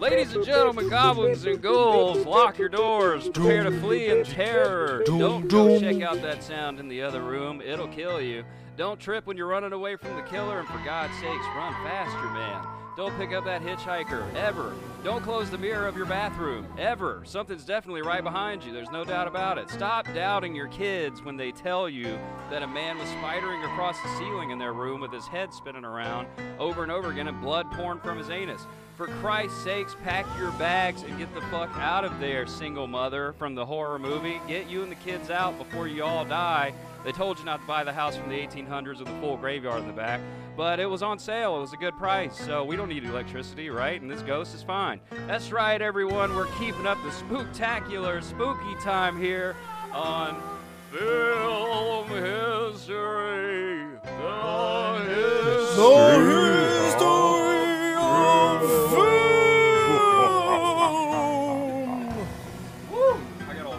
Ladies and gentlemen, goblins and ghouls, lock your doors. Prepare to flee in terror. Don't go check out that sound in the other room. It'll kill you. Don't trip when you're running away from the killer, and for God's sakes, run faster, man. Don't pick up that hitchhiker, ever. Don't close the mirror of your bathroom, ever. Something's definitely right behind you, there's no doubt about it. Stop doubting your kids when they tell you that a man was spidering across the ceiling in their room with his head spinning around over and over again and blood pouring from his anus. For Christ's sakes, pack your bags and get the fuck out of there, single mother from the horror movie. Get you and the kids out before you all die. They told you not to buy the house from the 1800s with a full graveyard in the back, but it was on sale. It was a good price, so we don't need electricity, right? And this ghost is fine. That's right, everyone. We're keeping up the spooktacular, spooky time here on Film History. The I got all.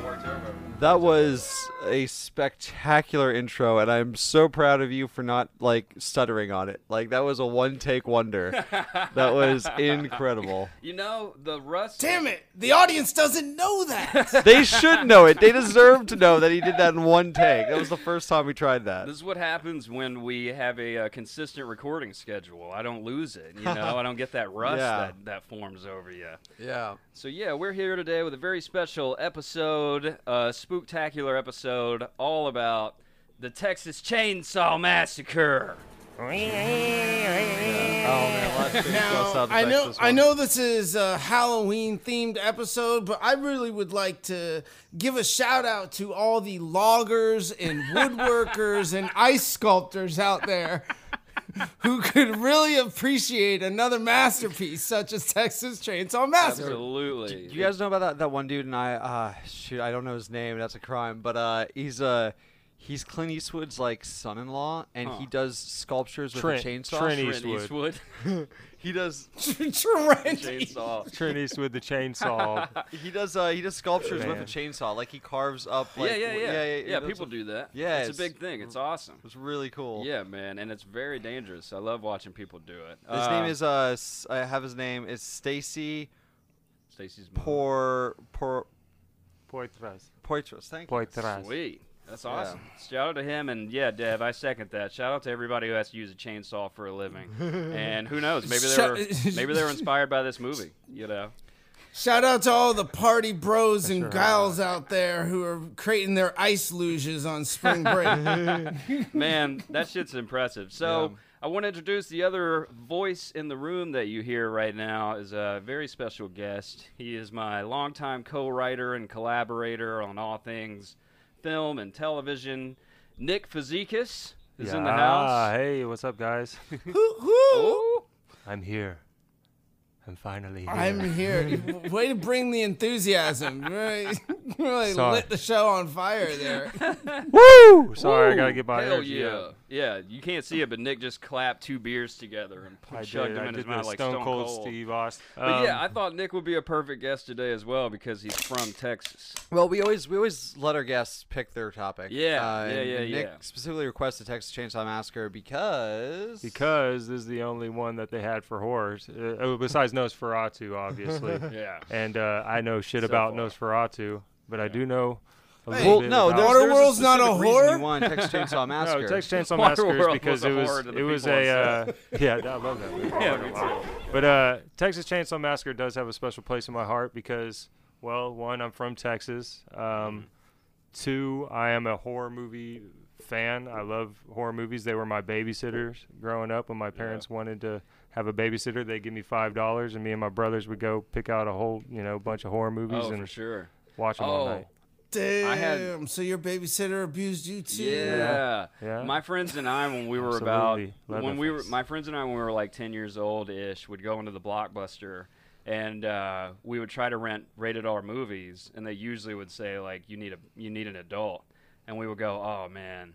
That was a spectacular intro, and I'm so proud of you for not like stuttering on it. Like that was a one take wonder. that was incredible. You know, the rust. Damn it! The audience doesn't know that. They should know it. They deserve to know that he did that in one take. That was the first time we tried that. This is what happens when we have a, uh consistent recording schedule. I don't lose it, you know. I don't get that rust Yeah. that, that forms over you. Yeah. So yeah, we're here today with a very special episode, uh, spooktacular episode, all about the Texas Chainsaw Massacre. Oh man, now, I know, I know this is a Halloween themed episode, but I really would like to give a shout out to all the loggers and woodworkers and ice sculptors out there who could really appreciate another masterpiece such as Texas Chainsaw Massacre. Absolutely. Do You guys know about that, that one dude and I uh shoot, I don't know his name, that's a crime, but uh he's uh he's Clint Eastwood's like son-in-law and he does sculptures with Trent- a chainsaw. Trent Trent Eastwood. Eastwood. he does Trent. Chainsaw. Trent Eastwood, the chainsaw. he does uh he does sculptures with a chainsaw. Like he carves up like yeah, yeah, yeah, yeah, yeah. that's people what- do that. Yeah, it's, a big thing. It's awesome. It's really cool. Yeah, man, and it's very dangerous. I love watching people do it. His Uh, name is uh S- I have his name. is Stacy Stacy's poor Por Por Poitras. Poitras. Thank you. Poitras. Sweet. That's Yeah. awesome. Shout out to him and yeah, Dev, I second that. Shout out to everybody who has to use a chainsaw for a living. and who knows, maybe they were maybe they were inspired by this movie, you know. Shout out to all the party bros and sure gals out there who are creating their ice luges on spring break. Man, that shit's impressive. So Yeah. I want to introduce the other voice in the room that you hear right now is a very special guest. He is my longtime co-writer and collaborator on all things film and television. Nick Fazikis is in the Yeah, house. Hey, what's up, guys? Woo, woo. Ooh. I'm here. I'm finally here. I'm here. Way to bring the enthusiasm. Really, really lit the show on fire there. Woo! Sorry, I gotta get my hell energy yeah. up. Yeah, you can't see it, but Nick just clapped two beers together and I chugged did. them I in did his the mouth like Stone, Cold, Cold. Steve Austin. But yeah, Um, I thought Nick would be a perfect guest today as well because he's from Texas. Well, we always we always let our guests pick their topic. Yeah, uh, yeah, yeah, and Nick yeah. specifically requested Texas Chainsaw Massacre because because this is the only one that they had for horrors, uh, oh, besides Nosferatu, obviously. Yeah. and uh, I know shit So about far. Nosferatu, but I do know a Hey, well, no, about there's, Water there's World's a not a horror? You want Texas Chainsaw Massacre. No, Texas Chainsaw Massacre is World because was it a was horror to the it was people a uh, yeah I love that movie. Yeah, me too. But uh, Texas Chainsaw Massacre does have a special place in my heart because well one I'm from Texas, um, two I am a horror movie fan. I love horror movies. They were my babysitters growing up. When my parents wanted to have a babysitter, they'd give me five dollars, and me and my brothers would go pick out a whole you know bunch of horror movies Oh, and for sure. watch them all Oh, night. Damn. had- so your babysitter abused you too? Yeah. Yeah. My friends and I, when we were about, Absolutely. when we were, my friends and I, when we were like 10 years old ish, would go into the Blockbuster and uh, we would try to rent rated R movies. And they usually would say, like, you need a, you need an adult. And we would go, oh man,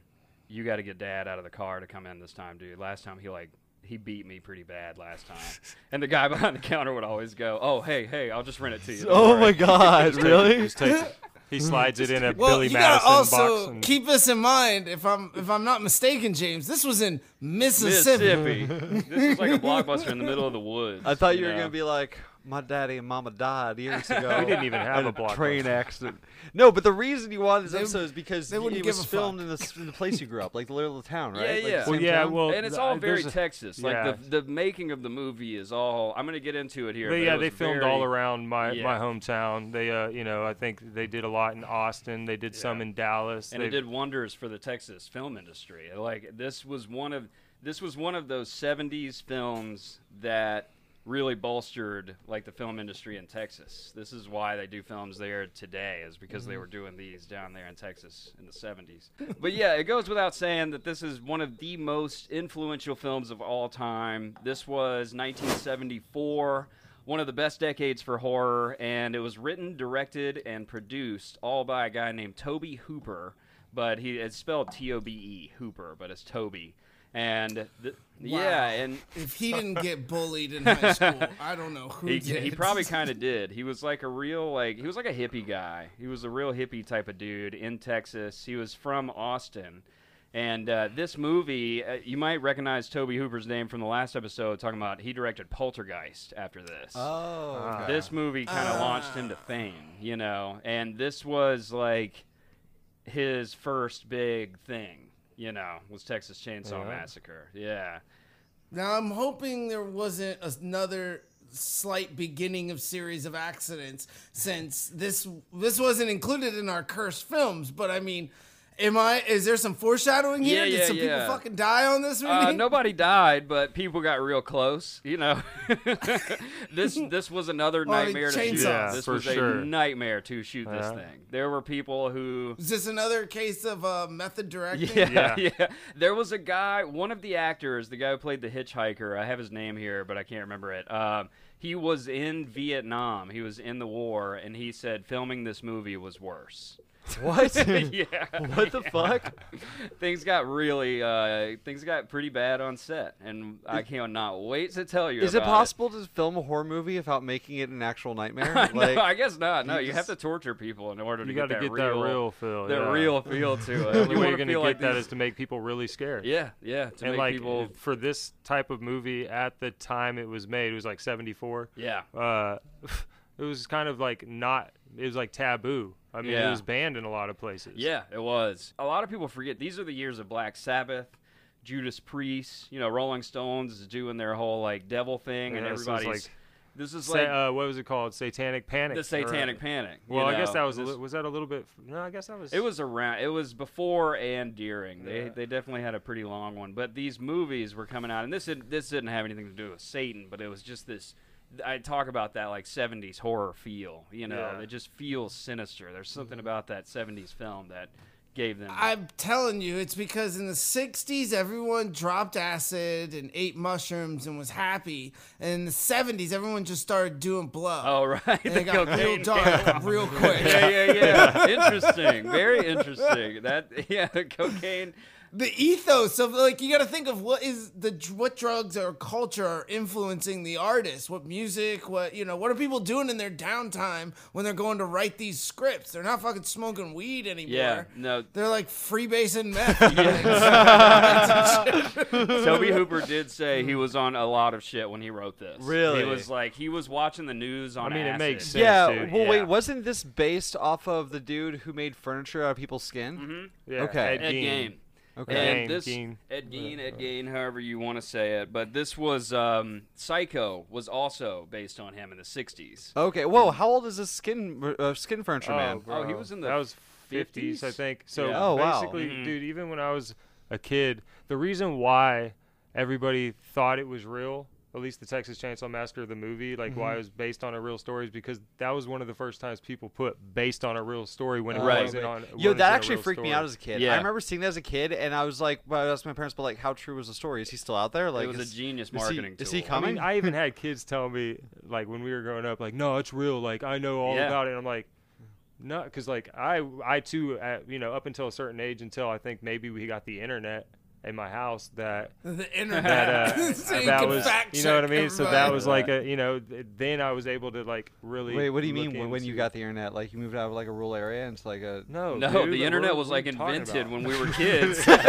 you got to get dad out of the car to come in this time, dude. Last time he like, he beat me pretty bad last time. and the guy behind the counter would always go, oh, hey, hey, I'll just rent it to you. Don't Oh worry." my god, Just take- really? just take- he slides it in a Well, Billy you Madison gotta also box. And, keep this in mind. If I'm if I'm not mistaken, James, this was in Mississippi. Mississippi. this is like a blockbuster in the middle of the woods. I thought you were know? gonna be like, my daddy and mama died years ago. we didn't even have a a blockbuster. train accident. No, but the reason you wanted this They- episode is because they wouldn't it give was a filmed in the, in the place you grew up, like the little town, right? Yeah, yeah. same Well, yeah, town? well, and it's th- all very there's a- Texas. Like yeah. the the making of the movie is all. I'm gonna get into it here. But but yeah, it they filmed very- all around my, Yeah. my hometown. They, uh, you know, I think they did a lot in Austin. They did some in Dallas. and they, it did wonders for the Texas film industry. Like this was one of this was one of those '70s films that really bolstered like the film industry in Texas. This is why they do films there today, is because they mm-hmm. were doing these down there in Texas in the '70s. but yeah, it goes without saying that this is one of the most influential films of all time. This was 1974. One of the best decades for horror, and it was written, directed, and produced all by a guy named Tobe Hooper but he it's spelled T O B E Hooper, but it's Toby. And th- yeah, and If he didn't get bullied in high school, I don't know who he, did. he probably kind of did. He was like a real like he was like a hippie guy. He was a real hippie type of dude in Texas. He was from Austin. And uh, this movie, uh, you might recognize Tobe Hooper's name from the last episode, talking about he directed Poltergeist after this. Oh, Ah. okay. this movie kind of launched him to fame, you know, and this was like his first big thing, you know, was Texas Chainsaw Yeah. Massacre. Yeah. Now I'm hoping there wasn't another slight beginning of series of accidents since this this wasn't included in our cursed films. But I mean, am I? Is there some foreshadowing here? Yeah, Did yeah, some yeah. people fucking die on this movie? Uh, nobody died, but people got real close. You know, this this was another I mean, nightmare to shoot. Yeah, this for was sure. a nightmare to shoot this thing. There were people who Is this another case of uh, method directing? Yeah, Yeah. yeah, There was a guy, one of the actors, the guy who played the hitchhiker. I have his name here, but I can't remember it. Um, he was in Vietnam. He was in the war, and he said filming this movie was worse. what? yeah. what the fuck? Things got really, uh, things got pretty bad on set, and I cannot wait to tell you. Is it about possible to film a horror movie without making it an actual nightmare? no, Like, I guess not. No, you you, have to torture people in order to you get that get real, that real feel. the yeah. real feel to it. The only You way you're gonna get like that these- is to make people really scared. Yeah, yeah. To and make like people. for this type of movie at the time it was made, it was like '74. Yeah. Uh, it was kind of like not. It was like taboo. I mean, Yeah. it was banned in a lot of places. Yeah, it was. A lot of people forget these are the years of Black Sabbath, Judas Priest. You know, Rolling Stones is doing their whole like devil thing, and Yeah, is everybody's. like- this is like uh, what was it called? Satanic Panic. the or- Satanic Panic. Well, I guess that was a this- was that a little bit. No, I guess that was. It was around. It was before and during. They Yeah. they definitely had a pretty long one. But these movies were coming out, and this didn't, this didn't have anything to do with Satan, but it was just this. I talk about that like '70s horror feel. You know, Yeah. it just feels sinister. There's something mm-hmm. about that '70s film that gave them. I'm telling you, it's because in the 60s, everyone dropped acid and ate mushrooms and was happy. And in the 70s, everyone just started doing blow. oh right, and the they got real dark real quick. yeah, yeah, yeah. interesting. Very interesting. That yeah, the cocaine. The ethos of like you got to think of what is the what drugs or culture are influencing the artist what music what you know what are people doing in their downtime when they're going to write these scripts they're not fucking smoking weed anymore Yeah, no. they're like freebasing meth Tobe Hooper did say he was on a lot of shit when he wrote this. Really? He was like he was watching the news on. I mean, it acid. makes sense. yeah. dude. Well, Yeah. wait. Wasn't this based off of the dude who made furniture out of people's skin? Mm-hmm. Yeah, Okay. Ed, Ed Gein. Gein. Okay. And Gein, this Gein. Ed Gein, Ed Gein, however you want to say it, but this was um, Psycho was also based on him in the '60s. Okay. Whoa. How old is this skin uh, skin furniture Oh, man? bro. Oh, he was in the That was 50s, I think. So Yeah. Oh, wow. basically, Mhm. dude, even when I was a kid, the reason why everybody thought it was real, at least the Texas Chainsaw Massacre, the movie, like Mm-hmm. why it was based on a real story, is because that was one of the first times people put based on a real story when it Right. wasn't on. Yo, wasn't that actually real freaked me out as a kid. Yeah. I remember seeing that as a kid, and I was like, well, I asked my parents, but like, how true was the story? Is he still out there? Like, it was is, a genius is he- marketing is tool. he I coming? mean, I even had kids tell me, like when we were growing up, like, no, it's real. Like I know all Yeah. about it. And I'm like, no, because like I, I too, at, you know, up until a certain age, until I think maybe we got the internet in my house, that The internet. that uh, So that can was, fact you know what I check mean. So that was like a, you know, th- then I was able to like really. Wait, what do you mean when, when you got the internet? Like, you moved out of like a rural area and it's like a. No, No, dude, the like, internet was like invented when we were kids. What?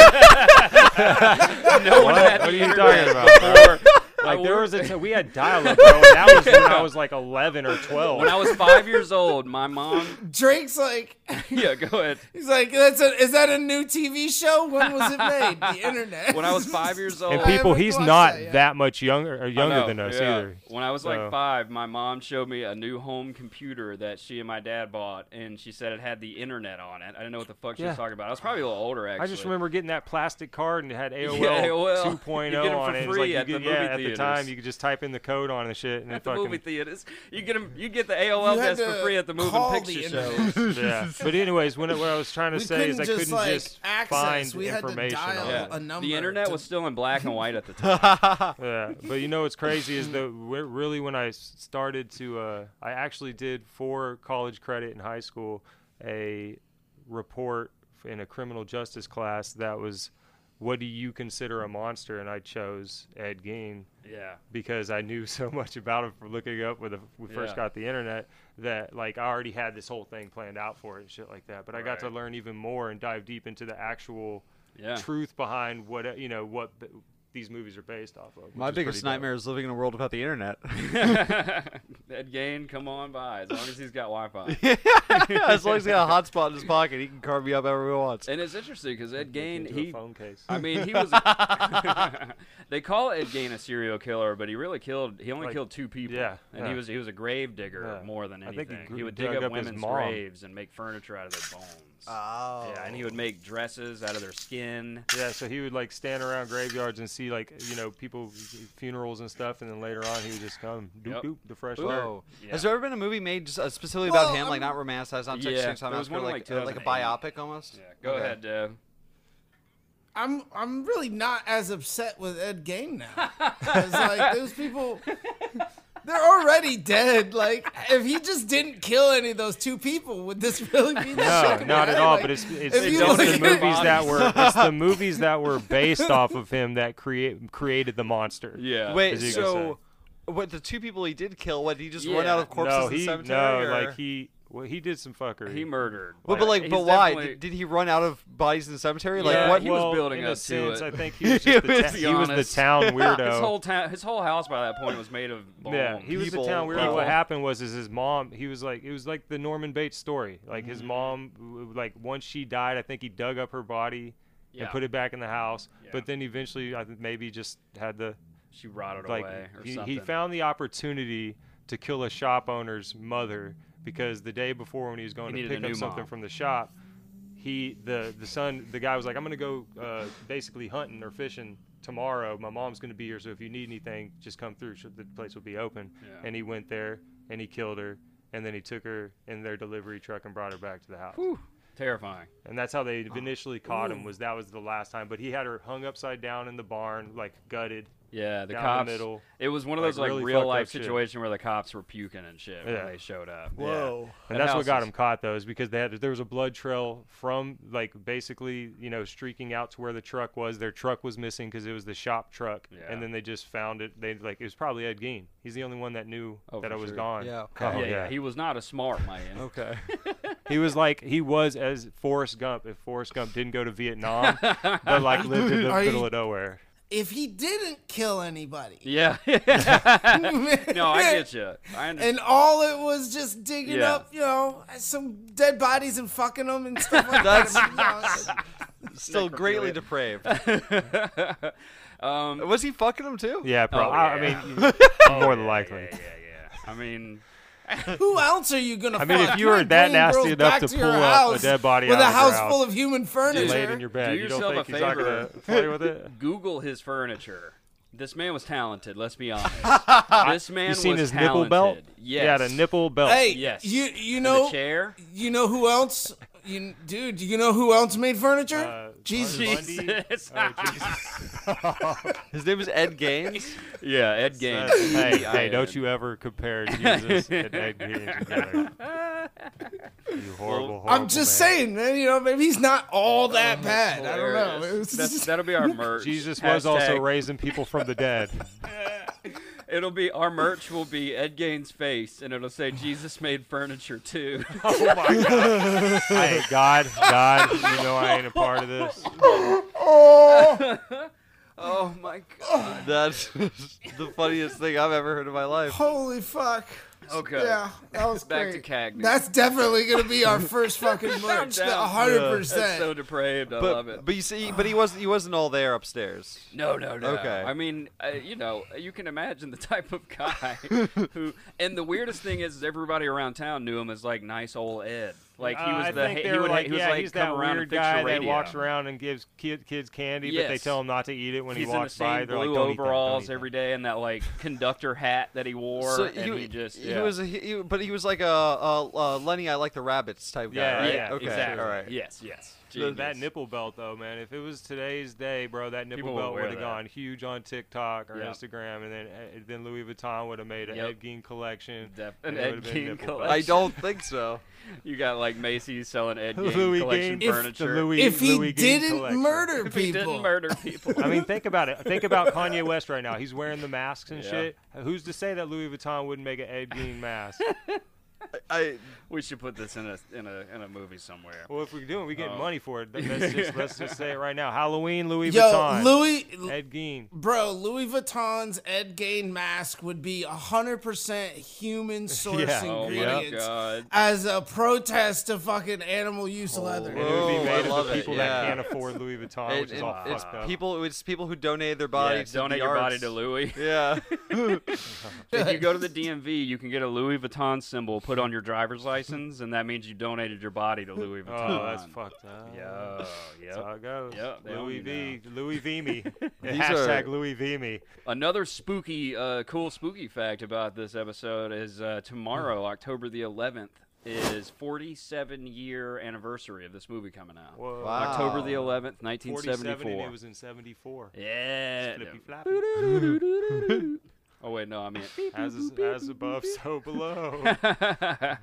no one had What are you internet talking about, bro? before. Like there wor- was a t- we had dial-up, bro. And that was when I was like 11 or 12. when I was five years old, my mom. Drake's like, Yeah, go ahead. he's like, that's a, is that a new TV show? When was it made? The internet. When I was five years old, and people, he's not that yet. that much younger or younger know, than us yeah. either. When I was So- like five, my mom showed me a new home computer that she and my dad bought, and she said it had the internet on it. I didn't know what the fuck she was talking about. I was probably a little older, actually. I just remember getting that plastic card and it had AOL, AOL. 2.0 You get 'em oh for on it. It was free like you at the movie yeah, at the theaters. time you could just type in the code on the shit and at it the fucking movie theaters. You get 'em- you get the AOL You had test for free at the moving picture the show. yeah. But anyways, when it, what I was trying to We say is I couldn't couldn't just, like, just access. find We had to information dial on Yeah, it. a number the internet to- was still in black and white at the time. Yeah, but you know what's crazy is that we're- really when I s- started to, uh, I actually did for college credit in high school a report in a criminal justice class that was, what do you consider a monster? And I chose Ed Gein yeah. because I knew so much about him from looking up when the, we first Yeah. got the internet that like I already had this whole thing planned out for it and shit like that. But I got to learn even more and dive deep into the actual Yeah. truth behind what you know what these movies are based off of. My biggest pretty dope. nightmare is living in a world without the internet. Ed Gein, come on by as long as he's got Wi-Fi. yeah, as long as he's got a hotspot in his pocket, he can carve me up however he wants. And it's interesting because Ed Gein, Into a he, phone case. I mean, he was. They call Ed Gein a serial killer, but he really killed. He only Like, killed two people. yeah, and he was he was a grave digger Yeah. more than I anything. think he he, would dig up, up women's graves and make furniture out of their bones. Oh. Yeah, and he would make dresses out of their skin. Yeah, so he would like stand around graveyards and see like you know people funerals and stuff, and then later on he would just come doop Yep. doop the fresh dirt. Whoa. Yeah. Has there ever been a movie made just, uh, specifically Well, about him, like I'm- not romanticized, not Yeah, Texas Chainsaw there was Massacre, one like, like, uh, like a biopic almost? Yeah, go Okay. ahead, Dev. I'm I'm really not as upset with Ed Gein now. 'Cause, like those people, they're already dead. Like if he just didn't kill any of those two people, would this really be the No, shit? not at all. Like, but it's it's, it's you the look at- movies that were it's the movies that were based off of him that create created the monster. Yeah. Wait, As you can so what the two people he did kill? What he just run out of corpses no, in the cemetery? no, or- like he well, he did some fuckery. He murdered. Well, but like, he's but why definitely- did, did he run out of bodies in the cemetery? Like, Yeah, what? he was well, building in up a to sense, it. I think he was just the, Let's ta- be he was the honest. town weirdo. His whole town, his whole house by that point was made of bone. Yeah, he was the people, town weirdo. people. What happened was, is his mom. He was like, it was like the Norman Bates story. Like his Mm-hmm. mom, w- like once she died, I think he dug up her body Yeah. and put it back in the house. Yeah. But then eventually, I think maybe just had the She rotted like away or he, something. he found the opportunity to kill a shop owner's mother because the day before when he was going He to pick up something mom. from the shop, he the the son the guy was like, I'm gonna go uh, basically hunting or fishing tomorrow. My mom's gonna be here, so if you need anything, just come through. The place will be open. Yeah. And he went there and he killed her, and then he took her in their delivery truck and brought her back to the house. Whew, terrifying. And that's how they initially caught him. Was that was the last time? But he had her hung upside down in the barn, like gutted. Yeah, the Down cops. the middle. It was one of those like really real life up situation where the cops were puking and shit Yeah. when they showed up. Whoa. And That that's what got them caught though, is because they had there was a blood trail from like basically you know streaking out to where the truck was. Their truck was missing because it was the shop truck, Yeah. and then they just found it. They like it was probably Ed Gein. He's the only one that knew Oh, that for I was sure. gone. Yeah. Oh, Yeah, yeah. yeah, He was not a smart man. Okay. He was like he was as Forrest Gump. If Forrest Gump didn't go to Vietnam, but like lived in the Are you- middle of nowhere. If he didn't kill anybody, Yeah. no, I get you. I understand. and all it was just digging Yeah. up, you know, some dead bodies and fucking them and stuff like That's- that. You know, it's- Still greatly depraved. um, Was he fucking them too? Yeah, Oh, probably. I yeah. mean, more than likely. Yeah, yeah, yeah. I mean, Who else are you gonna? I mean, if you were ain't that nasty girls enough back to to pull up a dead body with out a of house full of human furniture, lay in your bed, Do you don't think a he's not gonna play with it? Google his furniture. This man was talented. Let's be honest. this man You seen was his talented. nipple belt? Yes. He had a nipple belt. Hey, Yes. you you know the chair. you know who else? You dude, you know who else made furniture? Uh, Jesus. Jesus. Oh, Jesus. His name is Ed Gaines. yeah, Ed Gaines. hey, hey, don't you ever compare Jesus and Ed Gein together. You horrible, horrible I'm just man. saying, man. You know, maybe he's not all oh, that bad. I don't know. Hilarious. It was That's- that'll be our merch. Jesus was also raising people from the dead. It'll be our merch will be Ed Gaines' face, and it'll say Jesus made furniture too. Oh my God! Hey, God, God, you know I ain't a part of this. oh my god. That's the funniest thing I've ever heard in my life. Holy fuck. Okay. Yeah, that was Back great. to Cagney. That's definitely gonna be our first fucking merch. A hundred That's percent. so depraved. I love But it. but you see, but he wasn't he wasn't all there upstairs. No, no, no. Okay. I mean, uh, you know, you can imagine the type of guy who. And the weirdest thing is, is everybody around town knew him as like nice old Ed. Like he Uh, was I the think he would like, he was yeah, like he's come that around weird guy that walks around and gives kid, kids candy, but they tell him not to eat it when He's he in the walks by. same They're like, blue "Don't eat that, don't overalls every day and that like conductor hat that he wore. So and he, just he was a, he, but he was like a, a, a Lenny I like the rabbits type guy. Yeah, right? yeah, okay, exactly. all right. Yes, yes. So that nipple belt, though, man. If it was today's day, bro, that nipple People belt would have gone huge on TikTok or Yep. Instagram, and then uh, then Louis Vuitton would have made an Yep. Ed Gein collection. Def- an Ed Gein nipple collection. I don't think so. You got like Macy's selling Ed Gein Louis collection Gein, furniture. the Louis, if he Louis Gein didn't collection. murder if he people, didn't murder people. I mean, think about it. Think about Kanye West right now. He's wearing the masks and Yeah. shit. Who's to say that Louis Vuitton wouldn't make an Ed Gein mask? I we should put this in a in a in a movie somewhere. well, if we're doing, it, we get Oh. money for it. Let's just let's just say it right now. Halloween, Louis yo, Vuitton, Louis, Ed Gein. bro, Louis Vuitton's Ed Gein mask would be hundred percent human source Yeah. Oh ingredients god. as a protest to fucking animal use leather. And it would be Oh, made of love the it, people yeah. that can't afford Louis Vuitton, it- which is all it's fucked up. people it's people who donated their bodies Yeah, to donate the your body to Louis. Yeah. if you go to the DMV, you can get a Louis Vuitton symbol put on your driver's license, and that means you donated your body to Louis Vuitton. Oh, that's fucked up. Yeah, That's how it goes. Yep, Louis V. Louis V. Me. Hashtag Louis V. Me. Another spooky, uh, cool spooky fact about this episode is uh, tomorrow, October the 11th, is 47 year anniversary of this movie coming out. Whoa. Wow. October the 11th, 47 and 1974. it was in 74. yeah. Flippy floppy. Oh wait, no, I mean. As, is, as above, so below.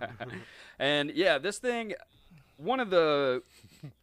and yeah, this thing, one of the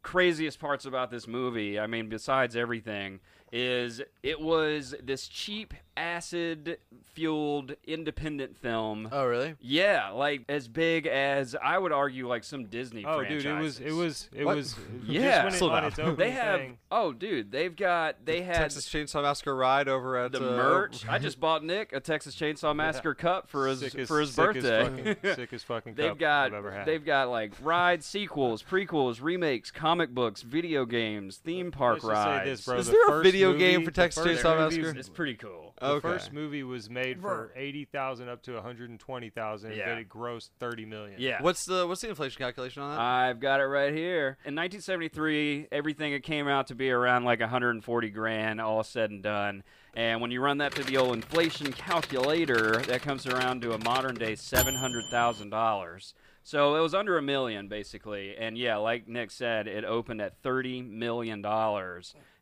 craziest parts about this movie, I mean, besides everything, is it was this cheap acid fueled independent film. oh really? Yeah, like as big as I would argue, like some Disney. Oh, dude, it was, it was, it What? was. Yeah. just when it, Slow on down. its opening They have. thing. Oh, dude, they've got. They had Texas Chainsaw Massacre ride over at the uh, merch. I just bought Nick a Texas Chainsaw Massacre cup for his Sickest- for his sickest birthday. fucking- sickest fucking They've cup got I've ever had. they've got like ride sequels, prequels, remakes, comic books, video games, theme park Let's say rides. this, bro. Is the there a video movie- game for Texas Chainsaw Massacre? It's pretty cool. The Okay. first movie was made for eighty thousand up to one hundred and twenty thousand, Yeah. but it grossed thirty million. Yeah. What's the what's the inflation calculation on that? I've got it right here. In 1973, everything it came out to be around like 140 grand, all said and done. And when you run that through the old inflation calculator, that comes around to a modern day $700,000. So it was under a million, basically. And yeah, like Nick said, it opened at $30 million.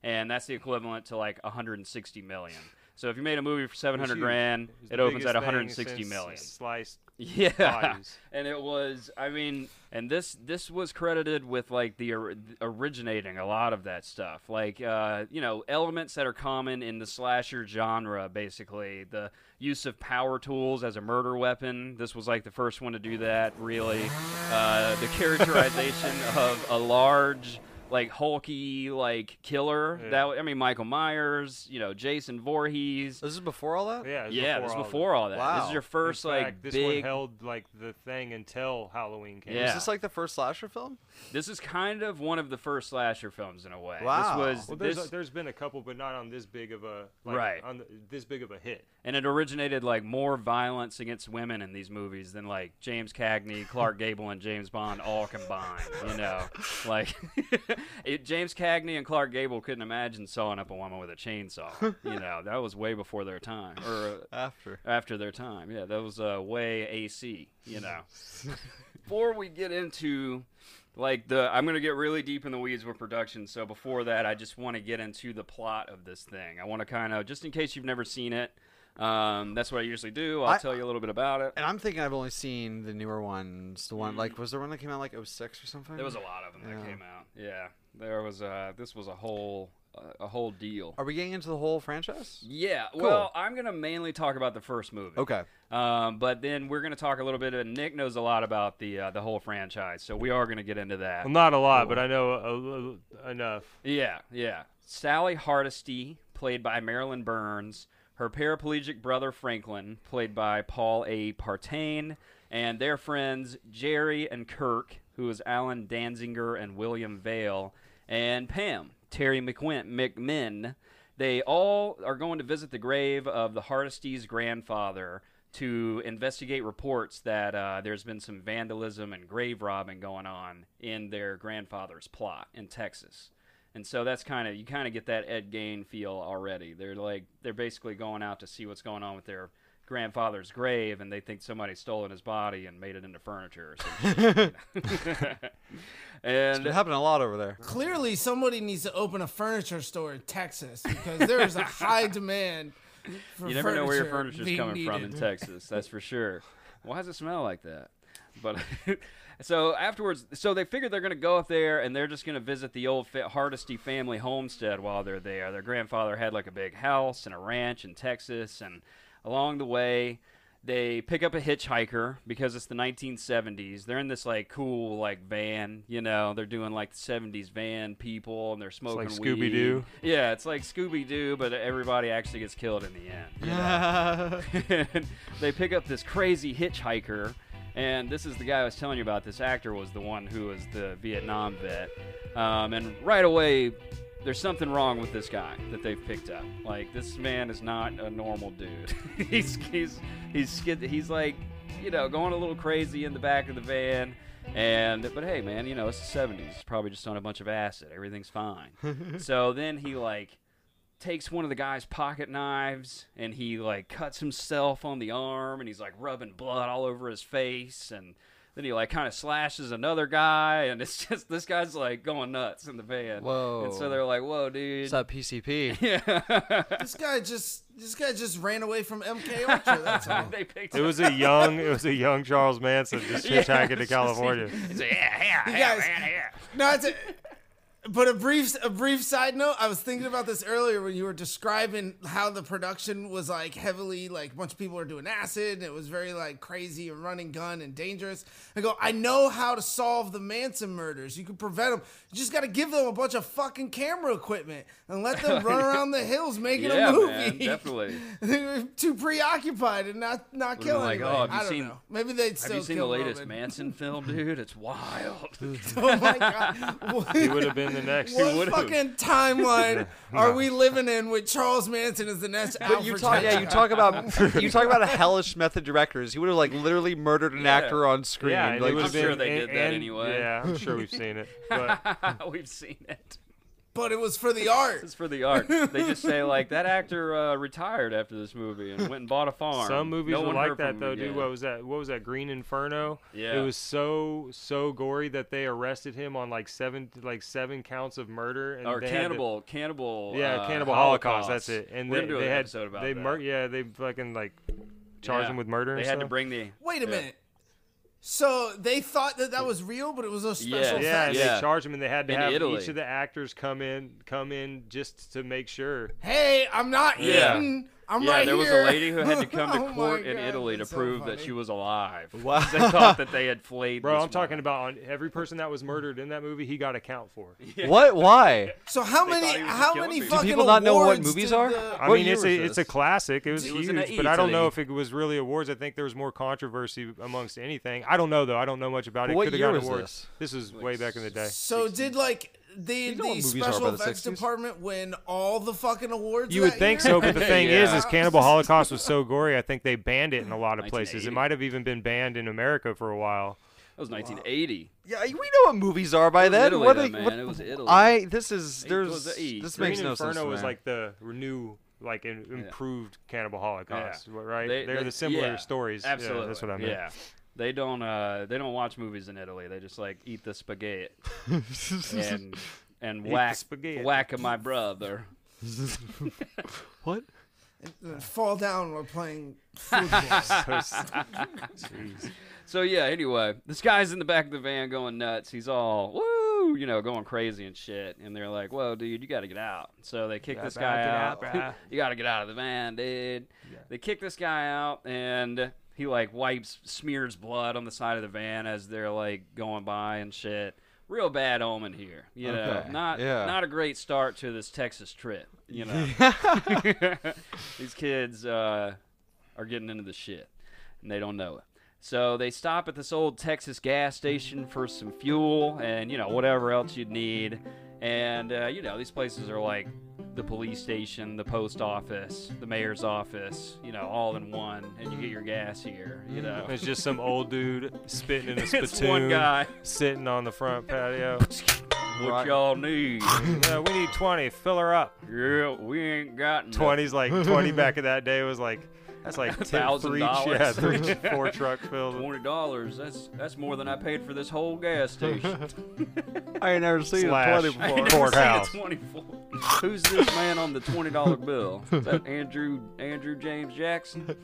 And that's the equivalent to like 160 million. So if you made a movie for 700 huge. grand, it opens at thing 160 since. Sliced Yeah, bodies. and it was. I mean, and this this was credited with like the or- originating a lot of that stuff, like uh, you know elements that are common in the slasher genre. Basically, the use of power tools as a murder weapon. This was like the first one to do that. Really, uh, the characterization of a large. Like hulky like killer. Yeah. That I mean, Michael Myers, you know, Jason Voorhees. This is before all that. Yeah, it was Yeah, before this is all of before all that. Wow. This is your first In like fact, this big. one held like the thing until Halloween came. Yeah. Is this like the first slasher film? This is kind of one of the first slasher films in a way. Wow. This was Well, there's this, there's been a couple, but not on this big of a like, Right. on the, this big of a hit. and it originated like more violence against women in these movies than like James Cagney, Clark Gable, and James Bond all combined. You know, like it, James Cagney and Clark Gable couldn't imagine sawing up a woman with a chainsaw. You know, that was way before their time, or uh, After. after their time. Yeah, that was uh, way AC. You know. before we get into like the, I'm gonna get really deep in the weeds with production. So before that, I just want to get into the plot of this thing. I want to kind of, just in case you've never seen it. Um, that's what I usually do. I'll I- tell you a little bit about it. And I'm thinking I've only seen the newer ones. The one like was there one that came out like 06 or something? There was a lot of them that came out. Yeah, there was. Uh, this was a whole, uh, a whole deal. Are we getting into the whole franchise? Yeah. Well, I'm gonna mainly talk about the first movie. Okay. Um, but then we're gonna talk a little bit. And Nick knows a lot about the uh, the whole franchise, so we are gonna get into that. Well, not a lot, but I know a, a- enough. Yeah, yeah. Sally Hardesty, played by Marilyn Burns. Her paraplegic brother Franklin, played by Paul A. Partain, and their friends Jerry and Kirk, who is Allen Danziger and William Vail, and Pam, Terry McQuint, McMinn. They all are going to visit the grave of the Hardesty's grandfather to investigate reports that uh, there's been some vandalism and grave robbing going on in their grandfather's plot in Texas. And so that's kind of you kind of get that Ed Gein feel already. They're like they're basically going out to see what's going on with their grandfather's grave, and they think somebody stolen his body and made it into furniture. Or something. And been happening a lot over there. Clearly, somebody needs to open a furniture store in Texas because there is a high demand. For you never know where your furniture furniture's being coming from in. Texas. That's for sure. Why does it smell like that? But so afterwards, so they figured they're going to go up there and they're just going to visit the old fa- Hardesty family homestead while they're there. Their grandfather had like a big house and a ranch in Texas, and along the way. They pick up a hitchhiker because it's the 1970s. They're in this like cool like van, you know. They're doing like the 70s van people, and they're smoking like. Scooby-Doo. Yeah, it's like Scooby Doo, but everybody actually gets killed in the end. you know? and they pick up this crazy hitchhiker and this is the guy I was telling you about. This actor was the one who was the vietnam vet. Um, and right away there's something wrong with this guy that they've picked up. Like this man is not a normal dude. He's he's he's skid he's like you know going a little crazy in the back of the van. And but hey man you know it's the 70s he's probably just on a bunch of acid. Everything's fine. So then he like takes one of the guy's pocket knives and he like cuts himself on the arm and he's like rubbing blood all over his face and then he like kind of slashes another guy and it's just this guy's like going nuts in the van. Whoa. And so they're like, "Whoa, dude." It's that PCP. yeah. This guy just this guy just ran away from MK Ultra. That's all. they picked It was a young, it was a young Charles Manson just Yeah, hitchhiking to it's just- California. He's like, yeah, yeah, yeah, guys- man, yeah. No, it's a, but a brief a brief side note. I was thinking about this earlier when you were describing how the production was like heavily like a bunch of people were doing acid. And it was very like crazy and running gun and dangerous. I go, I know how to solve the Manson murders. You can prevent them. You just got to give them a bunch of fucking camera equipment and let them run around the hills making Yeah, a movie. man, definitely. they were too preoccupied and not not killing like, anybody. oh, have you I don't seen- know. Maybe they'd still Have you seen the latest Roman. Manson film, dude? It's wild. Oh my god! He would have been the next. What would've. fucking timeline are we living in with Charles Manson as the next But you talk, yeah, you talk about you talk about a hellish method directors. He would have like literally murdered an Yeah. actor on screen. Yeah, and like, it would I'm have sure been, they and- did that and- anyway. Yeah, I'm sure we've seen it. But We've seen it. But it was for the art. It's for the art. They just say like that actor uh, retired after this movie and went and bought a farm. some movies no were one like that though, dude. What was that? What was that? Green Inferno. Yeah. It was so so gory that they arrested him on like seven like seven counts of murder. And or they had to- cannibal, cannibal. yeah, uh, Cannibal Holocaust. That's it. And We're they, gonna do they an had episode about they that. mur- yeah they fucking like charged Yeah. him with murder. And they and had to bring the. Wait a Yeah. minute. So they thought that that was real, but it was a special Yeah. Yeah, Yeah. they charged him, and they had to In have Italy. each of the actors come in, come in just to make sure. Hey, I'm not Yeah. eating I'm Yeah, right there was a lady who had to come to Oh my court in God, Italy to so prove that she was alive. Wow. they thought that they had flayed. Bro, this I'm talking about on every person that was murdered in that movie. He got a count for. What? Why? So how They many thought he was how killing many people. Do people not know what movies are? the- I mean, it's was a it's a classic. It was It huge, in but I don't know if it was really awards. I think there was more controversy amongst anything. I don't know though. I don't know much about it. What Could have year was awards. this? This is way back in the day. So did like the the special about the effects department win all the fucking awards? You would that think year? so, but the thing is, Yeah. is Cannibal Holocaust was so gory. I think they banned it in a lot of places. It might have even been banned in America for a while. That was 1980. Yeah, we know what movies are by It was then. Italy, what, though, they- man. what- It was Italy. I this is It there's was this Green makes no sense. Inferno to was me. like the new, like an improved Cannibal Holocaust, right? They- They, are they- the similar yeah, stories. Yeah, Absolutely. that's what I mean. Yeah. They don't uh they don't watch movies in Italy. They just like eat the spaghetti and and the whack spaghetti. whack of my brother. what? And fall down while playing football. So yeah, anyway, this guy's in the back of the van going nuts. He's all woo, you know, going crazy and shit. And they're like, "Whoa, dude, you got to get out." So they kick this guy out. out, you got to get out of the van, dude. They kick this guy out, and he like wipes, smears blood on the side of the van as they're like going by and shit. Real bad omen here, you know. Okay, Not yeah. not a great start to this Texas trip, you know. These kids uh, are getting into the shit, and they don't know it. So they stop at this old Texas gas station for some fuel and you know whatever else you'd need. And uh, you know these places are like the police station, the post office, the mayor's office, you know, all in one, and you get your gas here. You know, It's just some old dude spitting in a it's spittoon, one guy. sitting on the front patio. What Right. y'all need? yeah, we need 20. Fill her up. yeah, we ain't got no 20's like 20 back in that day was like that's like 10, Thousand three, dollars. yeah, three, four truck filled. Twenty dollars. That's that's more than I paid for this whole gas station. I ain't never seen Slash. a twenty I before. ain't never Courthouse. seen a 24. Who's this man on the twenty dollar bill? Is that Andrew Andrew James Jackson?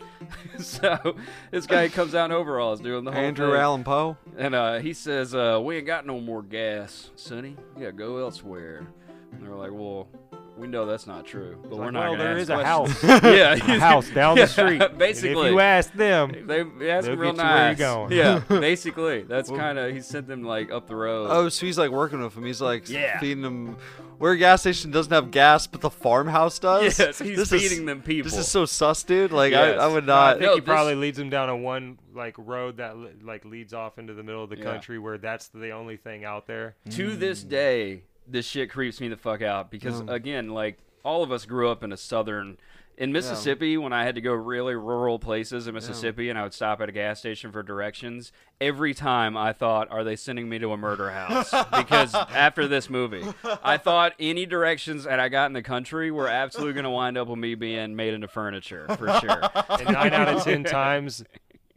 so this guy comes out in overalls doing the whole Andrew thing. Allan Poe. and uh, he says, uh, "We ain't got no more gas, Sonny. You gotta go elsewhere." And they're like, "Well." We know that's not true, but we're like, not well, gonna there ask is a questions." house. yeah, a house down Yeah, the street. And Basically, if you ask them, they, they ask They'll real get you where you're nice. going. Yeah, basically, that's kind of he sent them like up the road. Oh, so he's like working with him. He's like Yeah. feeding them. Where a gas station doesn't have gas, but the farmhouse does. Yes, he's This is- feeding them people. This is so sus, dude. Like Yes. I, I would I not. think No, he this- probably leads them down a one like road that like leads off into the middle of the Yeah. country where that's the only thing out there. to this mm. day, this shit creeps me the fuck out because again, like all of us grew up in a southern. In Mississippi, when I had to go really rural places in Mississippi and I would stop at a gas station for directions, every time I thought, are they sending me to a murder house? because after this movie, I thought any directions that I got in the country were absolutely going to wind up with me being made into furniture, for sure. And nine out of ten times,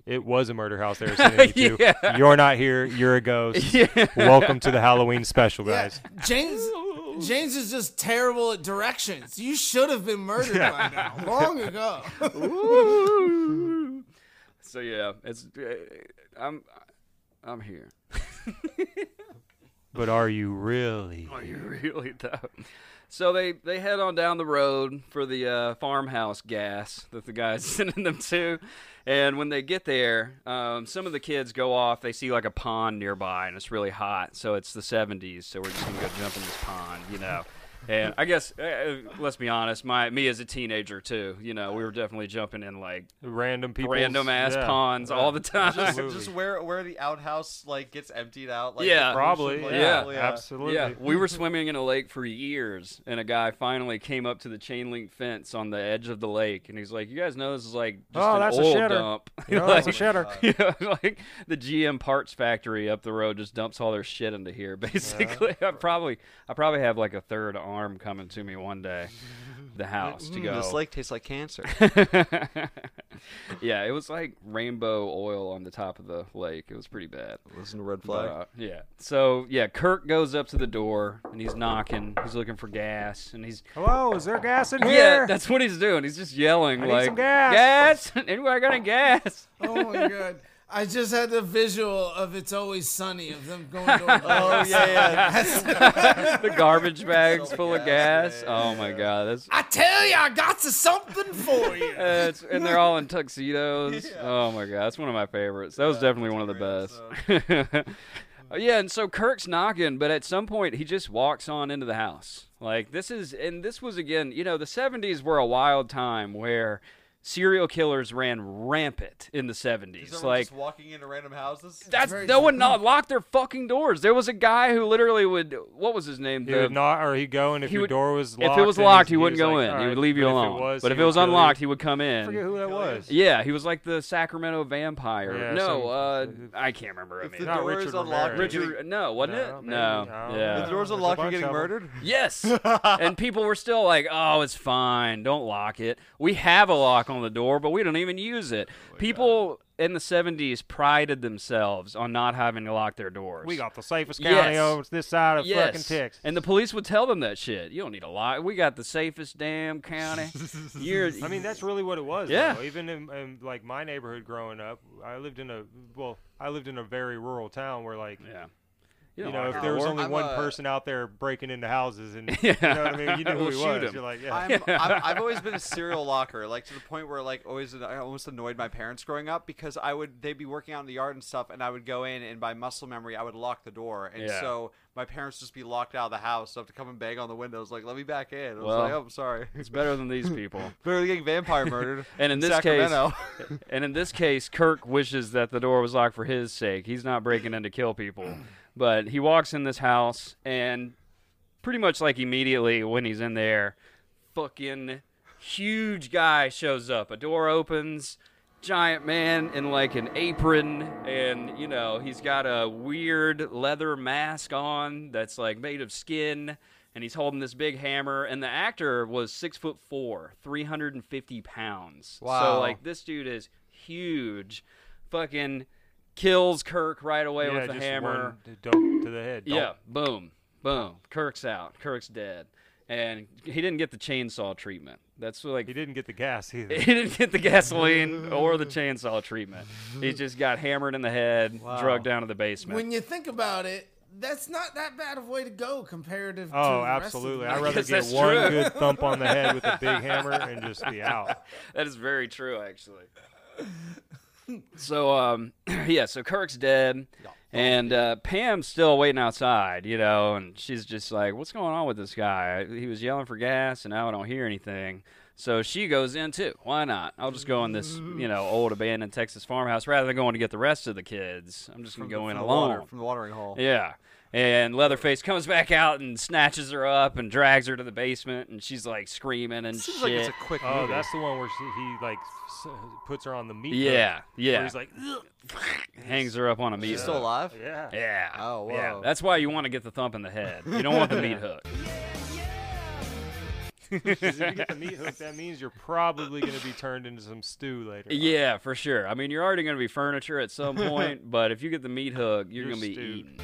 it was a murder house they were sending you to. Yeah. You're not here. You're a ghost. Welcome to the Halloween special, Yeah, guys. James James is just terrible at directions. You should have been murdered by now, long ago. So yeah, it's uh, I'm I'm here. But are you really? Are you really though? So they they head on down the road for the uh, farmhouse gas that the guy's sending them to, and when they get there, um, some of the kids go off. They see like a pond nearby, and it's really hot. So it's the '70s, so we're just gonna go jump in this pond, you know. And I guess uh, uh, let's be honest, my me as a teenager too, you know, we were definitely jumping in like Random people. random ass ponds all the time. just, just where where the outhouse like gets emptied out. Like Yeah. Probably. pollution, Yeah. like, Absolutely. Yeah, we were swimming in a lake for years, and a guy finally came up to the chain link fence on the edge of the lake, and he's like, "You guys know this is like just Oh, an that's a oil shitter. dump. No, like, that's a shitter. yeah, like the GM parts factory up the road just dumps all their shit into here. Basically, I probably I probably have like a third arm coming to me one day, the house to Mm, go. This lake tastes like cancer. yeah, it was like rainbow oil on the top of the lake. It was pretty bad. Listen to red But, flag. uh, yeah. So yeah, Kirk goes up to the door and he's knocking. He's looking for gas, and he's Hello, is there gas in here? yeah, here? that's what he's doing. He's just yelling I need like, some gas." gas! Anybody got any gas?" Oh my god. I just had the visual of It's Always Sunny of them going to. Oh yeah, yeah. the garbage bags full of gas, gas. yeah, yeah, Oh my god, that's I tell you, I got to something for you. It's, and they're all in tuxedos. Oh my god, that's one of my favorites. That was definitely one of the best. Uh, yeah, and so Kirk's knocking, but at some point he just walks on into the house. Like this is, and this was again, you know, the '70s were a wild time where serial killers ran rampant in the '70s. Someone Like just walking into random houses. that's no true. one not locked their fucking doors. There was a guy who literally would. What was his name? He The- would not, or he'd go, and if your would- door was if locked, it was locked, he's- he wouldn't go like, in. "All He would leave you but alone. If it was, but if it was unlocked, he would come I in. forget who that was. Yeah, he was like the Sacramento vampire. Yeah, no, some- uh, I can't remember. I If mean, the Not door Richard is unlocked, Ramirez. you're Richard, no, wasn't No, it? maybe. No, I yeah. If the door's There's unlocked, you're getting murdered. Yes, and people were still like, "Oh, it's fine. Don't lock it." We have a lock on the door, but we don't even use it. Oh, People in the '70s prided themselves on not having to lock their doors. We got the safest county Yes. on this side of fucking yes, Texas. and the police would tell them that shit. You don't need a lock. We got the safest damn county. You're, I mean, that's really what it was. Yeah. Though. Even in, in like my neighborhood growing up, I lived in a well, I lived in a very rural town where like yeah. You, don't know lock if there was only I'm one a- person out there breaking into houses and Yeah. you know what I mean, you knew who We'll he shoot was. him. You're like, yeah. I'm, I'm, I've always been a serial locker, like to the point where like always I almost annoyed my parents growing up because I would they'd be working out in the yard and stuff, and I would go in and by muscle memory I would lock the door, and Yeah. so my parents just be locked out of the house. So I have to come and bang on the windows like, "Let me back in." I was Well, like, "Oh, I'm sorry." It's better than these people. Better than getting vampire murdered. And in this case, and in this case, Kirk wishes that the door was locked for his sake. He's not breaking in to kill people, but he walks in this house and pretty much like immediately when he's in there, fucking huge guy shows up. A door opens, giant man in like an apron, and you know he's got a weird leather mask on that's like made of skin. And he's holding this big hammer, and the actor was six foot four, three hundred and fifty pounds. Wow. So like this dude is huge. Fucking kills Kirk right away yeah, with the hammer. one d- dunk to the head. Yeah, boom, boom. Kirk's out. Kirk's dead, and he didn't get the chainsaw treatment. That's like He didn't get the gas either. he didn't get the gasoline or the chainsaw treatment. He just got hammered in the head, Wow. drugged down to the basement. When you think about it, that's not that bad of a way to go comparative to Oh, the rest of absolutely. the I'd rather get one true. good thump on the head with a big hammer and just be out. that is very true, actually. So, um, yeah, so Kirk's dead, and uh, Pam's still waiting outside, you know, and she's just like, "What's going on with this guy? He was yelling for gas, and now I don't hear anything." So she goes in too. Why not? I'll just go in this, you know, old abandoned Texas farmhouse rather than going to get the rest of the kids. I'm just gonna go in from the alone. water, from the watering hole. Yeah. And Leatherface comes back out and snatches her up and drags her to the basement, and she's like screaming and Seems shit. like it's a quick Oh, movie. that's the one where she, he like s- uh, puts her on the meat. hook, yeah, where yeah. He's like, hangs her up on a meat She's hook. still alive. yeah. Yeah. Oh, Yeah. That's why you want to get the thump in the head. You don't want the meat hook. 'Cause if you get the meat hook, that means you're probably going to be turned into some stew later. on. Yeah, for sure. I mean, you're already going to be furniture at some point, but if you get the meat hook, you're, You're going to be stewed. eaten.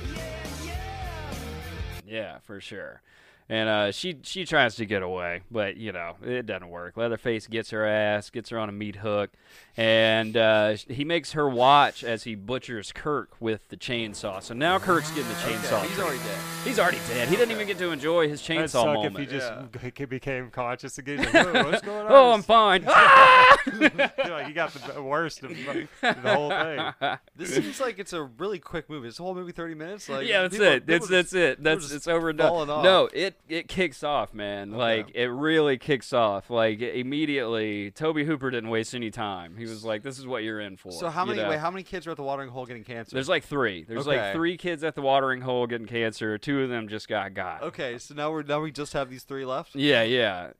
Yeah, for sure. And uh, she she tries to get away, but you know it doesn't work. Leatherface gets her ass, gets her on a meat hook, and uh, he makes her watch as he butchers Kirk with the chainsaw. So now Kirk's getting the chainsaw. He's already dead. He's already dead. He didn't even get to enjoy his That'd chainsaw suck moment. if he just Yeah. became conscious again. Like, what's going on? oh, I'm fine. Ah! You're like he got the worst of the the whole thing. This seems like it's a really quick movie. Is the whole movie 30 minutes? Like, yeah, that's people- it. people That's that's just- it. That's just it's over and done. No, it it kicks off, man. Like it really kicks off. Like immediately, Tobe Hooper didn't waste any time. He was like, "This is what you're in for." So how you many? know? Wait, how many kids are at the watering hole getting cancer? There's like three. There's like three kids at the watering hole getting cancer. Two of them just got got. okay, so now we're now we just have these three left. Yeah, yeah.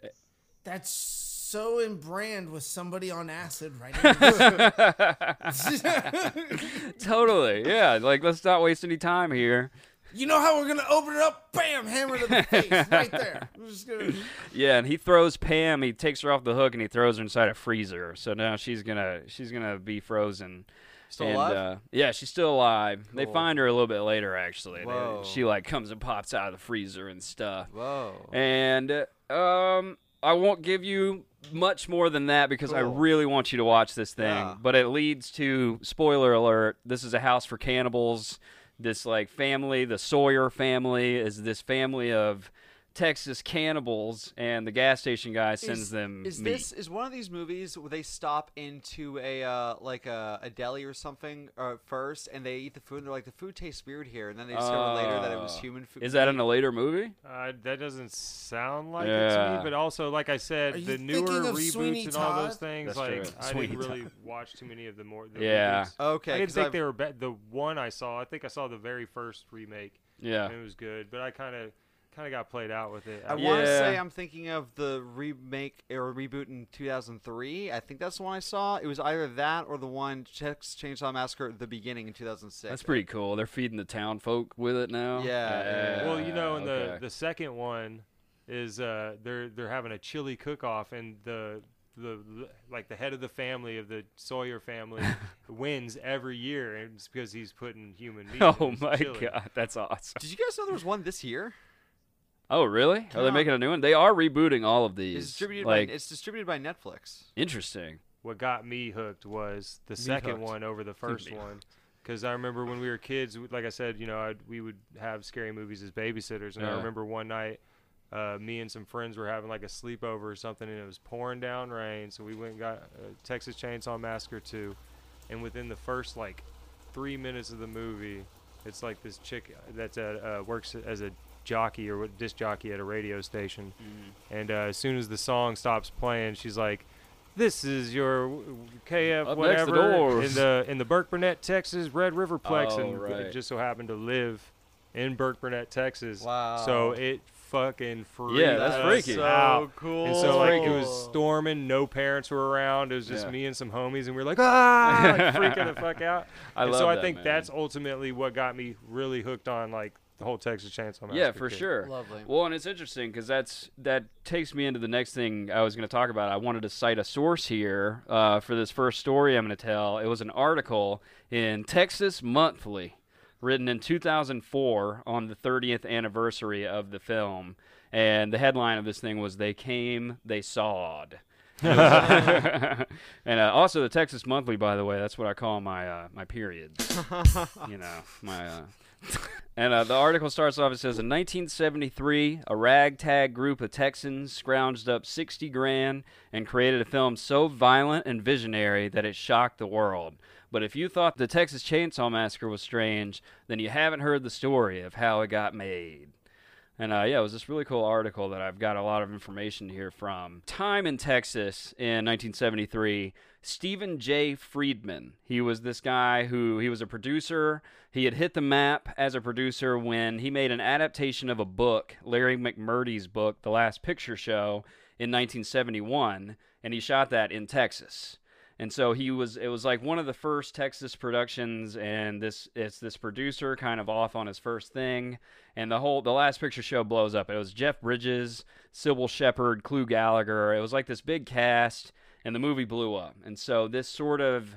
That's so in brand with somebody on acid right now. Totally. Yeah. Like let's not waste any time here. You know how we're gonna open it up? Bam! Hammer to the face right there. Gonna. Yeah, and he throws Pam. He takes her off the hook and he throws her inside a freezer. So now she's gonna she's gonna be frozen. Still and, alive? Uh, yeah, she's still alive. They find her a little bit later, actually. They- she like comes and pops out of the freezer and stuff. Whoa. And uh, um, I won't give you much more than that because I really want you to watch this thing. Yeah. But it leads to spoiler alert. This is a house for cannibals. This like family, the Sawyer family, is this family of Texas cannibals, and the gas station guy sends is, them Is meat. this is one of these movies where they stop into a uh, like a, a deli or something uh, first, and they eat the food, and they're like, the food tastes weird here, and then they discover later that it was Uh, human food. Is that in a later movie? Uh, that doesn't sound like it to me, but also, like I said, the newer reboots Sweeney and all those things, That's like true. I Sweeney didn't really Todd. watch too many of the more. The Yeah. reboots. Okay, I didn't 'cause think I've- they were bad. The one I saw, I think I saw the very first remake, Yeah. and it was good, but I kind of kind of got played out with it. I after- want to say I'm thinking of the remake or reboot in 2003. I think that's the one I saw. It was either that or the one Texas Chainsaw Massacre at the beginning in 2006. That's pretty cool. They're feeding the town folk with it now. Yeah, yeah. Well, you know, in okay. the the second one is uh, they're they're having a chili cook off, and the the like the head of the family of the Sawyer family wins every year, and it's because he's putting human meat. in Oh his my chili. god, that's awesome. Did you guys know there was one this year? Oh really? Are they Yeah. making a new one? They are rebooting all of these. It's these. distributed like by it's distributed by Netflix. interesting. What got me hooked was the second hooked. one over the first Me one. Because I remember when we were kids, like I said, you know, I'd, we would have scary movies as babysitters, and I remember one night, uh, me and some friends were having like a sleepover or something, and it was pouring down rain. So we went and got uh, Texas Chainsaw Massacre 2, and within the first like three minutes of the movie, it's like this chick that's a, uh, works as a jockey or what disc jockey at a radio station, Mm-hmm. and uh, as soon as the song stops playing, she's like. This is your w- w- KF Up next the whatever doors." in the in the Burkburnett, Texas Red River Plex, Oh, and right. it just so happened to live in Burkburnett, Texas. Wow. So it fucking freaked out. Yeah, that's freaky. So out. cool. And so like it was storming, no parents were around. It was just Yeah. me and some homies, and we were like, ah, like, freaking the fuck out. I and love so I that, think man. that's ultimately what got me really hooked on like the whole Texas Chainsaw Massacre. Yeah, for kid. sure. Lovely. Well, and it's interesting because that's that takes me into the next thing I was going to talk about. I wanted to cite a source here uh, for this first story I'm going to tell. It was an article in Texas Monthly, written in 2004 on the 30th anniversary of the film, and the headline of this thing was "They Came, They Sawed." and uh, also the Texas Monthly, by the way, that's what I call my uh, my periods. you know, my. Uh, and uh, the article starts off. It says in 1973, a ragtag group of Texans scrounged up 60 grand and created a film so violent and visionary that it shocked the world. But if you thought the Texas Chainsaw Massacre was strange, then you haven't heard the story of how it got made. And uh, yeah, it was this really cool article that I've got a lot of information here from. Time in Texas in 1973. Stephen J. Friedman. He was this guy who he was a producer. He had hit the map as a producer when he made an adaptation of a book, Larry McMurtry's book, The Last Picture Show, in 1971, and he shot that in Texas. And so he was it was like one of the first Texas productions and this it's this producer kind of off on his first thing and the whole the last picture show blows up. It was Jeff Bridges, Cybill Shepherd, Clu Gulager. It was like this big cast and the movie blew up. And so this sort of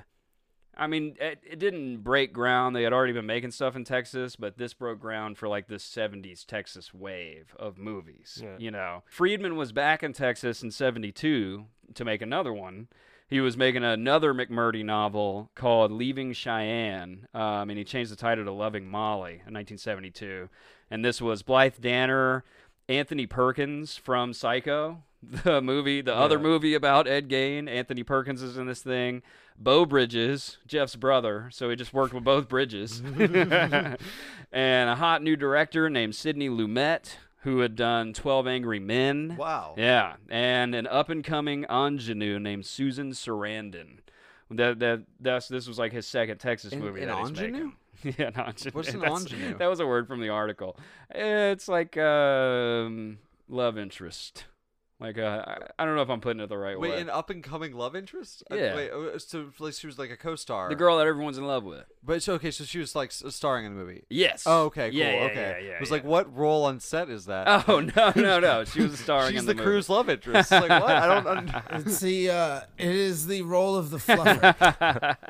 I mean, it, it didn't break ground. They had already been making stuff in Texas, but this broke ground for like this 70s Texas wave of movies. Yeah. You know, Friedman was back in Texas in 72 to make another one. He was making another McMurtry novel called Leaving Cheyenne, um, and he changed the title to Loving Molly in 1972. And this was Blythe Danner, Anthony Perkins from Psycho, the movie, the other movie about Ed Gein. Anthony Perkins is in this thing. Beau Bridges, Jeff's brother, so he just worked with both Bridges. and a hot new director named Sidney Lumet, who had done 12 Angry Men. Wow. Yeah, and an up and coming ingenue named Susan Sarandon. That that that's this was like his second Texas An- movie. an that ingenue? yeah, an ingenue. What's an That's- ingenue? That was a word from the article. It's like um, love interest. Like uh, I, I don't know if I'm putting it the right Wait, way. Wait, an up and coming love interest? Uh, Yeah. Wait, uh, so like she was like a co-star. the girl that everyone's in love with. But so okay, so she was like starring in the movie. Yes. Oh, okay, cool. Yeah, yeah, okay. Yeah, yeah, it was yeah. like, what role on set is that? Oh no, no, no! She was starring She's in the, the, crew's love interest. like what? I don't. Un- It's the uh, it is the role of the fluffer.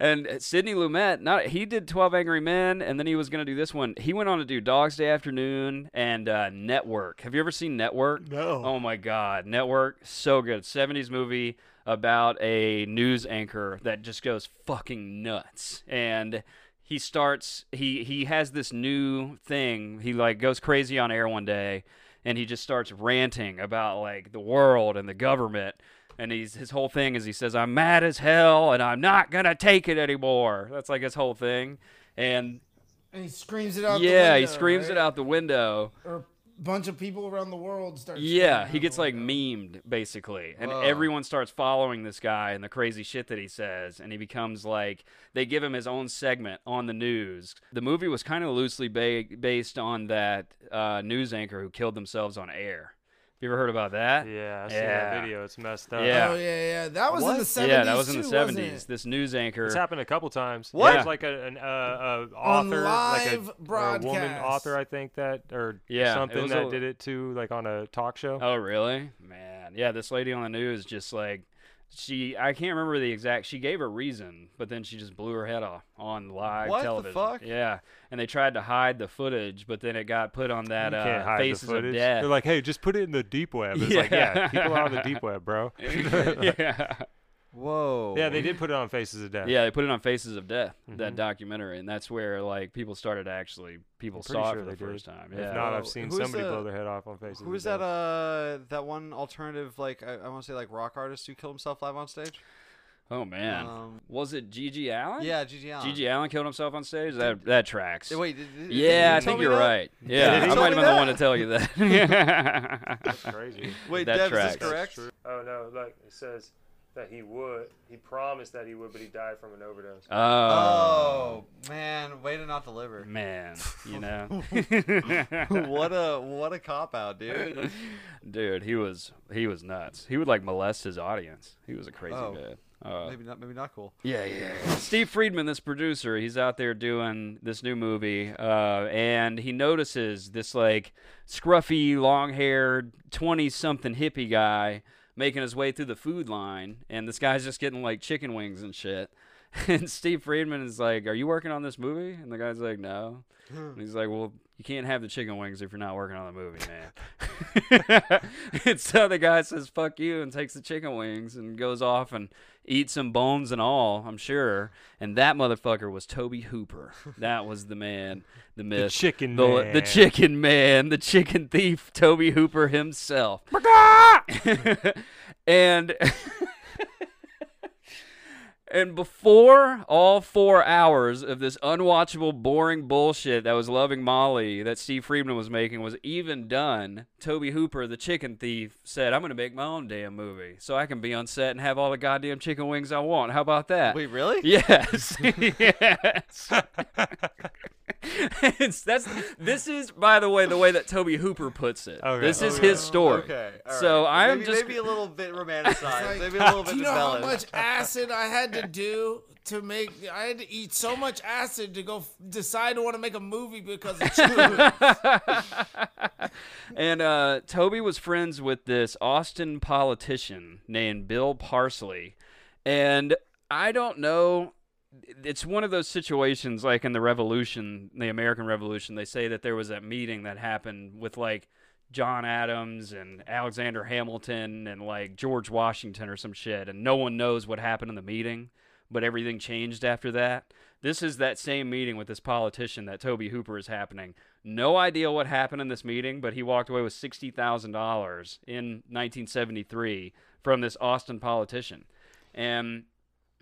And Sidney Lumet, not he did Twelve Angry Men, and then he was gonna do this one. He went on to do Dog's Day Afternoon and uh, Network. Have you ever seen Network? No. Oh my God, Network, so good. '70s movie about a news anchor that just goes fucking nuts, and he starts he he has this new thing. He like goes crazy on air one day, and he just starts ranting about like the world and the government and he's his whole thing is he says I'm mad as hell and I'm not gonna take it anymore. That's like his whole thing, and And he screams it out. the yeah, he screams right? it out the window. Or a bunch of people around the world start. Yeah, he gets like memed basically, and Whoa. everyone starts following this guy and the crazy shit that he says, and he becomes like they give him his own segment on the news. The movie was kind of loosely ba- based on that uh, news anchor who killed themselves on air. Have you ever heard about that? Yeah, I see Yeah. that video. It's messed up. Yeah. Oh yeah, yeah. That was in the seventies. yeah, that was in the too, seventies. This news anchor. It's happened a couple times. What? There's like a, an uh, uh, author, like a, live or a woman author, I think that, or Yeah, something that a- did it too, like on a talk show. Oh, really? Man, yeah. This lady on the news just like she. I can't remember the exact. She gave a reason, but then she just blew her head off on live What the television. fuck? Yeah, and they tried to hide the footage, but then it got put on that uh, Faces the of. Death. They're like, hey, just put it in the deep web. It's like, Yeah. yeah, people are on the deep web, bro. yeah, Whoa. yeah, they did put it on Faces of Death. yeah. They put it on Faces of Death, that Mhm. documentary, and that's where like people started to actually people saw sure it for they the first did. time. If Yeah. not, I've seen Who's somebody the- blow their head off on Faces Who's of that? Uh, that one alternative, like I, I want to say, like rock artist who killed himself live on stage. oh man, Um, was it GG Allin? Yeah, GG Allin. GG Allin killed himself on stage. That that tracks. Wait, did, did, did Yeah, you I think you're that? right. Yeah, I might have me been the one to tell you that. That's crazy. Wait, That Dev, tracks. is this correct? Oh no, like it says that he would. He promised that he would, but he died from an overdose. oh, Oh man, way to not deliver. man, you know, what a what a cop out, dude. dude, he was he was nuts. He would like molest his audience. He was a crazy Oh. man. Uh, maybe not. Maybe not cool. Yeah, yeah. Steve Friedman, this producer, he's out there doing this new movie, uh, and he notices this like scruffy, long-haired, twenty-something hippie guy making his way through the food line, and this guy's just getting like chicken wings and shit. And Steve Friedman is like, "Are you working on this movie?" And the guy's like, "No." Hmm. And he's like, "Well, you can't have the chicken wings if you're not working on the movie, man." and so the guy says, "Fuck you," and takes the chicken wings and goes off and eats some bones and all. I'm sure. And that motherfucker was Tobe Hooper. That was the man, the myth, The chicken the, man. the chicken man, the chicken thief, Tobe Hooper himself. and. And before all four hours of this unwatchable, boring bullshit that was Loving Molly that Steve Friedman was making was even done, Tobe Hooper, the chicken thief, said, I'm going to make my own damn movie so I can be on set and have all the goddamn chicken wings I want. How about that? Wait, really? Yes. yes. it's, that's this is by the way the way that Tobe Hooper puts it. Okay. This is Okay. his story. Okay. all So. I'm maybe, just maybe a little bit romanticized. Like, maybe a little bit. do bit you know how much acid I had to do to make? I had to eat so much acid to go f- decide to want to make a movie because of chicken. And uh, Tobe was friends with this Austin politician named Bill Parsley. And I don't know. It's one of those situations like in the Revolution, the American Revolution, they say that there was that meeting that happened with like John Adams and Alexander Hamilton and like George Washington or some shit. And no one knows what happened in the meeting, but everything changed after that. This is that same meeting with this politician that Tobe Hooper is happening. No idea what happened in this meeting, but he walked away with sixty thousand dollars in 1973 from this Austin politician, and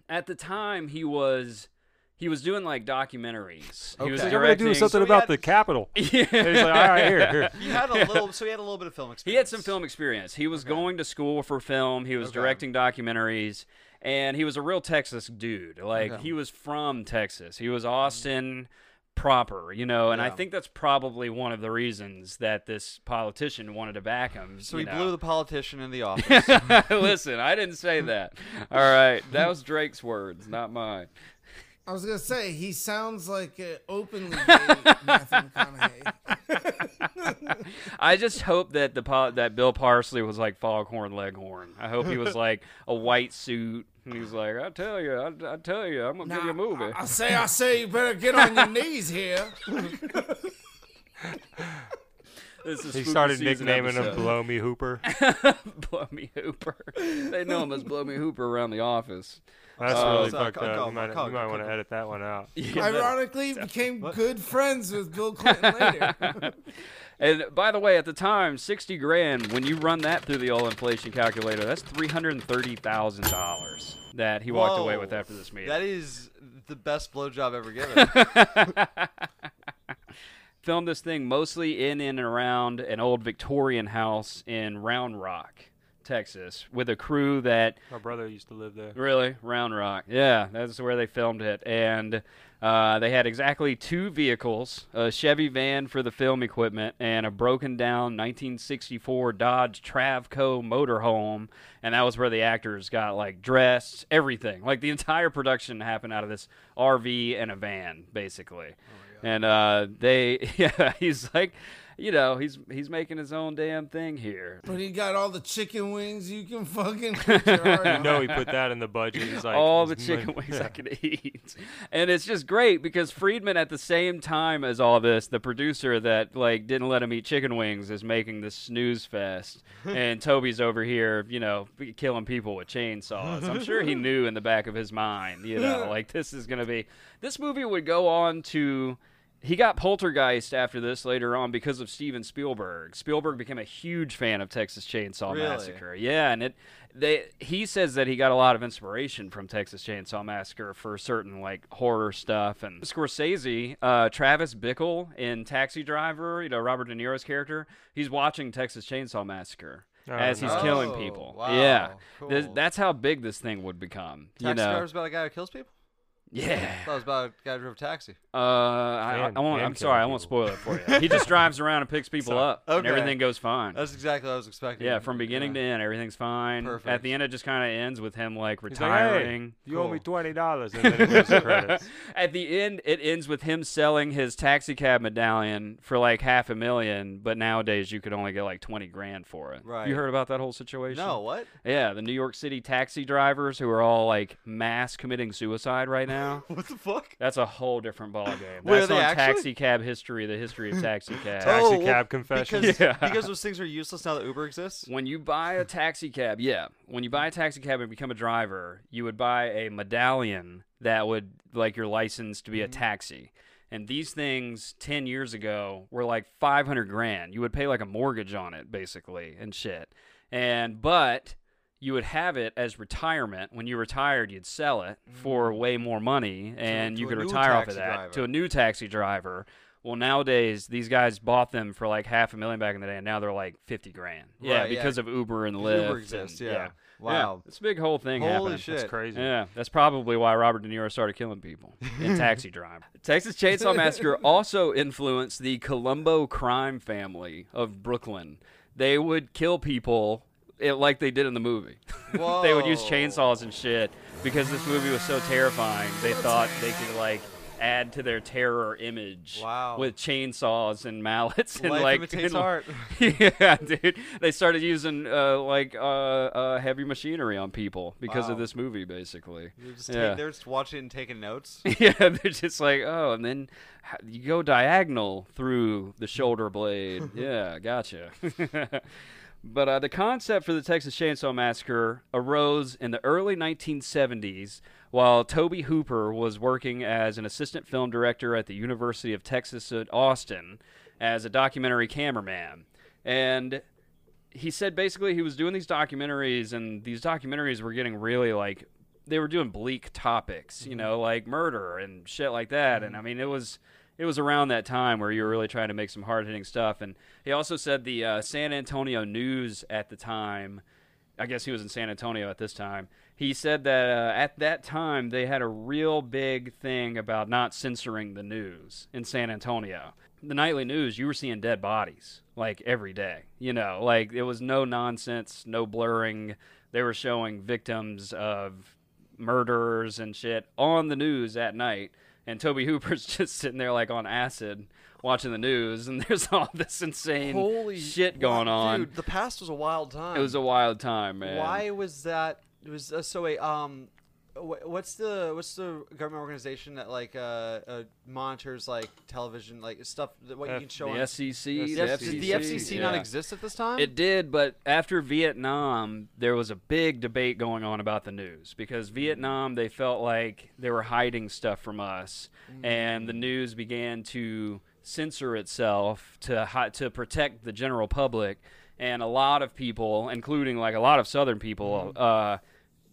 at the time he was he was doing like documentaries. He was Okay. I'm gonna do something So about had- the Capitol. Yeah. He's like, all right, here, here. He had a little, so he had a little bit of film experience. He had some film experience. He was going to school for film. He was Okay. directing documentaries, and he was a real Texas dude. Like Okay. he was from Texas. He was Austin proper, you know. And I think that's probably one of the reasons that this politician wanted to back him. So he know. blew the politician in the office. Listen, I didn't say that. All right, that was Drake's words, not mine. I was gonna say he sounds like an openly gay Matthew McConaughey. I just hope that the that Bill Parsley was like Foghorn Leghorn. I hope he was like a white suit. And he's like, I tell you, I, I tell you, I'm gonna give you a movie. I, I say, I say, you better get on your knees here. This is He started season nicknaming him. Blow Me Hooper. Blow me Hooper. They know him as Blow me Hooper around the office. That's Oh, really fucked up. You might, you might want to edit that one out. Ironically, became good friends with Bill Clinton later. And by the way, at the time, sixty grand. When you run that through the all-inflation calculator, that's three hundred and thirty thousand dollars that he walked away with after this meeting. That is the best blowjob ever given. Filmed this thing mostly in and around an old Victorian house in Round Rock, Texas, with a crew that My brother used to live there. Really? Round Rock. Yeah, that's where they filmed it. And uh, they had exactly two vehicles a Chevy van for the film equipment and a broken down 1964 Dodge Travco motorhome. And that was where the actors got like dressed, everything. Like the entire production happened out of this RV and a van, basically. and uh, they, yeah, he's like. You know, he's he's making his own damn thing here. but he got all the chicken wings you can fucking put your heart You know he put that in the budget. He's like all the chicken wings yeah. I can eat. And it's just great because Friedman at the same time as all this, the producer that like didn't let him eat chicken wings is making this snooze fest. and Tobe's over here, you know, killing people with chainsaws. I'm sure he knew in the back of his mind, you know, like this is going to be this movie would go on to he got Poltergeist after this later on because of Steven Spielberg. Spielberg became a huge fan of Texas Chainsaw Really? Massacre. Yeah, and it they he says that he got a lot of inspiration from Texas Chainsaw Massacre for certain like horror stuff. And Scorsese, uh, Travis Bickle in Taxi Driver, you know Robert De Niro's character, he's watching Texas Chainsaw Massacre. Oh, as he's nice. killing Oh, people, wow, yeah, Th- cool. that's how big this thing would become. you Taxi know, driver's about a guy who kills people? Yeah. I thought it was about a guy who drove a taxi. Uh, I, And- I won't. I'm sorry, I won't people. spoil it for you. He just drives around and picks people Sorry. up, and everything goes fine. That's exactly what I was expecting. yeah, from beginning Yeah. to end, everything's fine. Perfect. At the end, it just kind of ends with him like He's like, hey, retiring. you owe me twenty dollars, and then it goes. At the end, it ends with him selling his taxi cab medallion for like half a million, but nowadays you could only get like twenty grand for it. Right. You heard about that whole situation? No, what? Yeah, the New York City taxi drivers who are all like mass committing suicide right now. What the fuck? That's a whole different ballgame. Wait, are That's they on actually? taxi cab history, the history of taxi cab. Taxi Oh, well, cab confessions. Because, Yeah. because those things are useless now that Uber exists? When you buy a taxi cab, yeah, when you buy a taxi cab and become a driver, you would buy a medallion that would like your license to be a mm-hmm. taxi. And these things 10 years ago were like 500 grand. You would pay like a mortgage on it basically and shit. And but you would have it as retirement. When you retired, you'd sell it for mm. way more money and to you could retire off of that driver. to a new taxi driver. Well, nowadays these guys bought them for like half a million back in the day, and now they're like fifty grand. Yeah, Right, yeah. because of Uber and Lyft. Uber exists, and- yeah. Wow. it's a big whole thing Holy happening. shit. That's crazy. Yeah, that's probably why Robert De Niro started killing people in Taxi Driver. Texas Chainsaw Massacre also influenced the Colombo crime family of Brooklyn. They would kill people it, like they did in the movie. they would use chainsaws and shit because this movie was so terrifying. They thought they could like add to their terror image Wow. with chainsaws and mallets and Life like and- art. yeah, dude. They started using uh, like uh, uh, heavy machinery on people because of this movie, basically. They're just, Yeah. take, they're just watching and taking notes. yeah, they're just like, oh, and then you go diagonal through the shoulder blade. yeah, gotcha. But uh, the concept for the Texas Chainsaw Massacre arose in the early 1970s while Tobe Hooper was working as an assistant film director at the University of Texas at Austin as a documentary cameraman. And he said basically he was doing these documentaries and these documentaries were getting really like they were doing bleak topics you know like murder and shit like that. And i mean it was it was around that time where you were really trying to make some hard-hitting stuff and he also said the uh, san antonio news at the time I guess he was in San Antonio at this time. He said that uh, at that time they had a real big thing about not censoring the news in San Antonio. The nightly news, you were seeing dead bodies like every day. You know, like it was no nonsense, no blurring. They were showing victims of murderers and shit on the news at night. And Tobe Hooper's just sitting there like on acid watching the news, and there's all this insane Holy shit going wow, on. Dude, the past was a wild time. It was a wild time, man. Why was that? It was uh, so wait. Um, what's the what's the government organization that like uh, uh monitors like television like stuff that what you can show The on? FCC, The the FCC, did the FCC not yeah. exist at this time? It did, but after Vietnam, there was a big debate going on about the news because Vietnam, they felt like they were hiding stuff from us, and the news began to censor itself to hi- to protect the general public. And a lot of people, including like a lot of Southern people, uh,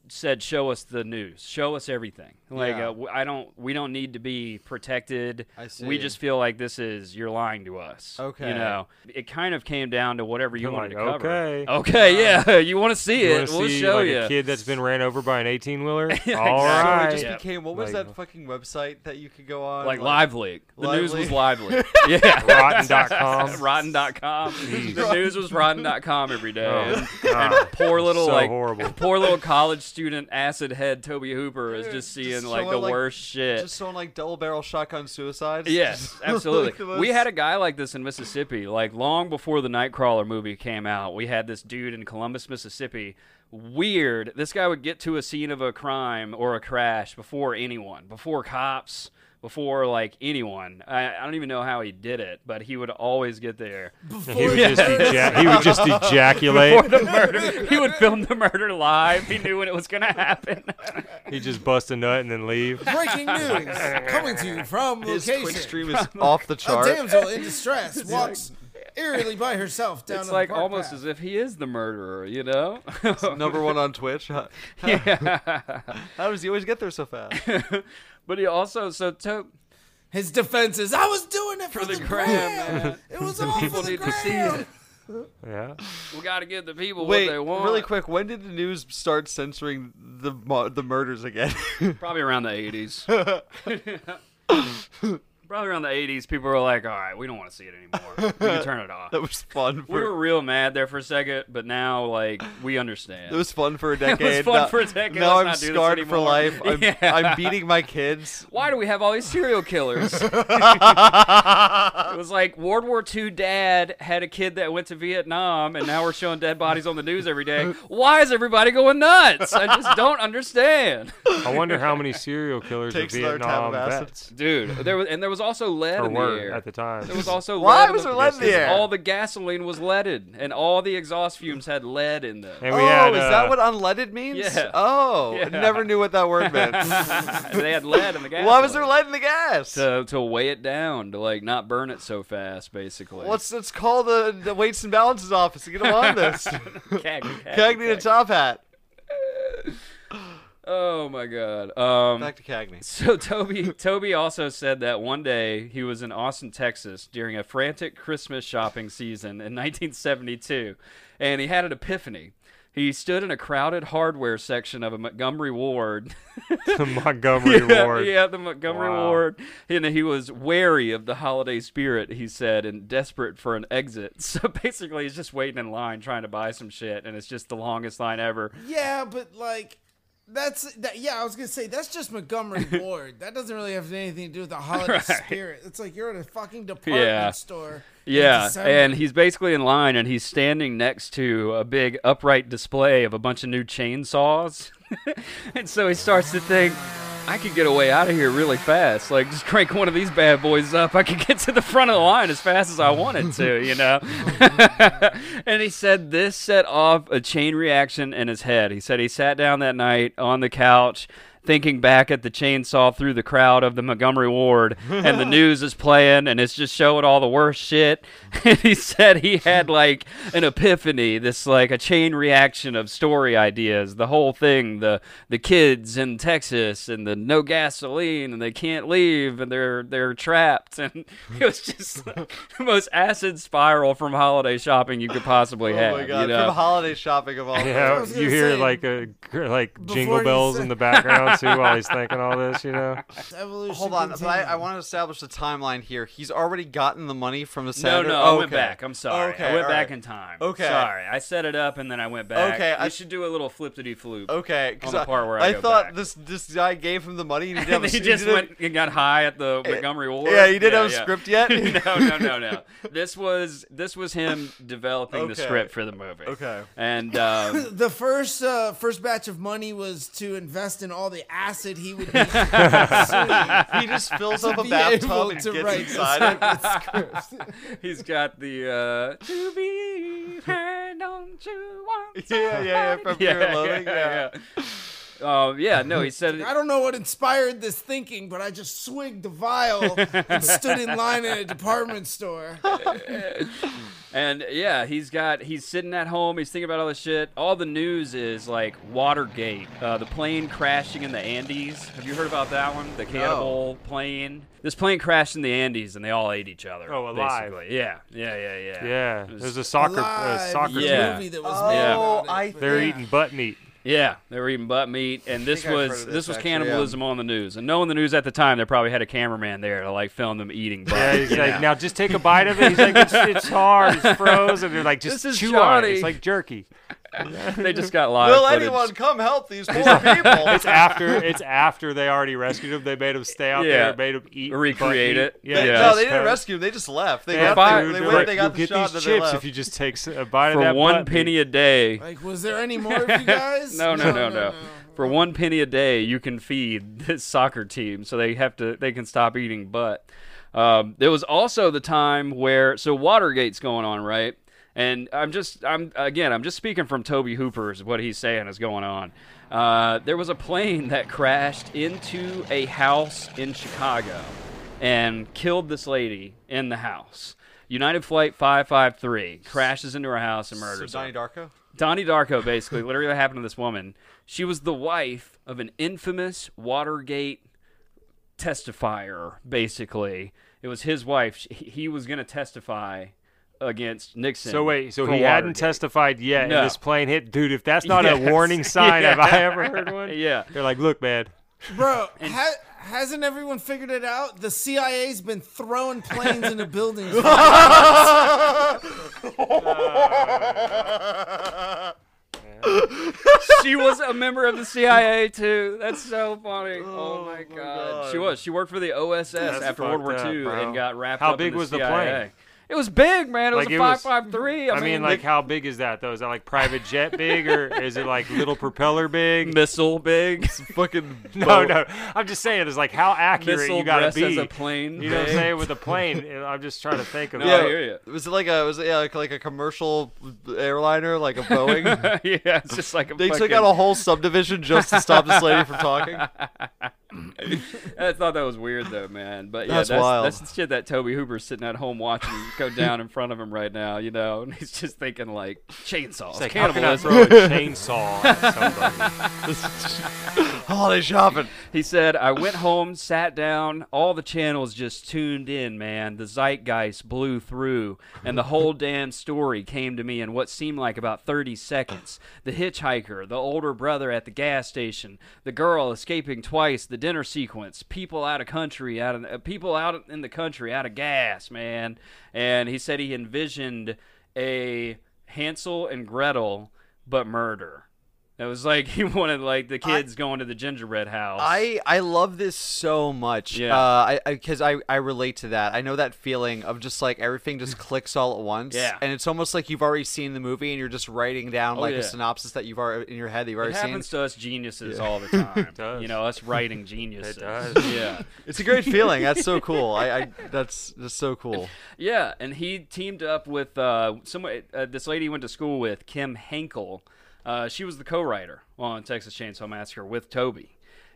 said, "Show us the news. Show us everything. Like Yeah. uh, w- I don't, we don't need to be protected. I We just feel like this is you're lying to us. Okay. you know, it kind of came down to whatever you You're wanted like, to cover. okay. Okay, yeah. You want to see You it? we'll see show like you. a kid that's been ran over by an 18 wheeler? All exactly. right. So it just Yeah. became what was Like- that fucking website that you could go on? Like Live Leak. The news Lively? was lively. yeah. Rotten.com. Rotten.com. The news was rotten.com every day. Oh, and, and poor little So like horrible. poor little college student acid head Tobe Hooper is just seeing just like the like- worst shit. Just showing like double barrel shotgun suicides. Yes, absolutely. like, we had a guy like this in Mississippi, like long before the Nightcrawler movie came out. We had this dude in Columbus, Mississippi. Weird. This guy would get to a scene of a crime or a crash before anyone, before cops, before like anyone. I, I don't even know how he did it, but he would always get there. He would, just eja- he would just ejaculate. Before the murder, he would film the murder live. He knew when it was gonna happen. He'd just bust a nut and then leave. Breaking news coming to you from His location. quick stream is off the A chart. damsel in distress walks eerily by herself down It's the like park almost path. as if he is the murderer, you know? Number one on Twitch. How, yeah. how does he always get there so fast? But he also so to, His defense is, I was doing it for, for the gram. gram, man. It was all People for the need to see it. Yeah. We got to give the people Wait, what they want. really quick. When did the news start censoring the the murders again? Probably around the 80s. Probably around the 80s, people were like, all right, we don't want to see it anymore. We can turn it off. that was fun. We were real mad there for a second, but now, like, we understand. it was fun for a decade. It decade. was fun now, for a decade. Now Let's I'm not scarred for life. I'm, Yeah. I'm beating my kids. Why do we have all these serial killers? it was like World War II dad had a kid that went to Vietnam, and now we're showing dead bodies on the news every day. Why is everybody going nuts? I just don't understand. I wonder how many serial killers are Takes another Vietnam vets. Dude, there was and there was also lead Or in the air. at the time. There was also Why lead in was the, there lead in the air? All the gasoline was leaded, and all the exhaust fumes had lead in them. And we oh, had, is uh, that what unleaded means? Yeah. Oh, I never knew what that word meant. they had lead in the gas. Why was there lead in the gas? To, to weigh it down, to like not burn it so fast, basically. Let's let's call the, the weights and balances office and get them on this. Cagney, Cagney, Cagney and top hat. Oh my god. Um, Back to Cagney. so Tobe Tobe also said that one day he was in Austin, Texas during a frantic Christmas shopping season in 1972, and he had an epiphany. He stood in a crowded hardware section of a Montgomery Ward. the Montgomery yeah, Ward. yeah, the Montgomery Wow. Ward. And he was wary of the holiday spirit, he said, and desperate for an exit. So basically, he's just waiting in line trying to buy some shit, and it's just the longest line ever. Yeah, but like that's that, yeah. I was gonna say that's just Montgomery Ward. That doesn't really have anything to do with the holiday Right. spirit. It's like you're at a fucking department Yeah. store. Yeah, and he's basically in line, and he's standing next to a big upright display of a bunch of new chainsaws. and so he starts to think, I could get away out of here really fast. Like, just crank one of these bad boys up. I could get to the front of the line as fast as I wanted to, you know? and he said this set off a chain reaction in his head. He said he sat down that night on the couch. Thinking back at the chainsaw through the crowd of the Montgomery Ward, and the news is playing, and it's just showing all the worst shit. And he said he had like an epiphany, this like a chain reaction of story ideas. The whole thing, the the kids in Texas, and the no gasoline, and they can't leave, and they're they're trapped, and it was just like, the most acid spiral from holiday shopping you could possibly Oh have. Oh my god! you know? From holiday shopping of all. Yeah, you hear say, like a like jingle bells said- in the background on too while he's thinking all this, you know. Evolution Hold on, but I, I want to establish the timeline here. He's already gotten the money from the No, senator. no, Oh, I went okay. back. I'm sorry. Okay, I went all back right. in time. Okay. Sorry. I set it up and then I went back. Okay, We I- should do a little flip, flippity floop. Okay, On because the part where I go thought back. this this guy gave him the money and he didn't have a he he just didn't- went and got high at the Montgomery Ward. Yeah, he didn't Yeah, have a script yet. no, no, no, no. This was this was him developing the Okay. script for the movie. Okay. And um, the first uh, first batch of money was to invest in all the acid he would need to he just fills up a be bathtub and to gets write inside it. the script. he's got the uh, to be heard, don't you want Yeah, yeah, yeah, from yeah, Fear and Loathing, yeah, yeah. Um, yeah, no, he said I don't know what inspired this thinking, but I just swigged the vial and stood in line at a department store. And yeah, he's got he's sitting at home. He's thinking about all this shit. All the news is like Watergate, uh, the plane crashing in the Andes. Have you heard about that one? The cannibal plane. This plane crashed in the Andes, and they all ate each other. Oh, alive. Basically. Yeah, yeah, yeah, yeah. Yeah, It was- there's a soccer uh, Alive, soccer team. Yeah. movie that was Oh, made Yeah. about it, I They're yeah. eating butt meat. Yeah, they were eating butt meat, and this think I've heard was this, this, was actually, yeah. cannibalism on the news. And knowing the news at the time, they probably had a cameraman there to like film them eating butt. Yeah, he's you like, know? now just take a bite of it. He's like, it's, it's hard, it's frozen. They're like, just This is chew on it. It's like jerky. they just got live Will footage. anyone come help these poor people? It's after it's after they already rescued him. They made him stay out Yeah. there, made him eat, Recreate it. Yeah, Yeah. No, they didn't cut- rescue him. They just left. They Yeah, got Buy- the, they they're went. like, They got "You'll the get shot. these and they chips left. if you just take a bite of for that one butt penny a day. Like, was there any more of you guys? No, no, no, no. For one penny a day, you can feed this soccer team, so they have to they can stop eating butt. Um, there was also the time where so Watergate's going on, right? And I'm just I'm again I'm just speaking from Tobe Hooper's what he's saying is going on. Uh, there was a plane that crashed into a house in Chicago and killed this lady in the house. United Flight 553 crashes into her house and So murders her. Donnie Darko. Donnie Darko, basically, literally what happened to this woman. She was the wife of an infamous Watergate testifier, basically. It was his wife. He was going to testify against Nixon. So wait, so for he hadn't Watergate. testified yet, No. and this plane hit. Dude, if that's not Yes. a warning sign, have I ever heard one? Yeah. They're like, look, man. Bro, ha- hasn't everyone figured it out? The CIA's been throwing planes into buildings. for she was a member of the CIA too. That's so funny. Oh, oh my, god. She was. She worked for the OSS That's after World War up, II bro. and got wrapped How up in big the was the plane? It was big, man. It was a it was- 553. I, I mean, like, how big is that though? Is that like private jet big, or is it like little propeller big? missile big. Fucking No, boat. no. I'm just saying, it's like how accurate missile you gotta dressed as be. a plane. You know what I'm big. saying with a plane? I'm just trying to think of. No, it. I hear you. Was it like a was it yeah, like, like a commercial airliner, like a Boeing? yeah, it's just like a they took fucking- out a whole subdivision just to stop this lady from talking. I thought that was weird though, man. But yeah, That's that's wild. that's the shit that Tobe Hooper's sitting at home watching go down in front of him right now, you know, and he's just thinking like chainsaws, It's like, how can I cannibalism. throw a chainsaw at somebody? Holiday shopping. He said, I went home, sat down, all the channels just tuned in, man. The zeitgeist blew through, and the whole damn story came to me in what seemed like about 30 seconds. The hitchhiker, the older brother at the gas station, the girl escaping twice, the dinner sequence, people out of country, out of uh, people out in the country, out of gas, man. And he said he envisioned a Hansel and Gretel, but murder. It was like he wanted like the kids going to the gingerbread house. I I love this so much. Yeah. Uh, I because I, I relate to that. I know that feeling of just like everything just clicks all at once. Yeah. And it's almost like you've already seen the movie and you're just writing down Oh, like yeah. a synopsis that you've already in your head that you've It already seen. happens to us geniuses all the time. does. You know, us writing geniuses. does. Yeah. It's a great feeling. That's so cool. I, I that's that's so cool. Yeah, and he teamed up with uh, some uh, this lady he went to school with, Kim Henkel. Uh, she was the co-writer on Texas Chainsaw Massacre with Tobe,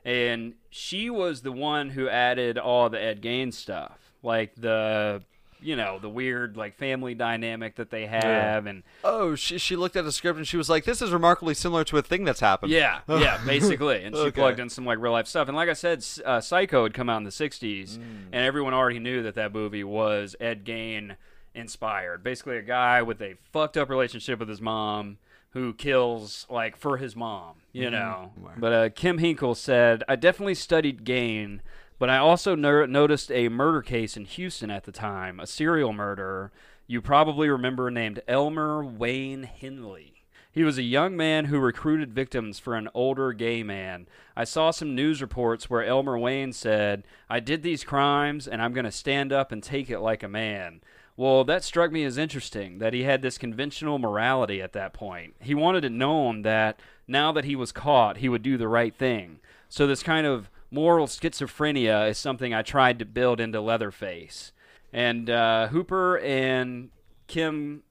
and she was the one who added all the Ed Gein's stuff, like the you know the weird like family dynamic that they have, and Oh, she she looked at the script and she was like, "This is remarkably similar to a thing that's happened." Yeah, yeah, basically. And she Okay. plugged in some like real life stuff. And like I said, uh, Psycho had come out in the '60s, Mm. and everyone already knew that that movie was Ed Gein inspired. Basically, a guy with a fucked up relationship with his mom who kills like for his mom, you know. But uh, Kim Henkel said, "I definitely studied Gein, but I also ner- noticed a murder case in Houston at the time, a serial murderer you probably remember named Elmer Wayne Henley." He was a young man who recruited victims for an older gay man. I saw some news reports where Elmer Wayne said, I did these crimes and I'm going to stand up and take it like a man. Well, that struck me as interesting that he had this conventional morality at that point. He wanted it known that now that he was caught, he would do the right thing. So, this kind of moral schizophrenia is something I tried to build into Leatherface. And uh, Hooper and Kim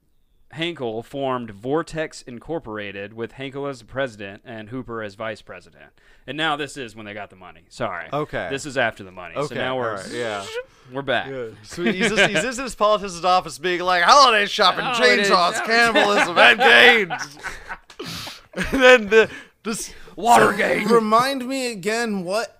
Henkel formed Vortex Incorporated with Henkel as the president and Hooper as vice president. And now this is when they got the money. Sorry. Okay. This is after the money. So Okay, now we're alright, yeah. we're back. So he's just, he's just in his politician's office being like, holiday shopping, Holiday chainsaws, shopping." cannibalism, and gains. and then the, this Watergate. Remind me again what.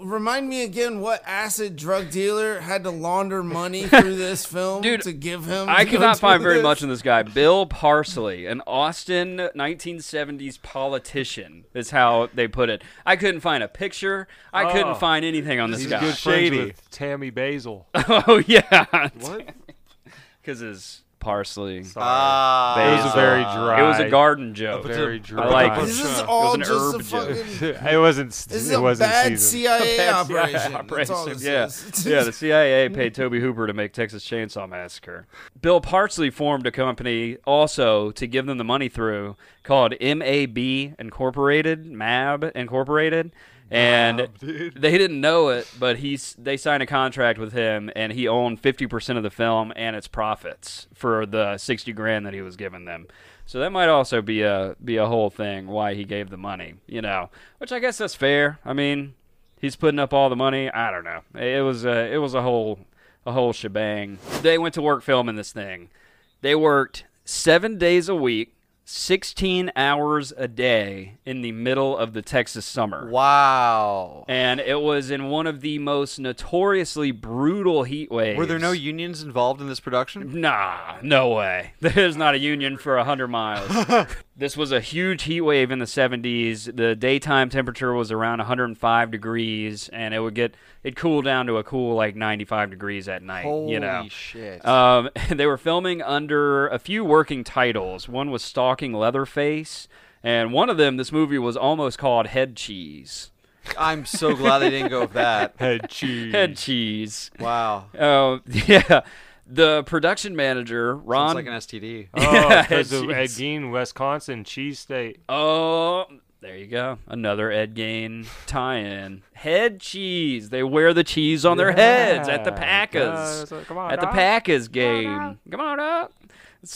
Remind me again what acid drug dealer had to launder money through this film Dude, to give him. I to could go not find very this? much in this guy. Bill Parsley, an Austin 1970s politician, is how they put it. I couldn't find a picture. I Oh. couldn't find anything on this He's guy. good Shady. friends with Tammy Basil. oh yeah, What? because his parsley. Ah, it was a very dry. It was a garden joke. very dry. I like it. This is It all an just a herb joke. fucking. it wasn't. This is it a wasn't bad seasoned. CIA Bad operation. CIA That's all operation. this yeah. is. yeah, the CIA paid Tobe Hooper to make Texas Chainsaw Massacre. Bill Parsley formed a company also to give them the money through called MAB Incorporated, MAB Incorporated. And they didn't know it, but he's they signed a contract with him, and he owned fifty percent of the film and its profits for the sixty grand that he was giving them. So that might also be a be a whole thing why he gave the money, you know. Which I guess that's fair. I mean, he's putting up all the money. I don't know. It was a it was a whole a whole shebang. They went to work filming this thing. They worked seven days a week, sixteen hours a day in the middle of the Texas summer. Wow. And it was in one of the most notoriously brutal heat waves. Were there no unions involved in this production? Nah, no way. There's not a union for a hundred miles. this was a huge heat wave in the 70s. The daytime temperature was around 105 degrees, and it would get it cooled down to a cool like 95 degrees at night. Holy you know. shit. Um, they were filming under a few working titles. One was Stalking Leatherface, and one of them, this movie was almost called Head Cheese. I'm so glad they didn't go with that. Head cheese. Head Cheese. Wow. Oh, yeah. The production manager, Ron. Sounds like an STD. Oh, Yeah, because of cheese. Ed Gein, Wisconsin, cheese state. Oh, there you go. Another Ed Gein tie-in. Head cheese. They wear the cheese on their heads at the Yeah, uh, Packers. guys, come on, at the. Packers game. Come on up.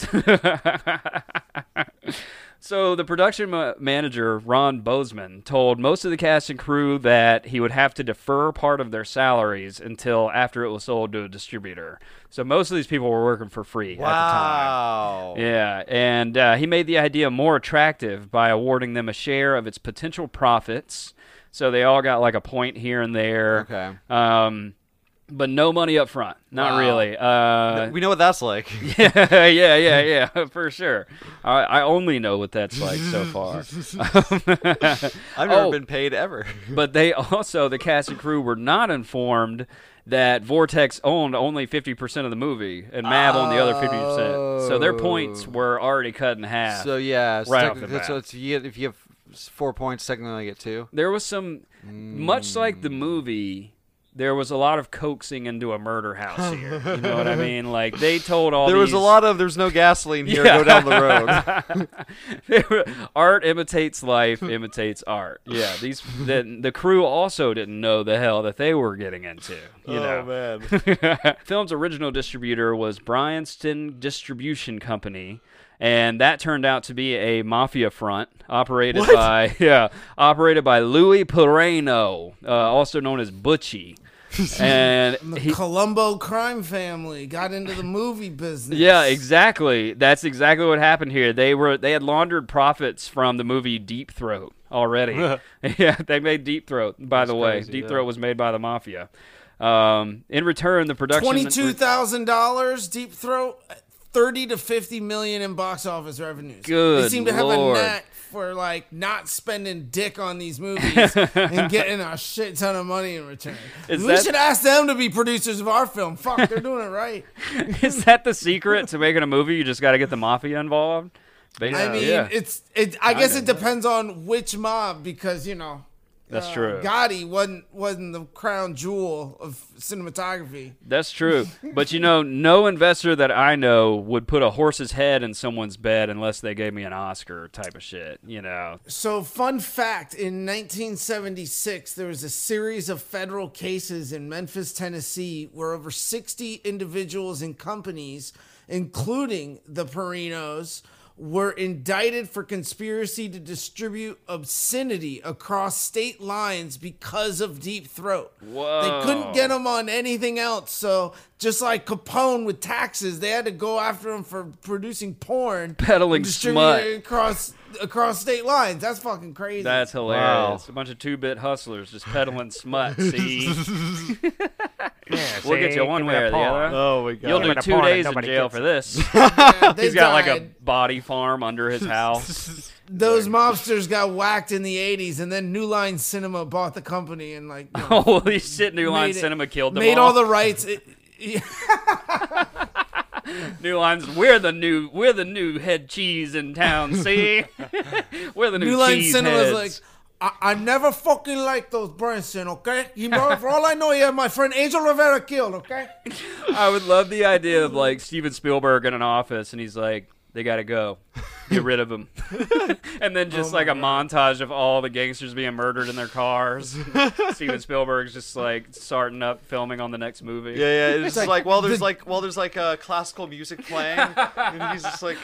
so the production ma- manager Ron Bozeman told most of the cast and crew that he would have to defer part of their salaries until after it was sold to a distributor. So most of these people were working for free at the time. Wow. Yeah, and uh, he made the idea more attractive by awarding them a share of its potential profits. So they all got like a point here and there. Okay. Um, but no money up front. Not Wow. really. Uh, We know what that's like. yeah, yeah, yeah, yeah, for sure. I, I only know what that's like so far. I've never Oh. been paid ever. but they also, the cast and crew, were not informed that Vortex owned only 50% of the movie and Mab owned the other 50%. So their points were already cut in half. So yeah, Right off the so bat. you get, if you have four points, technically you get two. there was some much like the movie there was a lot of coaxing into a murder house here you know what i mean like they told all There was a lot of there's no gasoline here. Yeah. Go down the road. Were- art imitates life imitates art yeah these the, the crew also didn't know the hell that they were getting into you know man. film's original distributor was Bryanston Distribution Company, and that turned out to be a mafia front operated by yeah, operated by Louis Peraino, uh, also known as Butchie. and The he, Colombo crime family got into the movie business. yeah, exactly. That's exactly what happened here. They were they had laundered profits from the movie Deep Throat already. yeah, they made Deep Throat. By the way, crazy, Deep yeah. Throat was made by the mafia. Um, in return, the production Twenty-two thousand dollars, Deep Throat. thirty to fifty million in box office revenues. they Good seem to have Lord. a knack for like not spending dick on these movies and getting a shit ton of money in return. Is we that- should ask them to be producers of our film. Fuck, they're doing it right. Is that the secret to making a movie? You just got to get the mafia involved. I mean, yeah. it's it. I guess it depends on which mob because you know. That's uh, true. Gotti wasn't wasn't the crown jewel of cinematography. That's true. But you know, no investor that I know would put a horse's head in someone's bed unless they gave me an Oscar type of shit. You know. So, fun fact in 1976, there was a series of federal cases in Memphis, Tennessee, where over 60 individuals and companies, including the Perainos, were indicted for conspiracy to distribute obscenity across state lines because of Deep Throat. They couldn't get them on anything else. So, just like Capone with taxes, they had to go after him for producing porn, Peddling smut. across across state lines. That's fucking crazy. That's hilarious. A bunch of two-bit hustlers just peddling smut. See, Yeah, we'll get you one way or the other. Oh my god. You'll do Give me two the paw that days in jail gets. for this. Yeah, He's got like a body farm under his house. Those mobsters got whacked in the '80s, and then New Line Cinema bought the company and like you know, Holy shit! New Line it- Cinema killed them made all. all the rights. It- New Lines. We're the new. We're the new head cheese in town. See, we're the new, New Line cheese Cinema's heads. like. I, I never fucking liked those Branson, okay? You know, for all I know, you have my friend Angel Rivera killed, okay? I would love the idea of like Steven Spielberg in an office, and he's like, "They got to go, get rid of them," and then just Oh like a montage of all the gangsters being murdered in their cars. Steven Spielberg's just like starting up filming on the next movie. Yeah, yeah. It's just like like, well, there's the- like well, there's like uh, classical music playing, and he's just like.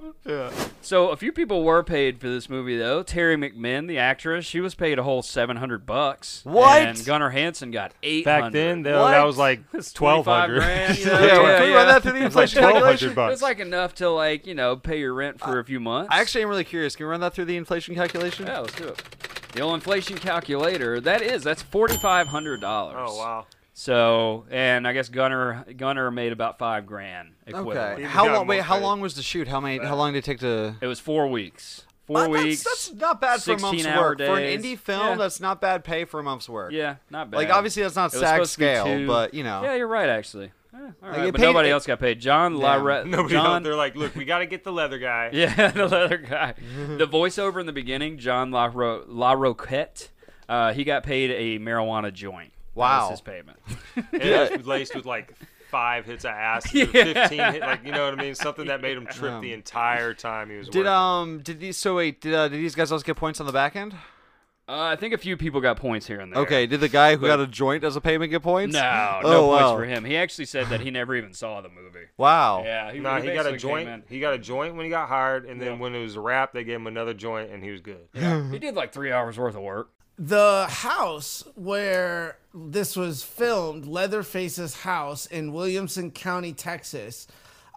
Conduct- yeah. So a few people were paid for this movie though. Teri McMinn, the actress, she was paid a whole seven hundred bucks. What? And Gunnar Hansen got eight Back then, though, What? that was like twelve hundred. twelve 25 hundred. grand, you Yeah, know? yeah, Yeah, Can we yeah. run that through the It's like inflation twelve calculation? bucks. It's like enough to like you know pay your rent for a few months. I actually am really curious. Can we run that through the inflation calculation? yeah, let's do it. The old inflation calculator. That is that's forty five hundred dollars. oh wow. So and I guess Gunnar Gunnar made about five grand equivalent. Okay. How long? Wait, how long was the shoot? How many? How long did it take to? It was four weeks. Four Uh, that's- weeks. That's, not bad for a month's 16 hour work for an indie film. Yeah. That's not bad pay for a month's work. yeah, not bad. Like obviously that's not It SAG supposed to be scale, but you know. Yeah, you're right actually. Eh, all right, you but paid- nobody it- else got paid. John Damn. Lare- Nobody John else. They're like, look, we got to get the leather guy. Yeah, the leather guy. the voiceover in the beginning, John La, Ro- Larroquette, uh, he got paid a marijuana joint. That Wow. was his payment. And it was laced with like five hits of acid, Yeah. fifteen hit, like you know what I mean, something that made him trip Yeah. the entire time he was Did working. um did these so wait did uh, did these guys also get points on the back end? Uh, I think a few people got points here and there. Okay, did the guy who But- got a joint as a payment get points? No, no Oh, points for him. He actually said that he never even saw the movie. Wow. Yeah, he, Nah, he got a joint. He got a joint when he got hired, and then Yeah. when it was a wrap, they gave him another joint, and he was good. Yeah. He did like three hours worth of work. The house where this was filmed, Leatherface's house in Williamson County, Texas,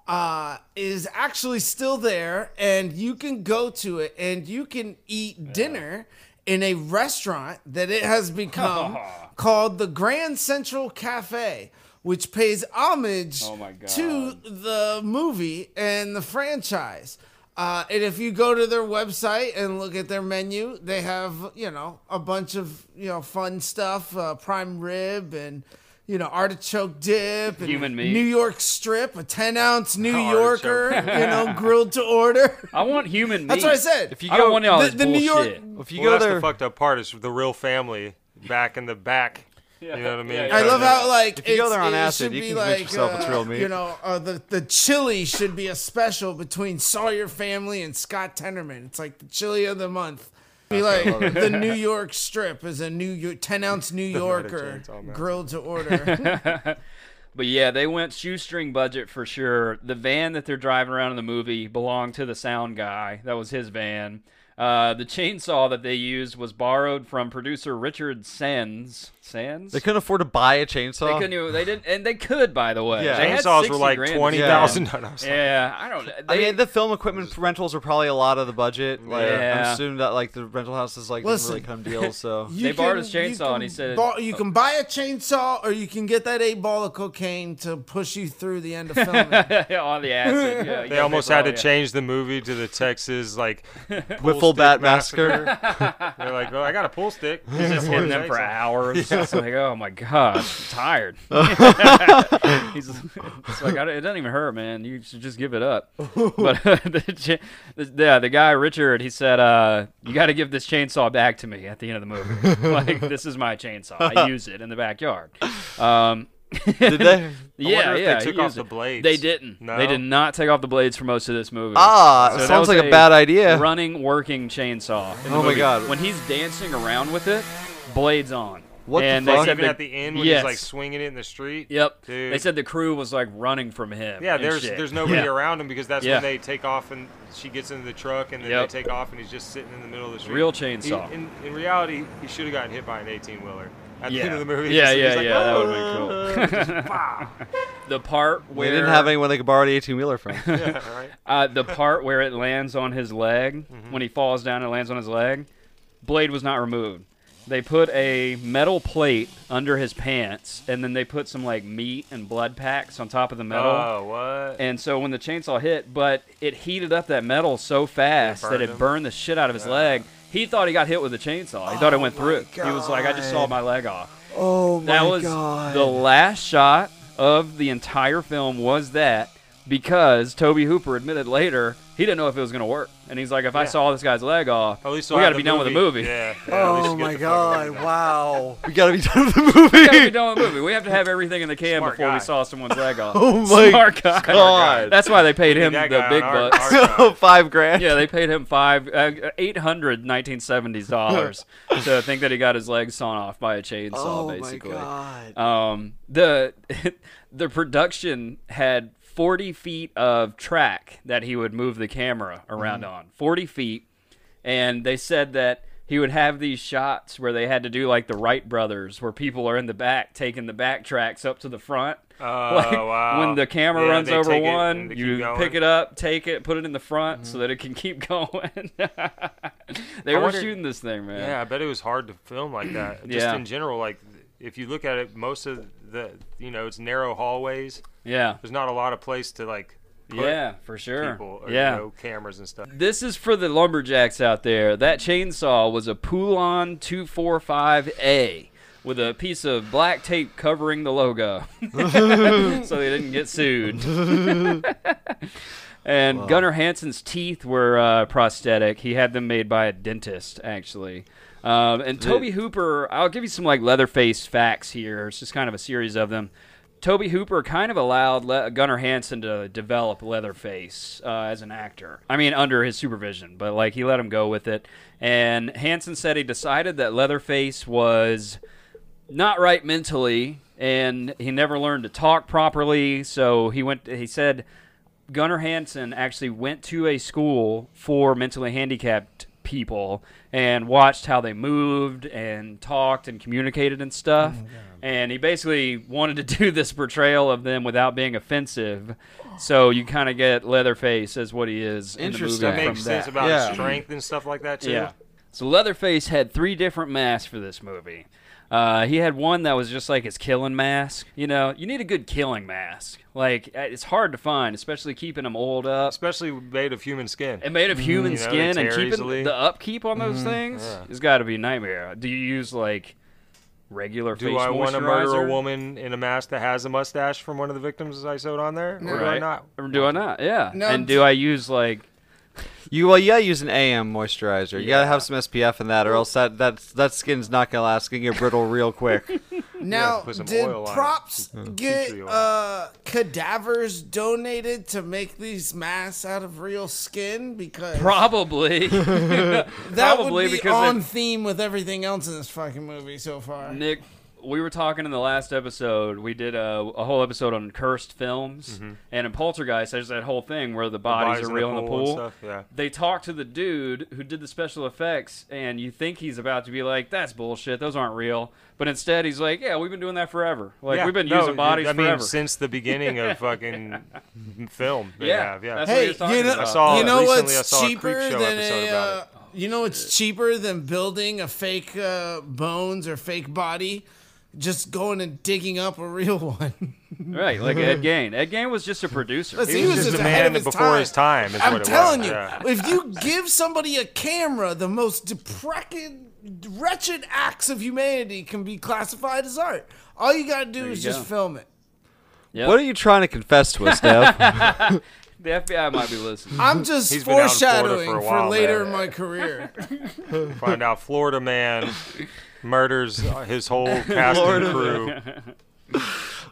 uh, is actually still there, and you can go to it and you can eat dinner in a restaurant that it has become called the Grand Central Cafe, which pays homage Oh to the movie and the franchise. Uh, and if you go to their website and look at their menu, they have you know a bunch of you know fun stuff, uh, prime rib and you know artichoke dip, and Human meat. New York strip, a ten ounce New Artichoke. Yorker, you know grilled to order. I want human meat. That's what I said. If you I go don't want all the- this the New York- if you well, go that's there the fucked up part is the real family back in the back. You know what I mean? Yeah, I love how like If you go there on it acid, should you be can convince like, yourself it's uh, real meat. You know, uh, the the chili should be a special between Sawyer Family and Scott Tenderman. It's like the chili of the month. Be like the New York strip is a New York ten ounce New Yorker grilled to order. But yeah, they went shoestring budget for sure. The van that they're driving around in the movie belonged to the sound guy. That was his van. Uh, the chainsaw that they used was borrowed from producer Richard Sands. Sands. They couldn't afford to buy a chainsaw. They couldn't. They didn't, and they could, by the way. Yeah. They Chainsaws were like grand to twenty spend. thousand. dollars. Yeah, I don't. I mean, the film equipment rentals are probably a lot of the budget. Like, Yeah. I'm assuming that like the rental houses like Listen. didn't really come deals. So You They borrowed can- his chainsaw and he said- bor- you can buy a chainsaw or you can get that eight ball of cocaine to push you through the end of filming. on the acid. Yeah, They almost had to probably- change the movie to the Texas like Wiffle pull bat stick massacre. They're like, oh, I got a pull stick. He's just hitting them for hours. It's like, oh my god, I'm tired. He's it's like, I don't- it doesn't even hurt, man. You should just give it up. But the, the, yeah, the guy Richard, he said, uh, you got to give this chainsaw back to me at the end of the movie. like, this is my chainsaw. I use it in the backyard. Um, Did they? yeah, if they yeah. took off the blades. They didn't. No? They did not take off the blades for most of this movie. Ah, So sounds like a bad idea. Running, working chainsaw. Oh my. God. When he's dancing around with it, blades on. What the fuck? They said Even at the end when yes. he's like swinging it in the street. Yep. Dude. They said the crew was like running from him. Yeah, there's shit. there's nobody Yeah. around him because that's Yeah. when they take off and she gets into the truck and then Yep. they take off and he's just sitting in the middle of the street. Real He- chainsaw. in, in reality, he should have gotten hit by an 18 wheeler at the Yeah. end of the movie. Yeah, Just- yeah, like, yeah. That "Oh." would have been cool. the part We where didn't have anyone they could borrow the 18 wheeler from. Yeah, right. uh, the part where it lands on his leg Mm-hmm. when he falls down and lands on his leg, blade was not removed. They put a metal plate under his pants, and then they put some like meat and blood packs on top of the metal. Oh, what? And so when the chainsaw hit, but it heated up that metal so fast that it him? burned the shit out of his leg. He thought he got hit with a chainsaw. He thought it went through. He was like, I just saw my leg off. oh that was the last shot of the entire film was that because Tobe Hooper admitted later he didn't know if it was going to work. And he's like, if I saw this guy's leg off, At least we got to be the done with the movie. Yeah. yeah, Oh my the fucking movie god! Wow, we gotta be done with the We got to be movie. done with the movie. We have to have everything in the can Smart before we saw someone's leg off. Oh my Smart guy. God. That's why they paid him the big our- bucks. Our five grand. Yeah, they paid him five, uh, eight hundred 1970s dollars to think that he got his legs sawn off by a chainsaw. Oh basically, my god. um, the the production had 40 feet of track that he would move the camera around Mm-hmm. on. 40 feet, and they said that he would have these shots where they had to do like the Wright brothers, where people are in the back taking the back tracks up to the front. Oh, like wow. when the camera Yeah, runs over one, you pick it up, take it, put it in the front Mm-hmm. so that it can keep going. they I were wonder- shooting this thing, man. Yeah, I bet it was hard to film like that. Just Yeah. in general, like if you look at it, most of the you know it's narrow hallways. Yeah. There's not a lot of place to like put Yeah, for sure. people or yeah. you know, cameras and stuff. This is for the lumberjacks out there. That chainsaw was a Poulan 245A with a piece of black tape covering the logo so they didn't get sued. and Gunnar Hansen's teeth were uh, prosthetic. He had them made by a dentist, actually. Um, and Tobe Hooper, I'll give you some like Leatherface facts here. It's just kind of a series of them. Tobe Hooper kind of allowed Le- Gunnar Hansen to develop Leatherface uh, as an actor. I mean, under his supervision, but like he let him go with it. And Hansen said he decided that Leatherface was not right mentally, and he never learned to talk properly. So he went. He said Gunnar Hansen actually went to a school for mentally handicapped people and watched how they moved and talked and communicated and stuff. Oh and he basically wanted to do this portrayal of them without being offensive. So you kind of get Leatherface as what he is in the movie Interesting. That from makes sense that. about Yeah. his strength and stuff like that too. Yeah. So Leatherface had three different masks for this movie. Uh, he had one that was just like his killing mask. You know, you need a good killing mask. Like uh, it's hard to find, especially keeping them oiled up Especially made of human skin. and made of human You know, skin, and keeping easily. the upkeep on those things Yeah. has got to be a nightmare. Do you use like regular Do face I want to murder moisturizer? a woman in a mask that has a mustache from one of the victims I sewed on there? Or do I not? Or do I not? Yeah. No, and do I use like You well, you gotta use an AM moisturizer. You gotta have some SPF in that, or else that that that skin's not gonna last. It's gonna get brittle real quick. Now, put did oil on it. props get uh, cadavers donated to make these masks out of real skin? Because probably that probably would be because on if- theme with everything else in this fucking movie so far. Nick we were talking in the last episode. We did a, a whole episode on cursed films, and in Poltergeist, there's that whole thing where the bodies, bodies are real in the and pool. stuff, yeah. They talk to the dude who did the special effects, and you think he's about to be like, "That's bullshit. Those aren't real." But instead, he's like, "Yeah, we've been doing that forever. Like Yeah, we've been no, using bodies I mean, forever." since the beginning of fucking film. Yeah, have, yeah. that's- what he Hey, was talking you know, about. I saw- you know recently what's a cheaper Creepshow than episode a, about uh, you know what's cheaper than building a fake uh, bones or fake body? Just going and digging up a real one. right, like Ed Gein. Ed Gein was just a producer. Listen, He was just a ahead man of his before time. his time, is I'm what it telling was, you, yeah. if you give somebody a camera, the most decrepit, wretched acts of humanity can be classified as art. All you gotta do There is just go. film it. Yep. What are you trying to confess to us, Dev? the FBI might be listening. I'm just He's been out in Florida foreshadowing for a for, later man. in my career. Find out Florida man murders his whole cast and crew.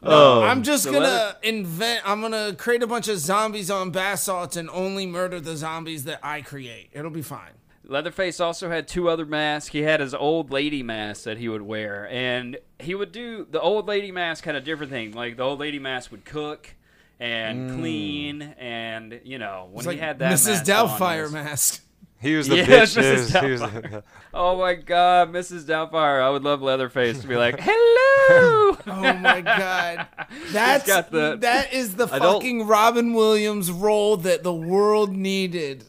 oh, I'm just so gonna let invent. I'm gonna create a bunch of zombies on bath salts and only murder the zombies that I create. It'll be fine. Leatherface also had two other masks. He had his old lady mask that he would wear, and he would do the old lady mask had a different thing. Like the old lady mask would cook and mm. clean, and you know when It's he like had that Mrs. mask on, Doubtfire mask. He was the Yeah, bitch. Mrs. He was, Doubtfire. Oh my God, Mrs. Doubtfire! I would love Leatherface to be like, "Hello." Oh my god, that's got the- that is the I don't- fucking Robin Williams role that the world needed.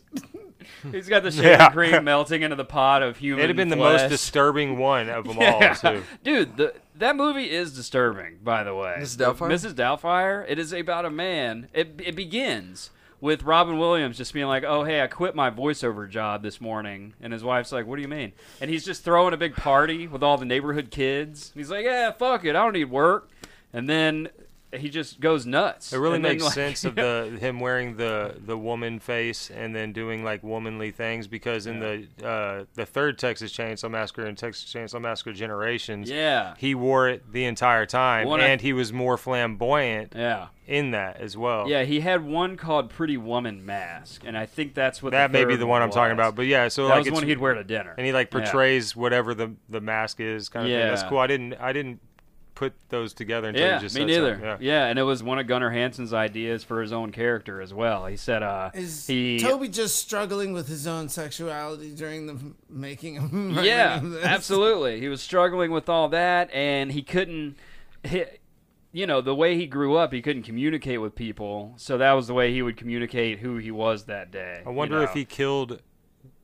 He's got the shaving Yeah. cream melting into the pot of human. It'd have been the most disturbing one of them Yeah. all, too. Dude, the, that movie is disturbing, by the way. Mrs. Doubtfire? Mrs. Doubtfire, it is about a man. It, it begins with Robin Williams just being like, oh, hey, I quit my voiceover job this morning. And his wife's like, what do you mean? And he's just throwing a big party with all the neighborhood kids. He's like, yeah, fuck it. I don't need work. And then he just goes nuts. It really And then, makes like- sense of the him wearing the the woman face and then doing like womanly things because in the uh, the third Texas Chainsaw Massacre and Texas Chainsaw Massacre Generations, Yeah. he wore it the entire time One I- and he was more flamboyant Yeah. in that as well. Yeah, he had one called Pretty Woman Mask, and I think that's what that may be the one I'm talking about. But yeah, so that like was one he'd wear to dinner. and he like Yeah. portrays whatever the the mask is kind of thing. That's cool. I didn't I didn't put those together until Yeah, you just me said neither. something. Yeah. and it was one of Gunnar Hansen's ideas for his own character as well. He said, uh, Is he, Tobe just struggling with his own sexuality during the making of writing yeah, of this? absolutely. He was struggling with all that, and he couldn't. He, you know, the way he grew up, he couldn't communicate with people, so that was the way he would communicate who he was that day. I you wonder if he killed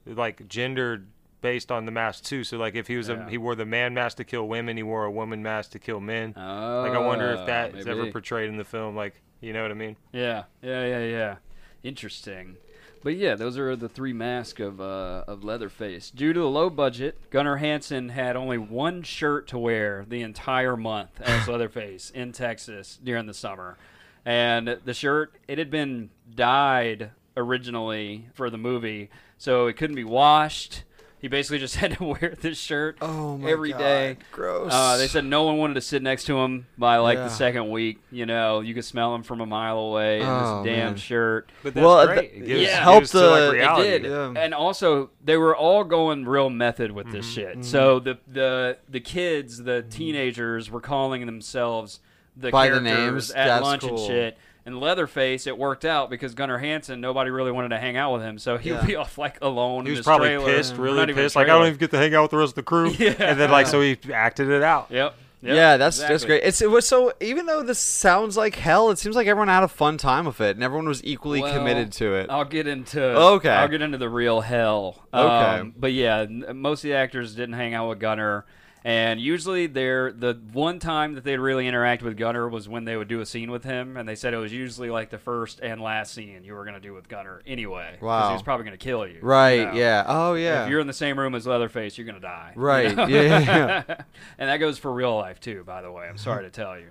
like gendered based on the mask too. So like if he was Yeah. a he wore the man mask to kill women, he wore a woman mask to kill men. Oh, like I wonder if that that is ever portrayed in the film. Like you know what I mean? Yeah, yeah, yeah, yeah. Interesting. But yeah, those are the three masks of uh, of Leatherface. Due to the low budget, Gunnar Hansen had only one shirt to wear the entire month as Leatherface in Texas during the summer, and the shirt it had been dyed originally for the movie, so it couldn't be washed. He basically just had to wear this shirt Oh my every day. God, gross. Uh, they said no one wanted to sit next to him by like Yeah. the second week. You know, you could smell him from a mile away in Oh, this damn man. shirt. But that's Well, great. th- It gives, yeah. helped gives to, like, the- it reality. It did, Yeah. and also they were all going real method with this mm-hmm. shit. Mm-hmm. So the the the kids, the mm-hmm. teenagers, were calling themselves the By the characters names? at That's lunch cool. and shit. And Leatherface, it worked out because Gunnar Hansen, nobody really wanted to hang out with him, so he would Yeah. be off like alone. He in was his probably trailer. pissed, really pissed. Like I don't even get to hang out with the rest of the crew. Yeah. And then like so he acted it out. Yep. yep, yeah, that's that's great. It's it was so even though this sounds like hell, it seems like everyone had a fun time with it, and everyone was equally Well, committed to it. I'll get into Okay. I'll get into the real hell. Okay. Um, but yeah, most of the actors didn't hang out with Gunnar, and usually they're the one time that they'd really interact with Gunnar was when they would do a scene with him, and they said it was usually like the first and last scene you were gonna do with Gunnar anyway. Wow. he was probably gonna kill you. right? you know? Yeah. Oh yeah. If you're in the same room as Leatherface, you're gonna die. you Right. know? Yeah, yeah, and that goes for real life too. By the way, I'm sorry to tell you,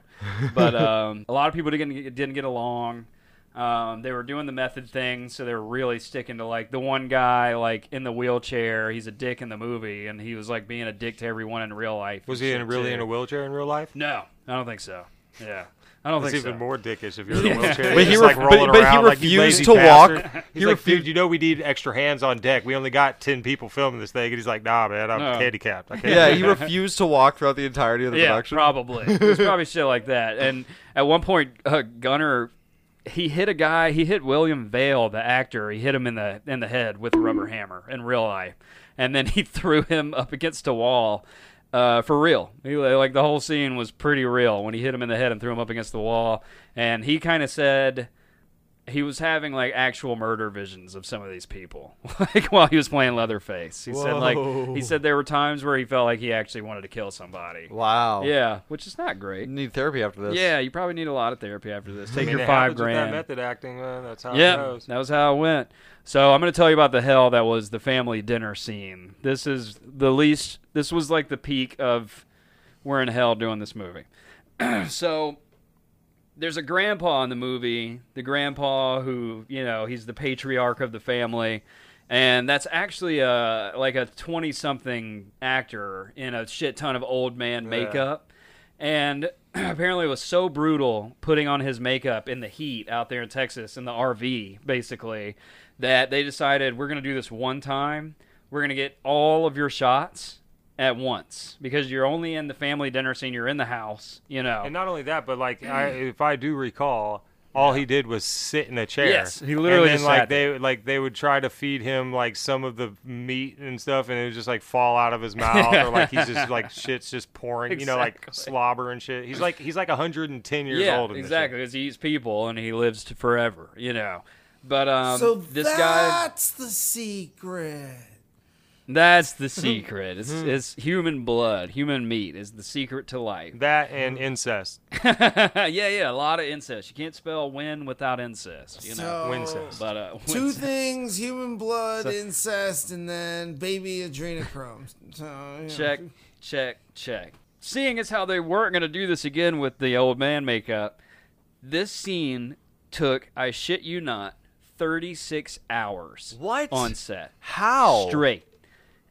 but um, a lot of people didn't didn't get along. Um, they were doing the method thing, so they were really sticking to like the one guy like in the wheelchair. He's a dick in the movie, and he was like being a dick to everyone in real life. Was he in, really too. in a wheelchair in real life? No, I don't think so. Yeah, I don't think It's think even so. more dickish if you're in a wheelchair. But he just, ref- like but- but he around like you refused to walk. bastard. He He's like, refu- dude, you know we need extra hands on deck. We only got ten people filming this thing, and he's like, nah, man, I'm No. handicapped. I can't. Yeah, he refused to walk throughout the entirety of the yeah, production. probably. It was probably shit like that. And at one point, uh, Gunnar, he hit a guy. He hit William Vail, the actor. He hit him in the in the head with a rubber hammer in real life, and then he threw him up against a wall. Uh, for real, he, like the whole scene was pretty real when he hit him in the head and threw him up against the wall. And he kind of said he was having like actual murder visions of some of these people, like while he was playing Leatherface. He said like he said there were times where he felt like he actually wanted to kill somebody. Wow. Yeah, which is not great. You need therapy after this. Yeah, you probably need a lot of therapy after this. Take I mean, your five grand. That method acting, man. That's how it Yeah, goes. that was how it went. So I'm going to tell you about the hell that was the family dinner scene. This is the least. This was like the peak of we're in hell doing this movie. so there's a grandpa in the movie, the grandpa who you know he's the patriarch of the family, and that's actually a like a 20 something actor in a shit ton of old man makeup, and apparently it was so brutal putting on his makeup in the heat out there in Texas in the RV basically that they decided we're gonna do this one time. We're gonna get all of your shots at once because you're only in the family dinner scene. You're in the house, you know. And not only that, but like, I, if I do recall, all he did was sit in a chair. Yes, he literally And then just like sat they like they would try to feed him like some of the meat and stuff, and it would just like fall out of his mouth, or like he's just like shit's just pouring, you know, like Exactly. slobber and shit. He's like he's like 110 years yeah, old. In exactly. Because he eats people and he lives to forever, you know. But um, so this guy, that's the secret. That's the secret. It's, it's human blood, human meat is the secret to life. That and incest. yeah, yeah, a lot of incest. You can't spell win without incest, you know. So, Wincest. But uh, Two Wincest. things: human blood, So- incest, and then baby adrenochrome. So you know. check, check, check. Seeing as how they weren't going to do this again with the old man makeup, this scene took, I shit you not, 36 hours What? on set. How? Straight.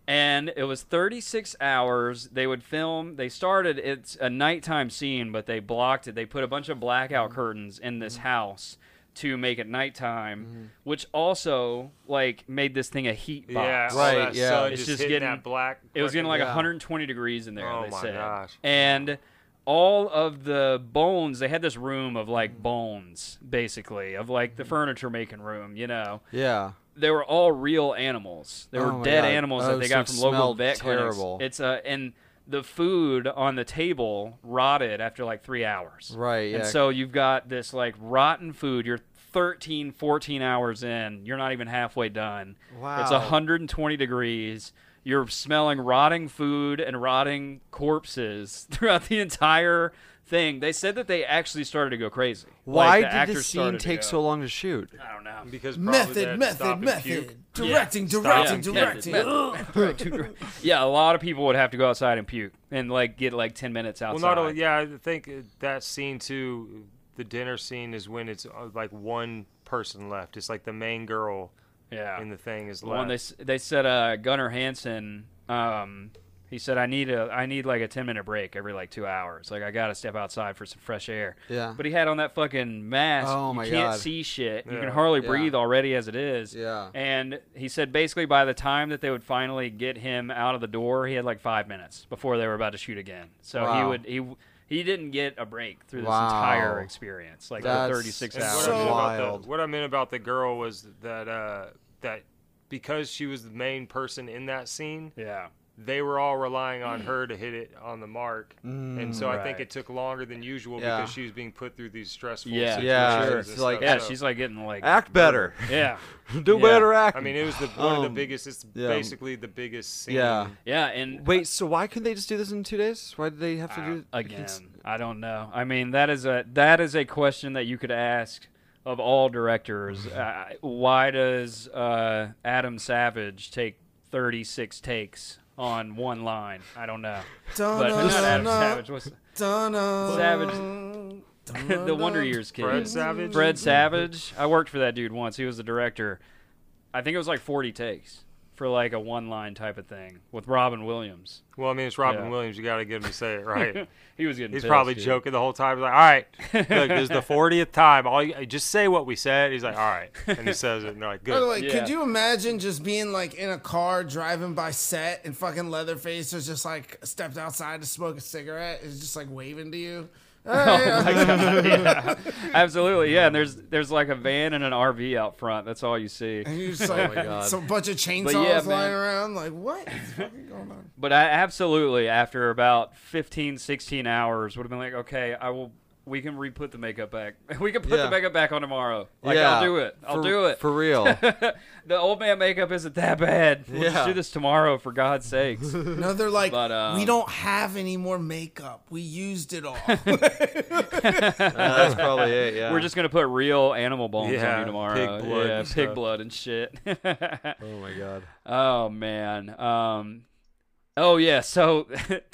And it was 36 hours. They would film. They started. It's a nighttime scene, but they blocked it. They put a bunch of blackout Mm-hmm. curtains in this house to make it nighttime, Mm-hmm. which also like made this thing a heat box. Yeah, all Right, that yeah. sun It's just, just getting- that black. It was getting like yeah. 120 degrees in there. Oh they my said. gosh. And all of the bones, they had this room of like bones, basically, of like Mm-hmm. the furniture making room. You know, Yeah. They were all real animals. They Oh were my dead God. animals Oh, that they so got from local vet terrible. clinics. It's uh, and the food on the table rotted after like three hours. Right. And so you've got this like rotten food. You're 13, 14 hours in. You're not even halfway done. Wow. It's Wow. 120 degrees. You're smelling rotting food and rotting corpses throughout the entire thing. They said that they actually started to go crazy. Why Like, the did actors this scene started to take go- so long to shoot? I don't know. because probably they Method, had to method, stop and puke. method. Directing, Stop directing, and puke. directing. yeah, a lot of people would have to go outside and puke and like get like 10 minutes outside. Well, not only yeah, I think uh, that scene too. The dinner scene is when it's uh, like one person left. It's like the main girl yeah. in the thing is The one they left. s- they said uh, Gunnar Hansen. Um, he said I need a I need like a ten minute break every like two hours. Like I gotta step outside for some fresh air. Yeah. But he had on that fucking mask. Oh, my you my can't God. see shit. You can hardly Yeah. breathe already as it is. Yeah. And he said basically by the time that they would finally get him out of the door, he had like five minutes before they were about to shoot again. So he would he he didn't get a break through this Wow. entire experience, like That's- the thirty six hours. what, So- I meant about Wild. the, what I meant about the girl was that uh, that because she was the main person in that scene, yeah. They were all relying on her to hit it on the mark, and so I think it took longer than usual Yeah. because she was being put through these stressful Yeah. situations. Yeah, and it's like- Yeah, so- she's like getting like Act better. Yeah. Do Yeah. better act. I mean, it was the one of the Um, biggest. It's yeah. basically the biggest scene. Yeah. Yeah, and Wait, so why couldn't they just do this in two days? Why did they have to Uh, do again, I don't know. I mean, that is a that is a question that you could ask of all directors. uh, why does uh, Adam Savage take 36 takes on one line? I don't know. But not Adam Savage. What's Savage. the Wonder Years kid? Fred Savage. Fred Savage. I worked for that dude once. He was the director. I think it was like 40 takes. For like a one line type of thing with Robin Williams. Well, I mean, it's Robin Yeah. Williams. You got to get him to say it right. he was getting He's pissed, probably dude. joking the whole time. He's like, "All right, look, this is the fortieth time. All you, just say what we said." He's like, "All right," and he says it. And they're like, good. By the way, Yeah. could you imagine just being like in a car driving by set and fucking Leatherface was just like stepped outside to smoke a cigarette? Is just like waving to you. Oh Hey, yeah, absolutely. Yeah, and there's there's like a van and an RV out front. That's all you see. and you just like Oh my God. some bunch of chainsaws yeah, flying man. around. Like what is fucking going on? But I absolutely, after about 15, 16 hours, would have been like, okay, I will. We can re-put the makeup back. We can put Yeah. the makeup back on tomorrow. Like yeah, I'll do it. I'll for- do it. for real. the old man makeup isn't that bad. We'll just Yeah. do this tomorrow, for God's sakes. No, they're like, But, um, we don't have any more makeup. We used it all. That's probably it. Yeah. We're just gonna put real animal bones on you tomorrow. pig blood yeah, and pig stuff. blood and shit. Oh my god. Oh man. Um Oh yeah, so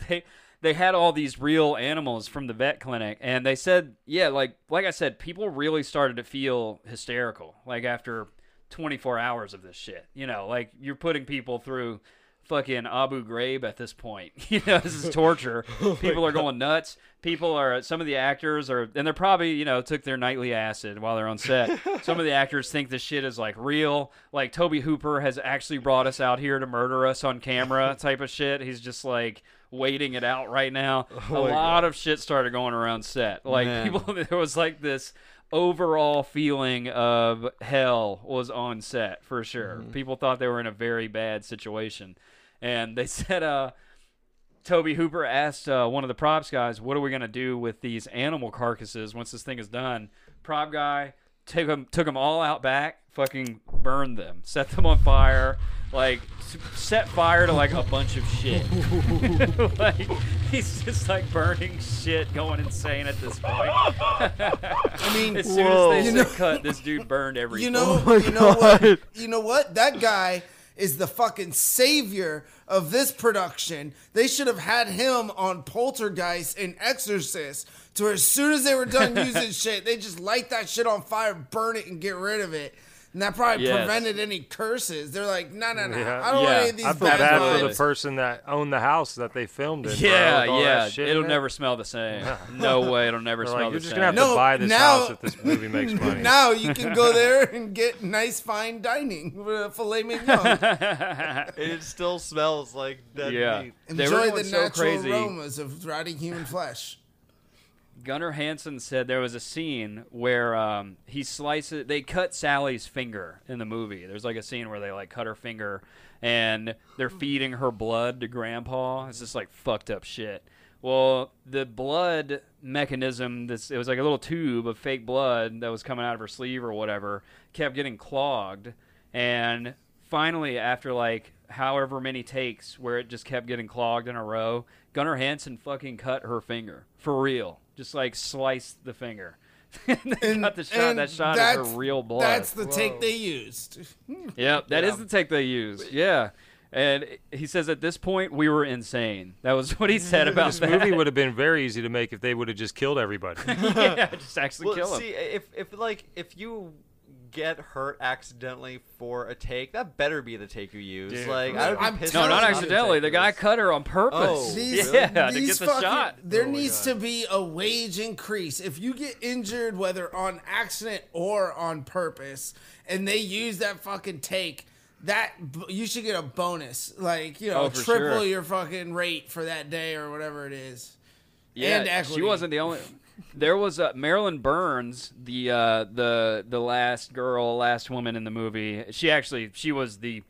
they they had all these real animals from the vet clinic and they said, yeah, like like I said, people really started to feel hysterical like after 24 hours of this shit. You know, like you're putting people through fucking Abu Ghraib at this point. You know, this is oh torture. people are going nuts. People are some of the actors are and they're probably, you know, took their nightly acid while they're on set. some of the actors think this shit is like real. Like Tobe Hooper has actually brought us out here to murder us on camera type of shit. He's just like waiting it out right now. a lot of shit started going around set. Like Man. people there was like this overall feeling of hell was on set for sure. People thought they were in a very bad situation. And they said uh Tobe Hooper asked uh, one of the props guys, "What are we gonna do with these animal carcasses once this thing is done?" Prop guy took them, took them all out back, fucking burned them, set them on fire, like set fire to like a bunch of shit. like he's just like burning shit, going insane at this point. I mean, as soon Whoa. as they You said cut, this dude burned everything. You know, oh my you know what? You know what? That guy is the fucking savior of this production. They should have had him on Poltergeist and Exorcist. To where as soon as they were done using shit, they just light that shit on fire, burn it, and get rid of it. And that probably Yes. prevented any curses. They're like, no, no, no. Yeah. I don't want any of these I feel bad bad for the person that owned the house that they filmed in. Yeah, with all yeah. shit It'll it. never smell the same. No way, it'll never They're smell like, the same. you're just gonna have No, to buy this now- house if this movie makes money. Now you can go there and get nice fine dining with a filet mignon. It still smells like dead Yeah. meat. Enjoy the going so natural crazy. aromas of rotting human flesh. Gunnar Hansen said there was a scene where um, he slices. They cut Sally's finger in the movie. There's like a scene where they like cut her finger, and they're feeding her blood to Grandpa. It's just like fucked up shit. Well, the blood mechanism, this it was like a little tube of fake blood that was coming out of her sleeve or whatever, kept getting clogged, and finally, after like however many takes where it just kept getting clogged in a row, Gunnar Hansen fucking cut her finger for real, just like sliced the finger. and they cut the shot. That shot is that's- her real blood. That's the take they used. Yep, that is the take they used. Yeah. And he says at this point we were insane. That was what he said about This that. movie would have been very easy to make if they would have just killed everybody. yeah, just actually Well, kill him. see, if if like if you get hurt accidentally for a take, that better be the take you use. Dude, like for I would real. be I'm pissed. no, not telling if you. accidentally. The guy cut her on purpose. Oh, These, yeah, to get the fucking, shot. There Oh needs God. to be a wage increase. If you get injured, whether on accident or on purpose, and they use that fucking take, that you should get a bonus. Like you know, Oh, triple sure. your fucking rate for that day or whatever it is. Yeah, and she wasn't the only. There was uh, Marilyn Burns, the uh, the the last girl, last woman in the movie. She actually she was the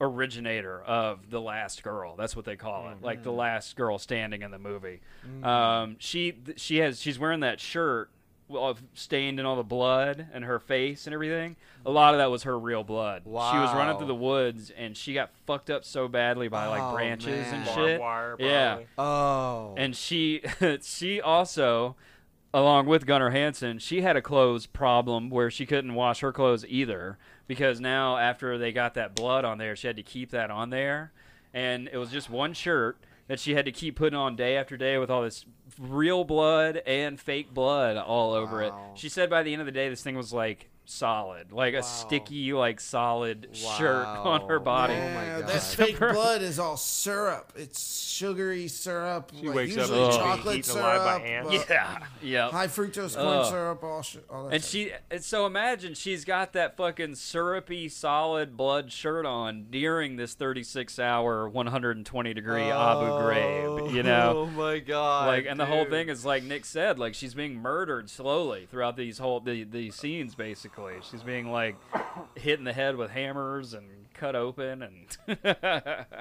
originator of the last girl. That's what they call it, like the last girl standing in the movie. Um, she she has she's wearing that shirt of stained in all the blood and her face and everything. A lot of that was her real blood. She was running through the woods and she got fucked up so badly by like Oh, branches and man. Shit. wire, yeah. Oh. And she she also along with Gunnar Hansen, she had a clothes problem where she couldn't wash her clothes either because now after they got that blood on there, she had to keep that on there and it was just one shirt that she had to keep putting on day after day with all this real blood and fake blood all over it. She said by the end of the day this thing was like solid, like a sticky, like solid shirt on her Wow. body. Oh my God. that fake blood is all syrup. It's sugary syrup. She like wakes usually and she's chocolate eaten alive by syrup, ants. uh, Yeah, yeah. high fructose corn Ugh. syrup, all, sh- all that. And stuff. she, and so imagine she's got that fucking syrupy, solid blood shirt on during this 36 hour, 120 degree Abu Ghraib, you know? Oh my god. like, and the whole thing is like Nick said, like she's being murdered slowly throughout these whole the, these scenes. Basically, she's being like hit in the head with hammers and cut open, and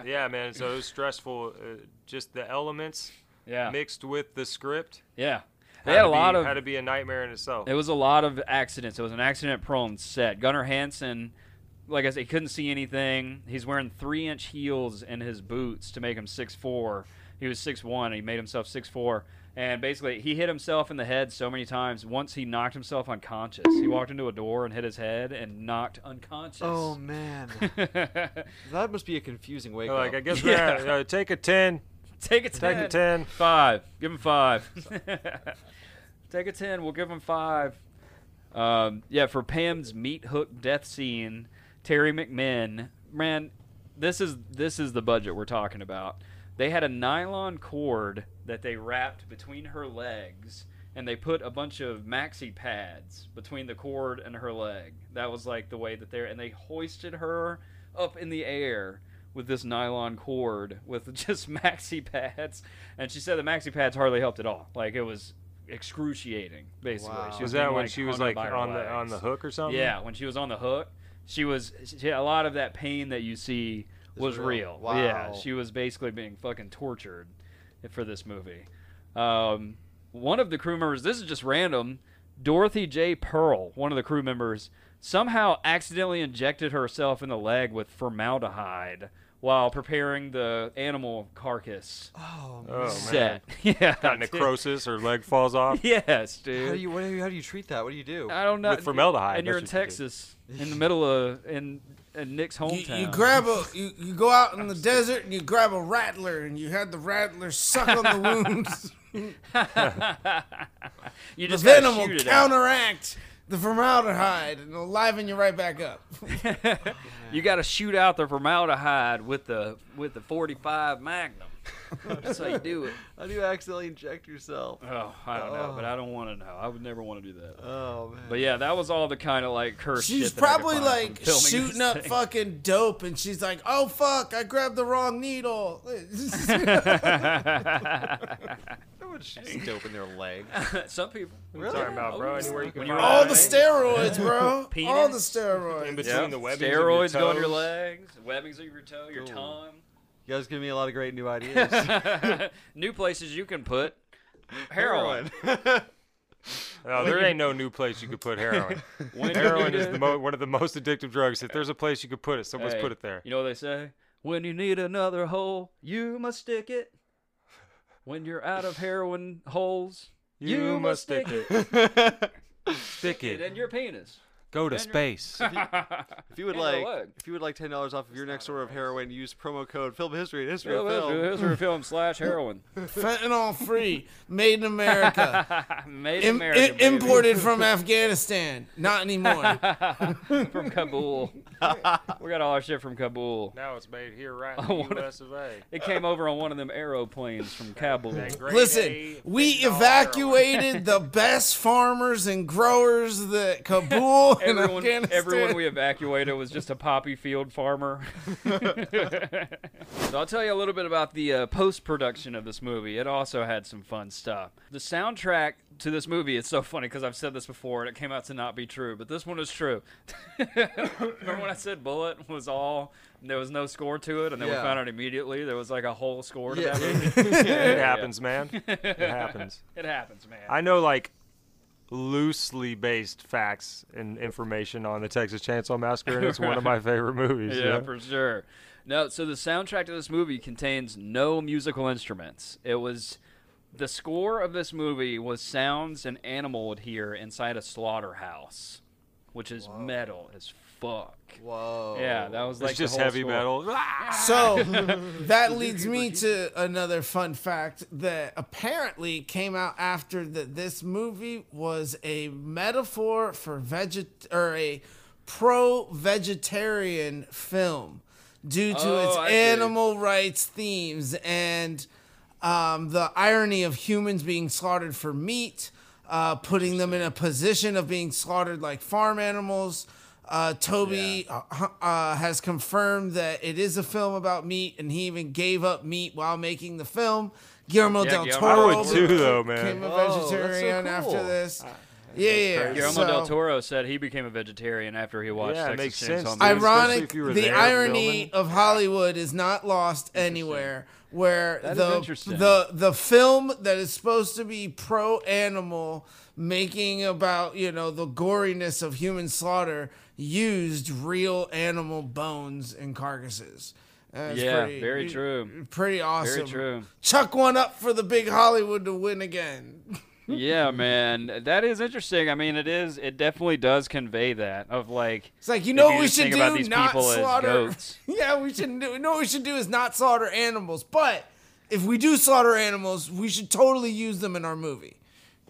Yeah, man. So it was stressful. Uh, just the elements yeah, mixed with the script. yeah. They had a be- lot of had to be a nightmare in itself. It was a lot of accidents. It was an accident-prone set. Gunnar Hansen, like I said, he couldn't see anything. He's wearing three-inch heels in his boots to make him six four. He was six one. He made himself six four, and basically he hit himself in the head so many times. Once he knocked himself unconscious. He walked into a door and hit his head and knocked unconscious. Oh man. that must be a confusing wake They're like, up. I guess we're Yeah. gonna uh, take a ten. Take a ten. Take a ten. Five. Give him five. Take a ten. We'll give him five. Um, yeah, for Pam's meat hook death scene, Teri McMinn, man, this is this is the budget we're talking about. They had a nylon cord that they wrapped between her legs, and they put a bunch of maxi pads between the cord and her leg. That was like the way that they're, and they hoisted her up in the air with this nylon cord with just maxi pads, and she said the maxi pads hardly helped at all. Like it was excruciating, basically. Wow. She Was being, that when like, she was like on the on the hook or something? Yeah, when she was on the hook, she was she, a lot of that pain that you see was real. real. Yeah, she was basically being fucking tortured for this movie. Um, one of the crew members, this is just random. Dorothy J. Pearl, one of the crew members, somehow accidentally injected herself in the leg with formaldehyde while preparing the animal carcass oh, Oh man. set. yeah, Got necrosis. Her leg falls off. Yes, dude. How do you what do you, how do you treat that? What do you do? I don't know. With formaldehyde, And you're in that's you. Texas, in the middle of in, in Nick's hometown. you grab a you, you go out in the desert and you grab a rattler and you had the rattler suck on the wounds. you the just gotta venom will shoot it out. The formaldehyde and it'll liven you right back up. You got to shoot out the formaldehyde with the with the 45 Magnum. That's how you do it. How do you accidentally inject yourself? Oh, I don't know, but I don't want to know. I would never want to do that. Oh man. But yeah, that was all the kind of like cursed She's shit that I could probably find like from filming shooting up thing. fucking dope and she's like, oh fuck, I grabbed the wrong needle. How much dope in their leg? Some people. Really? Talking about bro, anywhere you can. When you're All the steroids, bro. Penis? All the steroids. in between Yeah. the webbings Steroids of your go on your legs, webbings of your toe, your Cool. tongue. You guys give me a lot of great new ideas. New places you can put heroin. No, there ain't no new place you could put heroin. When heroin is the mo- one of the most addictive drugs. If there's a place you could put it, someone's Hey, put it there. You know what they say? When you need another hole, you must stick it. When you're out of heroin holes, you, must stick it. Stick it in your penis. Go to and your- space. if you would And like, leg. if you would like ten dollars off of your next order of heroin, use promo code Film History. and History Film, of Film. history of film slash heroin. Fentanyl free, made in America, Made in Im- America, i- baby. imported from Afghanistan. Not anymore. from Kabul. we got all our shit from Kabul. now it's made here right in the wanna- U.S. of A. It came over on one of them aeroplanes from Kabul. That grade Listen, A we fentanyl evacuated the best farmers and growers that Kabul and Everyone, everyone we evacuated was just a poppy field farmer. so I'll tell you a little bit about the uh, post production of this movie. It also had some fun stuff. The soundtrack to this movie it's so funny because I've said this before and it came out to not be true, but this one is true. Remember when I said Bullet was all there was no score to it, and then we found out immediately there was like a whole score to Yeah. that movie. It happens, man. It happens. It happens, man. I know like loosely based facts and information on the Texas Chainsaw Massacre, and it's one of my favorite movies. yeah, you know? for sure. No, so the soundtrack to this movie contains no musical instruments. It was the score of this movie was sounds an animal would hear inside a slaughterhouse, which is metal as fuck. Whoa. Yeah, that was like It's just heavy story. metal. So that leads me to another fun fact that apparently came out after that this movie was a metaphor for veget or a pro vegetarian film due to Oh, its I see. animal rights themes and um, the irony of humans being slaughtered for meat, uh, putting them in a position of being slaughtered like farm animals. Uh, Tobe uh, uh, has confirmed that it is a film about meat, and he even gave up meat while making the film. Guillermo Yeah, del Toro I would too, though, man. became a Whoa, that's so vegetarian cool. after this. Yeah, yeah. Guillermo so- del Toro said he became a vegetarian after he watched Yeah, it Texas makes Chainsaw sense, Massacre. dude. especially Ironic, if you were the there irony filming. of Hollywood is not lost anywhere. Where That is the interesting. the the film that is supposed to be pro animal, making about you know the goriness of human slaughter, used real animal bones and carcasses. That's Yeah, very true. Pretty awesome. Very true. Chuck one up for the big Hollywood to win again. yeah, man, that is interesting. I mean, it is. It definitely does convey that of like. It's like you know what we should do? not slaughter. goats. yeah, we should do. You know what we should do is not slaughter animals. But if we do slaughter animals, we should totally use them in our movie.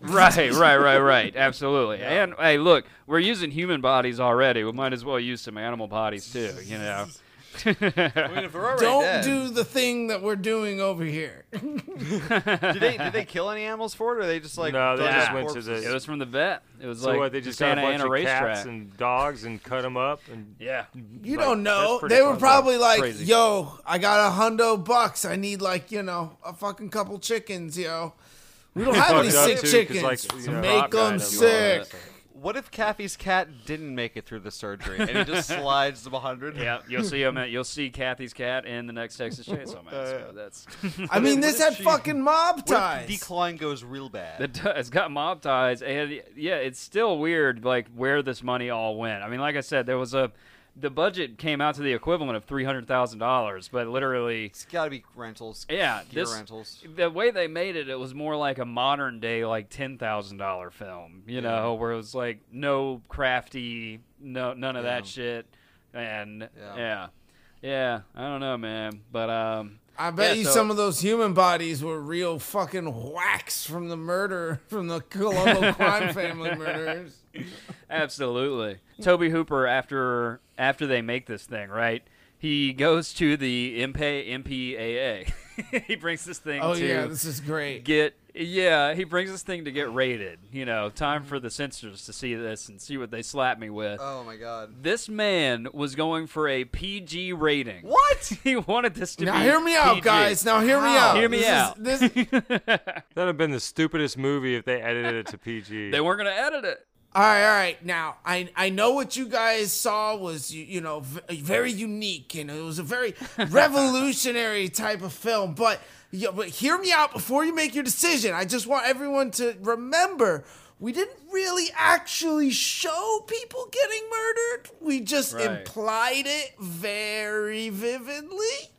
Right, right, right, right. Absolutely. And hey, look, we're using human bodies already. We might as well use some animal bodies too. You know. I mean, if we're already Don't dead, do the thing that we're doing over here. Did they did they kill any animals for it, or they just like No, they just up went to the- It was from the vet. It was So like what? They just got a Santa bunch Ana of cats racetrack. and dogs and cut them up and yeah. You Like, don't know. They were fun, probably like, Crazy. "Yo, I got a hundo bucks. I need like you know a fucking couple chickens, yo." We don't have any sick too, 'cause, chickens. like, you know, Make them sick. What if Kathy's cat didn't make it through the surgery and he just slides to 100? Yeah, you'll see him. You'll see Kathy's cat in the next Texas Chainsaw Massacre. That's I mean, this had she- fucking mob What ties. if decline goes real bad? It does. It's got mob ties, and yeah, it's still weird, like where this money all went. I mean, like I said, there was a, the budget came out to the equivalent of three hundred thousand dollars, but literally, it's got to be rentals. yeah, this rentals. the way they made it, it was more like a modern day, like ten thousand dollar film, you know, where it was like no crafty, no none of Yeah. that shit, and Yeah. yeah. yeah, I don't know, man, but um. I bet Yeah, you so- some of those human bodies were real fucking whacks from the murder, from the Colombo crime family murders. Absolutely. Tobe Hooper after after they make this thing, right? He goes to the MP, MPAA. he brings this thing Oh to yeah, this is great. get yeah, he brings this thing to get rated. You know, time for the censors to see this and see what they slap me with. Oh my god. this man was going for a PG rating. What? he wanted this to Now be Now hear me out, guys. Now hear me out. Hear me This out. Is, this, that'd have been the stupidest movie if they edited it to PG. They weren't going to edit it. all right, all right. Now I I know what you guys saw was you, you know v- very unique and it was a very revolutionary type of film. But yeah, but hear me out before you make your decision. I just want everyone to remember. We didn't really actually show people getting murdered. We just Right. implied it very vividly.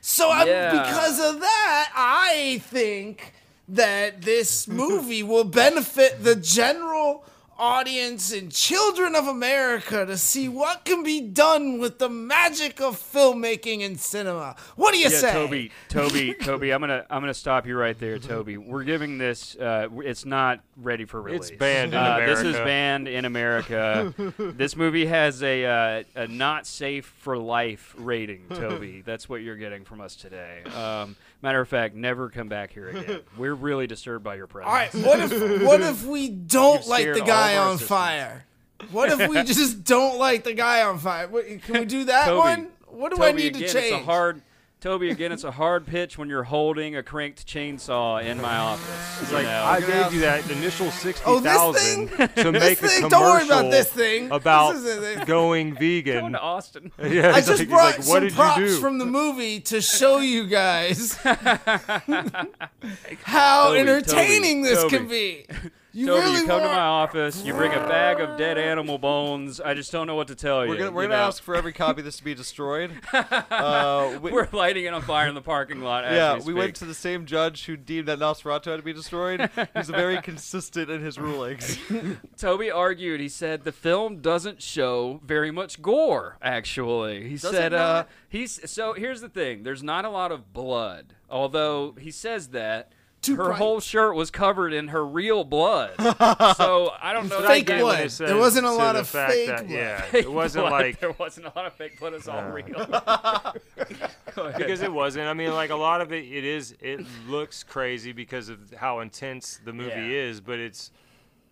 So I'm, Yeah. because of that, I think that this movie will benefit the general audience and children of America to see what can be done with the magic of filmmaking and cinema. What do you yeah, say? Tobe, Tobe, Tobe, I'm gonna I'm gonna stop you right there, Tobe. We're giving this. Uh, it's not ready for release. It's banned in uh, This is banned in America. this movie has a uh, a not safe for life rating, Toby. That's what you're getting from us today. Um, matter of fact, never come back here again. We're really disturbed by your presence. All right, what if what if we don't You've like scared the all guy of our on fire? What if we just don't like the guy on fire? What, can we do that Tobe, one? What do Tobe, I need again, to change? It's a hard. Tobe, again, it's a hard pitch when you're holding a cranked chainsaw in my office. It's like know? I gave you that initial sixty Oh, this thousand thing? to This make a thing? commercial Don't worry about this thing. about This is a- going going vegan. to Austin. yeah, I just like, brought like, what some did props you do? from the movie to show you guys how Tobe, entertaining Tobe, this Tobe. can be. You Tobe, really you come to my office, you bring a bag of dead animal bones. I just don't know what to tell you. We're gonna, we're you gonna know? ask for every copy of this to be destroyed. uh, we, We're lighting it on fire in the parking lot. As yeah, we, we went to the same judge who deemed that Nosferatu had to be destroyed. He's very consistent in his rulings. Tobe argued. He said the film doesn't show very much gore. Actually, he Does said uh, he's so. Here's the thing: there's not a lot of blood. Although he says that Two her pints. whole shirt was covered in her real blood. so I don't know. But I Fake get when blood. it There wasn't a lot of fake that- blood. Yeah, Fake it wasn't blood. like there wasn't a lot of fake blood. It's all Uh. real. Because it wasn't. I mean, like a lot of it, it is. It looks crazy because of how intense the movie Yeah. is, but it's.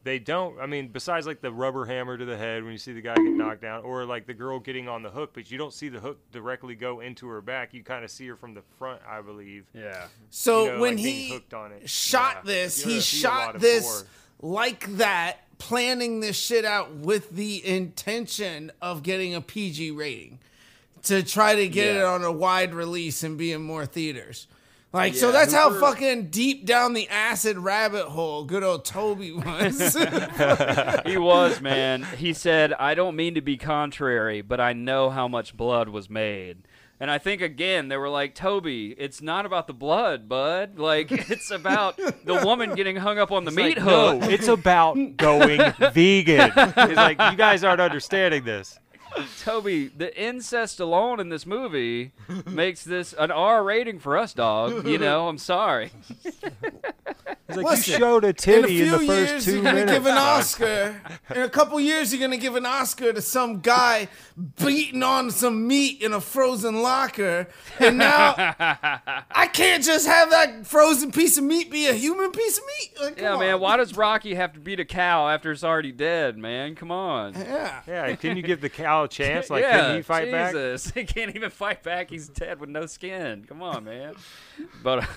They don't. I mean, besides like the rubber hammer to the head when you see the guy get knocked down, or like the girl getting on the hook, but you don't see the hook directly go into her back. You kind of see her from the front, I believe. yeah. So you know, when like he hooked on it. shot Yeah. this, he don't see a lot shot this gore. like that, planning this shit out with the intention of getting a PG rating to try to get Yeah. it on a wide release and be in more theaters. Like so that's how Hooper- fucking deep down the acid rabbit hole good old Tobe was. he was, man. He said, I don't mean to be contrary, but I know how much blood was made. And I think, again, they were like, Tobe, it's not about the blood, bud. Like, it's about the woman getting hung up on the meat Like, hook. No, it's about going vegan. It's like you guys aren't understanding this. Tobe, the incest alone in this movie makes this an R rating for us, dog. You know, I'm sorry. It's like Listen, you showed a titty in a titty in, few the first years, two you're gonna minutes. give an. Oscar. In a couple years, you're gonna give an Oscar to some guy beating on some meat in a frozen locker, and now I can't just have that frozen piece of meat be a human piece of meat. Like, Yeah, on. man. Why does Rocky have to beat a cow after it's already dead, man? Come on. Yeah. Yeah, can you give the cow a chance? Like, yeah, can he fight back? Jesus. He can't even fight back. He's dead with no skin. Come on, man. But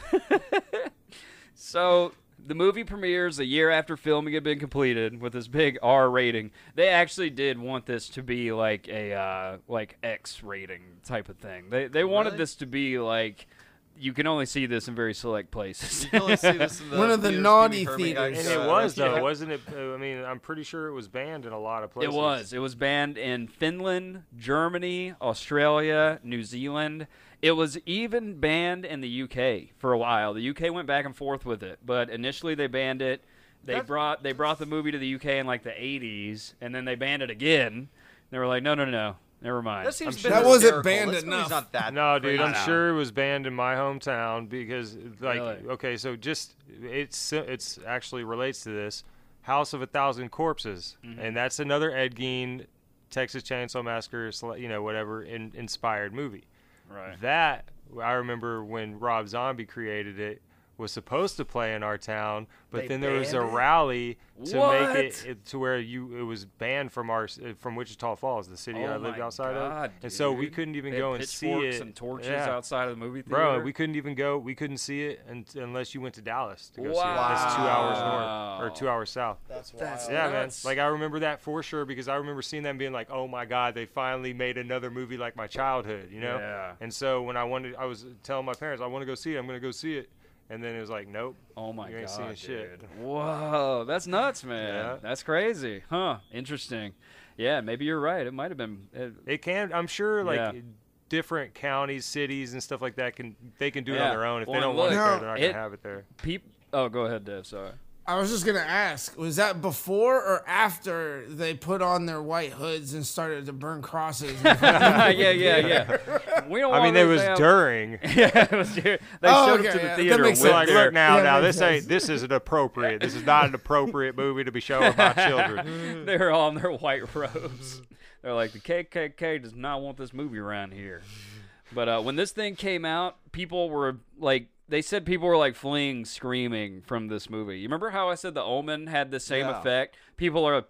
so the movie premieres a year after filming had been completed with this big R rating. They actually did want this to be like a uh, like X rating type of thing. They they wanted Really? this to be like you can only see this in very select places. You can only see this in the One of the theaters naughty Pee Wee Herman theaters. guys, And it uh, was though, yeah. wasn't it? I mean, I'm pretty sure it was banned in a lot of places. It was. It was banned in Finland, Germany, Australia, New Zealand. It was even banned in the UK for a while. The UK went back and forth with it, but initially they banned it. They That's- brought they brought the movie to the UK in like the 80s, and then they banned it again. They were like, no, no, no, no, never mind. That seems That wasn't hysterical. banned This movie's enough. Not that No, dude. I'm know. sure it was banned in my hometown because, like, Really? okay, so just it's it's actually relates to this House of a Thousand Corpses, Mm-hmm. and that's another Ed Gein, Texas Chainsaw Massacre, you know, whatever, in, inspired movie. Right. That I remember when Rob Zombie created it was supposed to play in our town, but They then there was a it? rally to What? make it, it to where you it was banned from our from Wichita Falls, the city Oh I lived outside God, of, and so we couldn't even They go and see pitchforks it. and torches Yeah. outside of the movie theater. Bro, we couldn't even go. We couldn't see it un- unless you went to Dallas to go see it. That's two hours north or two hours south. That's That's Yeah, man. nuts. Like I remember that for sure because I remember seeing them being like, "Oh my God, they finally made another movie like my childhood," you know. Yeah. And so when I wanted, I was telling my parents, "I want to go see it. I'm going to go see it," and then it was like, "Nope." Oh my You ain't god, seeing dude. shit. Whoa, that's nuts, man. Yeah. That's crazy. Huh? Interesting. Yeah, maybe you're right. It might have been. It, It can. I'm sure like. Yeah. Different counties, cities, and stuff like that can they can do it Yeah. on their own. If Well, they don't and want it there, they're not it- gonna have it there. peop. Oh, go ahead, Dev. Sorry. I was just gonna ask, was that before or after they put on their white hoods and started to burn crosses? yeah, yeah, yeah. We don't. I want mean, it was have- during. yeah, it was. During. They Oh, showed okay, up to the yeah, theater makes with So like, their. look now, Yeah, now this makes ain't this isn't appropriate. This is not an appropriate movie to be showing my children. they were all in their white robes. They're like the KKK does not want this movie around here. But uh, when this thing came out, people were like, they said people were like fleeing, screaming from this movie. You remember how I said The Omen had the same Yeah. effect? People are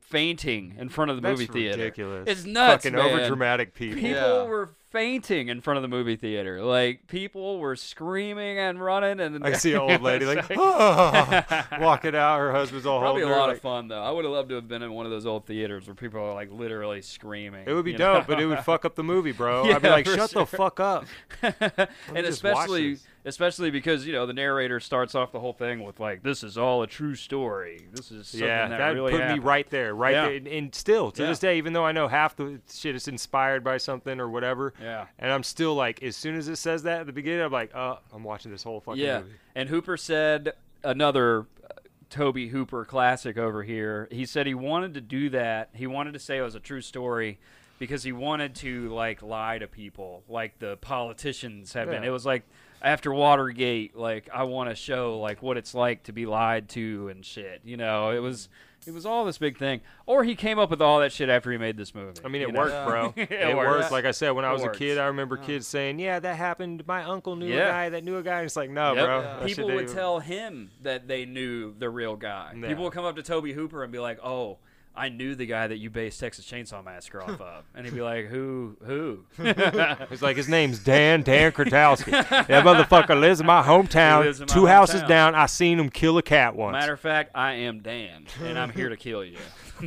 fainting in front of the That's movie theater. ridiculous. It's nuts, Fucking man. overdramatic people. People Yeah. were fainting in front of the movie theater. Like people were screaming and running, and I see an old lady like It's ah, walking out. Her husband's all holding. Probably a holding her. lot like- of fun though. I would have loved to have been in one of those old theaters where people are like literally screaming. It would be dope, know? but it would fuck up the movie, bro. Yeah, I'd be like, for shut the fuck up. and especially this. Especially because you know the narrator starts off the whole thing with like, "This is all a true story. This is something yeah, that, that, really put happened." me right there, right Yeah. there. And, and still, to Yeah. this day, even though I know half the shit is inspired by something or whatever, Yeah. and I'm still like, as soon as it says that at the beginning, I'm like, uh, I'm watching this whole fucking Yeah, movie. and Hooper said another uh, Tobe Hooper classic over here. He said he wanted to do that. He wanted to say it was a true story because he wanted to like lie to people, like the politicians have been. It was like after Watergate, like I want to show like what it's like to be lied to and shit. You know, it was. It was all this big thing, or he came up with all that shit after he made this movie. I mean, you it know? worked, bro. It it works. worked. Like I said, when I It was a kid, I remember kids saying, "Yeah, that happened. My uncle knew Yeah. a guy that knew a guy." And it's like, no, Yep. bro. That People would didn't- tell him that they knew the real guy. Yeah. People would come up to Tobe Hooper and be like, "Oh, I knew the guy that you based Texas Chainsaw Massacre off of," and he'd be like, "Who? Who?" It's like his name's Dan Dan Kratowski. that motherfucker lives in my hometown. in my two houses down. I seen him kill a cat once. Matter of fact, I am Dan, and I'm here to kill you,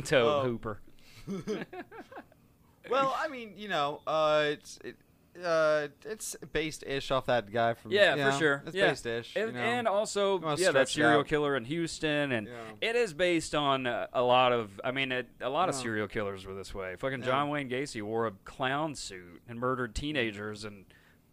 Tobe Hooper. Well, I mean, you know, uh, it's it, uh, it's based ish off that guy from. Yeah, you for know, sure. It's yeah. based ish. and, you know. and also, yeah, that serial out. killer in Houston, and Yeah. it is based on uh, a lot of. I mean, it, a lot of serial killers were this way. Fucking Yeah. John Wayne Gacy wore a clown suit and murdered teenagers and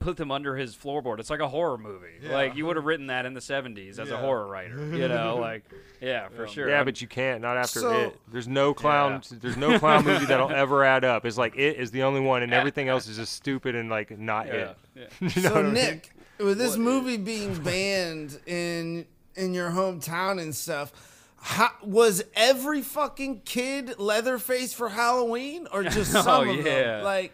put them under his floorboard. It's like a horror movie. Yeah. Like you would have written that in the '70s as a horror writer. You know, like yeah, for Yeah. sure. Yeah, but you can't. Not after So- it. There's no clown. There's no clown movie that'll ever add up. It's like it is the only one, and everything else is just stupid and like not yeah, it. yeah. You know So what I mean? Nick, with this movie being banned in in your hometown and stuff, how, was every fucking kid Leatherface for Halloween, or just oh, some Oh, of yeah. them? Like,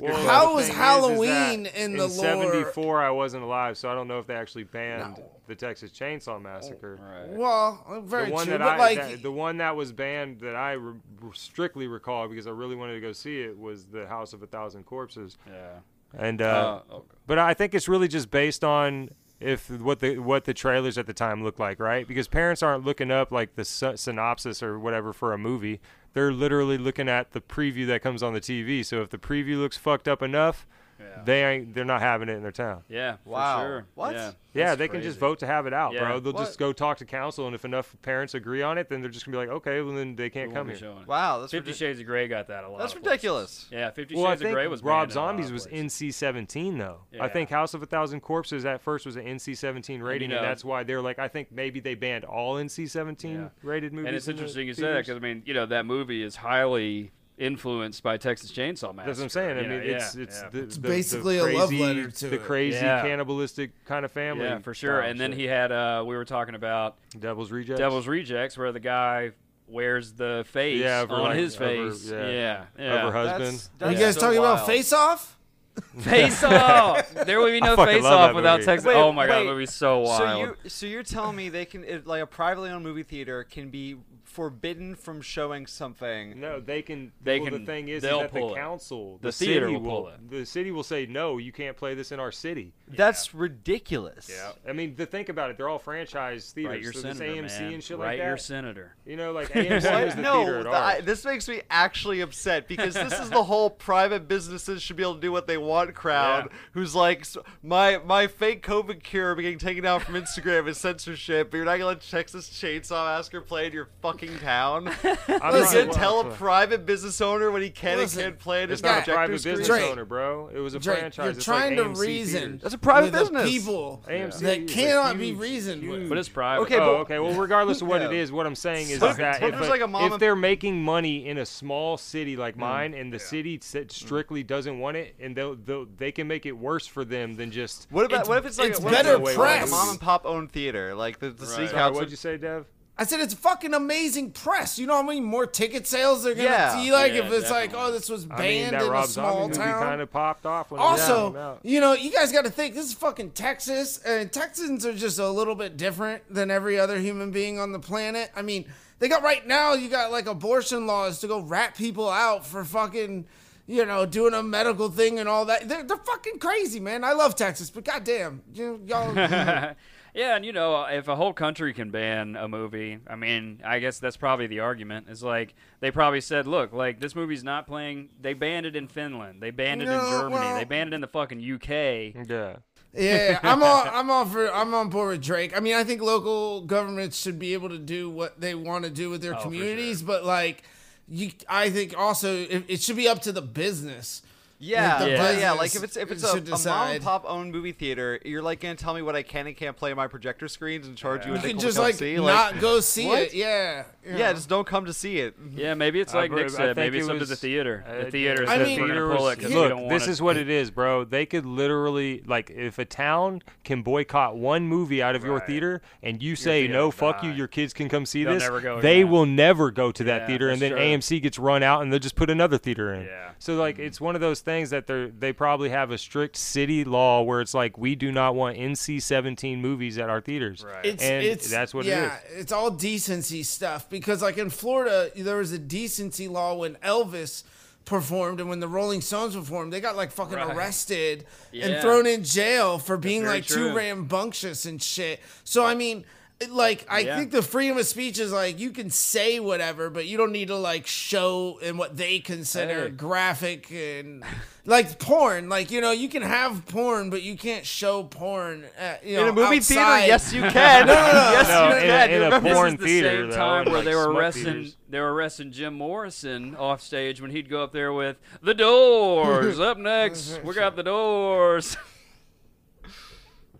Well, how was thing is, is Halloween that in the lore? '74? I wasn't alive, so I don't know if they actually banned No. the Texas Chainsaw Massacre. Right. Well, very the one true, that but I, like, that- the one that was banned that I re- strictly recall because I really wanted to go see it was the House of a Thousand Corpses. Yeah. And uh, Uh, okay. but I think it's really just based on if what the what the trailers at the time look like, right? Because parents aren't looking up like the sy- synopsis or whatever for a movie. They're literally looking at the preview that comes on the TV. So if the preview looks fucked up enough, Yeah. they ain't they're not having it in their town. Yeah. For Wow. Sure. What? Yeah. Yeah, That's they can just vote to have it out, Yeah. bro. They'll What? just go talk to council, and if enough parents agree on it, then they're just gonna be like, okay, well then they can't We come here. showing wow, that's Fifty ridic- Shades of Grey got that a lot. That's of ridiculous. Yeah, Fifty Well, I Shades of Grey was Rob banned in a lot Zombies was. NC-17 though. I think House of a Thousand Corpses at first was an NC-17 rating, and, know- that's why they're like, I think maybe they banned all NC-17 Yeah. rated movies. And it's in interesting you say that because I mean, you know, that movie is highly influenced by Texas Chainsaw Massacre. That's what I'm saying. I you mean, know, it's it's yeah. the, It's the- the basically a love letter to the crazy Yeah. cannibalistic kind of family. yeah, for sure. style And then he had uh, we were talking about Devil's Rejects. Devil's Rejects, where the guy wears the face Yeah, over on like- his over- face. yeah. yeah, yeah. Over That's- husband. are you guys so talking about. Face Off? Face off. There would be no face off without movie. Texas. Wait, oh my god, that would be so wild. So you so you're telling me they can it, like a privately owned movie theater can be forbidden from showing something? No, they can. They well, can- The thing is, is that the pull it. council, The the, theater city will pull it. The city will say, no, you can't play this in our city. That's ridiculous. Yeah. I mean, to think about it, they're all franchise theaters. Write your so senator, AMC man. and shit Write like that. your senator. you know, like AMC was the no, theater at I- this makes me actually upset because this is the whole private businesses should be able to do what they want crowd. Yeah. Who's like my my fake COVID cure being taken down from Instagram is censorship, but you're not gonna let Texas Chainsaw Massacre play in your fucking town. I'm You're gonna tell a private business owner when he can Listen, and can't play it It's not a private screen? business Drake. owner, bro. It was a Drake, franchise. you're It's trying like to AMC reason. theaters. That's a private business. people AMC that is a cannot be huge, reasoned with. But it's private. Okay, oh, but- okay. Well, regardless of what it Yeah. is, what I'm saying is, is that if, like a mom if they're making money in a small city Mm. like mine, and the city s- strictly doesn't want it, and they'll, they'll can make it worse for them than just. What about what if it's like it's better press. a mom and pop owned theater, like the, the city council? what'd you say, Dev? I said it's fucking amazing press. You know how many more ticket sales they're gonna Yeah. see? Like Yeah, if it's like, oh, this was I banned mean, that in Rob a small Zombie movie town. kind of popped off when Also, you know, you guys got to think this is fucking Texas, and Texans are just a little bit different than every other human being on the planet. I mean, they got right now, you got like abortion laws to go rat people out for fucking, you know, doing a medical thing and all that. They're, they're fucking crazy, man. I love Texas, but goddamn, you know, y'all. yeah, and you know, if a whole country can ban a movie, I mean, I guess that's probably the argument. Is like they probably said, look, like this movie's not playing. They banned it in Finland. They banned it in Germany. well- they banned it in the fucking UK. yeah. Yeah, I'm on. I'm on for. I'm on board with Drake. I mean, I think local governments should be able to do what they want to do with their Oh, for communities, but like, you, I think also it, it should be up to the business. Yeah, the but yeah, like if it's if it's a, a mom and pop owned movie theater, you're like gonna tell me what I can and can't play on my projector screens and charge you a You nickel can just like see? not like, go see what? it. Yeah. you yeah, just don't come to see it. Yeah, maybe it's Uh, like but Nick said. Maybe it's up to the theater. uh, The theater I mean, we're gonna theaters- pull it 'cause we look, don't this is what it is, bro. They could literally, like, if a town can boycott one movie out of your Right. theater, and you say no, fuck you, your kids can come see this, they will never go to that theater, and then. AMC gets run out, and they'll just put another theater in. Yeah. So like, it's one of those things that they they probably have a strict city law where it's like we do not want NC-17 movies at our theaters. Right. It's, and it's that's what it is. yeah, it it's all decency stuff because like in Florida there was a decency law when Elvis performed and when the Rolling Stones performed they got like fucking Right. arrested and thrown in jail for being very like too rambunctious and shit. So I mean it- like I Yeah. think the freedom of speech is like you can say whatever, but you don't need to like show in what they consider Hey. graphic and like porn. Like you know, you can have porn, but you can't show porn at, you know, In a movie outside. theater, yes, you can. No, no, no. yes, No, you in can. in a Remember- This porn is the same though, time where like, they were arresting theaters. they were arresting Jim Morrison off stage when he'd go up there with the doors. up next, we got the doors.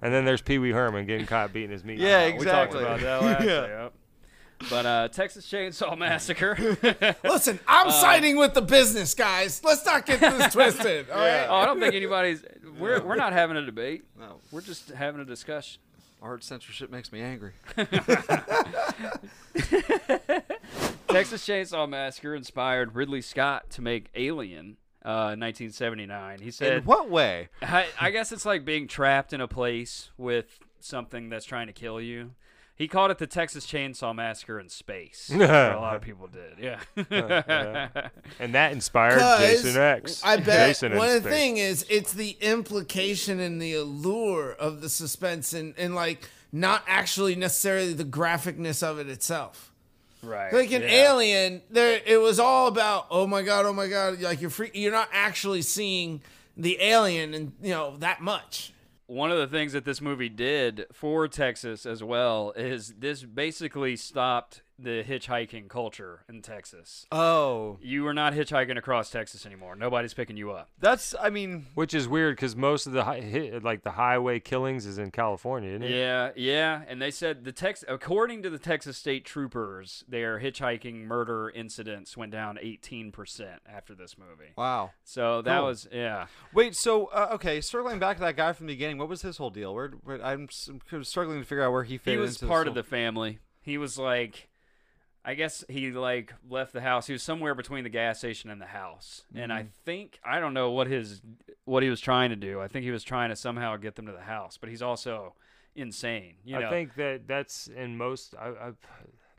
And then there's Pee Wee Herman getting caught beating his meat. Yeah, We talked exactly. about that last Yeah. yep. But uh, Texas Chainsaw Massacre. Listen, I'm siding with the business, guys. Let's not get this twisted. All right. oh, I don't think anybody's. We're we're not having a debate. No, We're just having a discussion. art censorship makes me angry. Texas Chainsaw Massacre inspired Ridley Scott to make Alien. Uh, in 1979, he said, In what way? I, I guess it's like being trapped in a place with something that's trying to kill you. He called it the Texas Chainsaw Massacre in space. A lot of people did. Yeah. And that inspired Jason X. I bet Jason in one space. thing is it's the implication and the allure of the suspense and, and like not actually necessarily the graphicness of it itself. Right. Like an yeah. Alien, there it was all about oh my god, oh my god, like you're free, you're not actually seeing the alien and you know that much. one of the things that this movie did for Texas as well is this basically stopped the hitchhiking culture in Texas. Oh, You are not hitchhiking across Texas anymore. Nobody's picking you up. that's. I mean, Which is weird because most of the hi- hit, like the highway killings is in California, isn't it? Yeah, yeah, and they said the Tex according to the Texas State Troopers, their hitchhiking murder incidents went down 18% after this movie. wow. So that Cool. was yeah. Wait, so uh, okay, circling back to that guy from the beginning, what was his whole deal? Where, where I'm s- I'm struggling to figure out where he fit He was into part this of the family. He was like I guess he like left the house. He was somewhere between the gas station and the house. And Mm-hmm. I think I don't know what his what he was trying to do. I think he was trying to somehow get them to the house, but he's also insane. You know, I think that that's in most. I, I,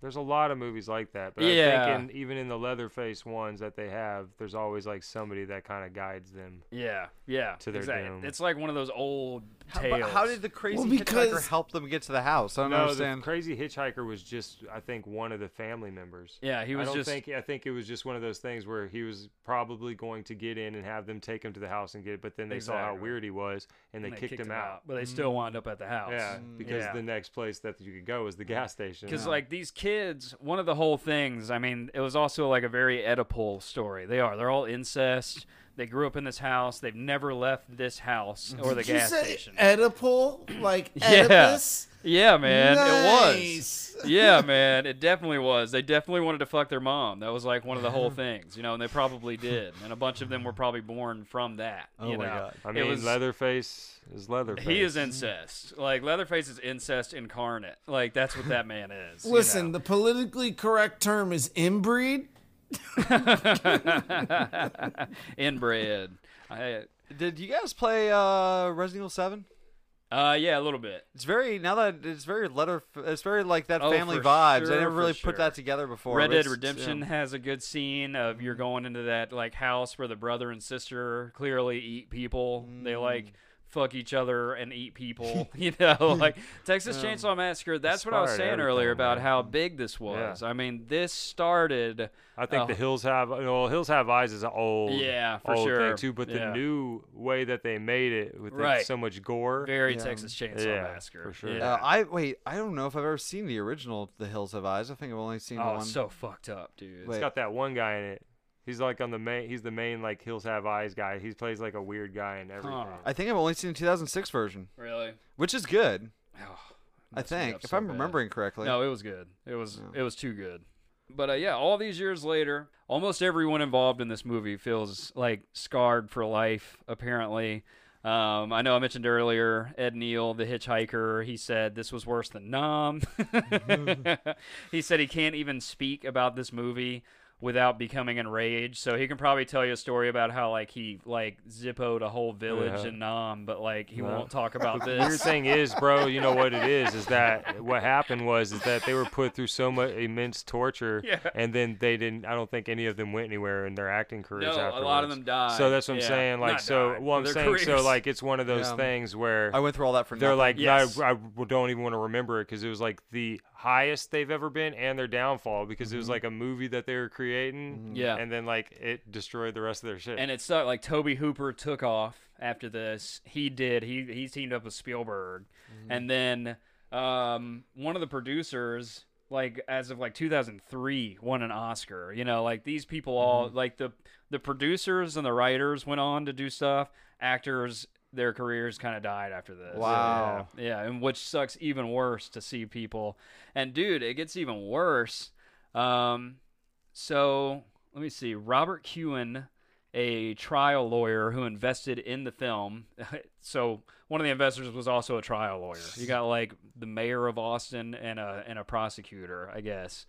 there's a lot of movies like that, but Yeah. I think in, even in the Leatherface ones that they have, there's always like somebody that kind of guides them. yeah, yeah, to their exactly. doom. It's like one of those old How, tales. but how did the crazy Well, hitchhiker help them get to the house? I don't No, the crazy hitchhiker was just, I think, one of the family members. Yeah, he was I don't just think. I think it was just one of those things where he was probably going to get in and have them take him to the house and get it, but then they saw how weird he was and they, and kicked, him out. but they still wound up at the house. Yeah, mm. because Yeah. the next place that you could go was the gas station. Because like these kids, one of the whole things, I mean, it was also like a very Oedipal story. They are. They're all incest. They grew up in this house. They've never left this house or the Did you gas say station. Oedipal? Like Yeah. Oedipus? Yeah, man, it was. Yeah, man, it definitely was. They definitely wanted to fuck their mom. That was like one of the whole things, you know, and they probably did. And a bunch of them were probably born from that. Oh you my know? God. I It mean, was- Leatherface is Leatherface. He is incest. Like Leatherface is incest incarnate. Like that's what that man is. you Listen, know? the politically correct term is inbreed. inbred. I, Did you guys play uh, Resident Evil Seven? uh, yeah, a little bit. It's very now that it's very letter. It's very like that Oh, family for vibes. sure, I never for really sure. put that together before. Red Dead It's- Redemption yeah. has a good scene of you're going into that like house where the brother and sister clearly eat people. They Mm. like fuck each other and eat people. you know, like Texas Chainsaw Massacre. That's what I was saying earlier about man. how big this was. I mean, this started. I think Oh. the Hills Have well, Hills Have Eyes is an old, Yeah, for old sure. thing too. But Yeah. the new way that they made it with like, Right. so much gore, Very Texas Chainsaw Yeah, Massacre. for sure. Yeah. Uh, I wait. I don't know if I've ever seen the original The Hills Have Eyes. I think I've only seen the oh, one. it's so fucked up, dude. Wait. it's got that one guy in it. He's like on the main. He's the main like Hills Have Eyes guy. He plays like a weird guy in everything. Huh. I think I've only seen the 2006 version, Really? which is good. Oh, I think, if so I'm bad. remembering correctly. No, it was good. It was Yeah. it was too good. But uh, yeah, all these years later, almost everyone involved in this movie feels like scarred for life. Apparently, um, I know I mentioned earlier Ed Neal, the hitchhiker. He said this was worse than Nam. he said he can't even speak about this movie without becoming enraged. So he can probably tell you a story about how like he like zippoed a whole village Yeah. in Nam, but like he Yeah. won't talk about this. The weird thing is, bro, you know what it is? Is that what happened was is that they were put through so much immense torture, Yeah. and then they didn't. I don't think any of them went anywhere in their acting careers. After. No, a lot of them died. So that's what I'm Yeah. saying. Like, Not so died, well, I'm their saying so like it's one of those Yeah. things where I went through all that for they're nothing. like, Yes. I, I don't even want to remember it because it was like the highest they've ever been and their downfall because it was mm-hmm. like a movie that they were creating. Mm-hmm. Yeah. And then like it destroyed the rest of their shit. And it sucked. Like Tobe Hooper took off after this. He did. He he teamed up with Spielberg, mm-hmm. and then um, one of the producers, like as of like 2003, won an Oscar. You know, like these people all like the the producers and the writers went on to do stuff. Actors. Their careers kind of died after this. Wow. Yeah, yeah, and which sucks even worse to see people. And dude, it gets even worse. Um, so let me see. Robert Kuhn, a trial lawyer who invested in the film. so one of the investors was also a trial lawyer. You got like the mayor of Austin and a and a prosecutor, I guess.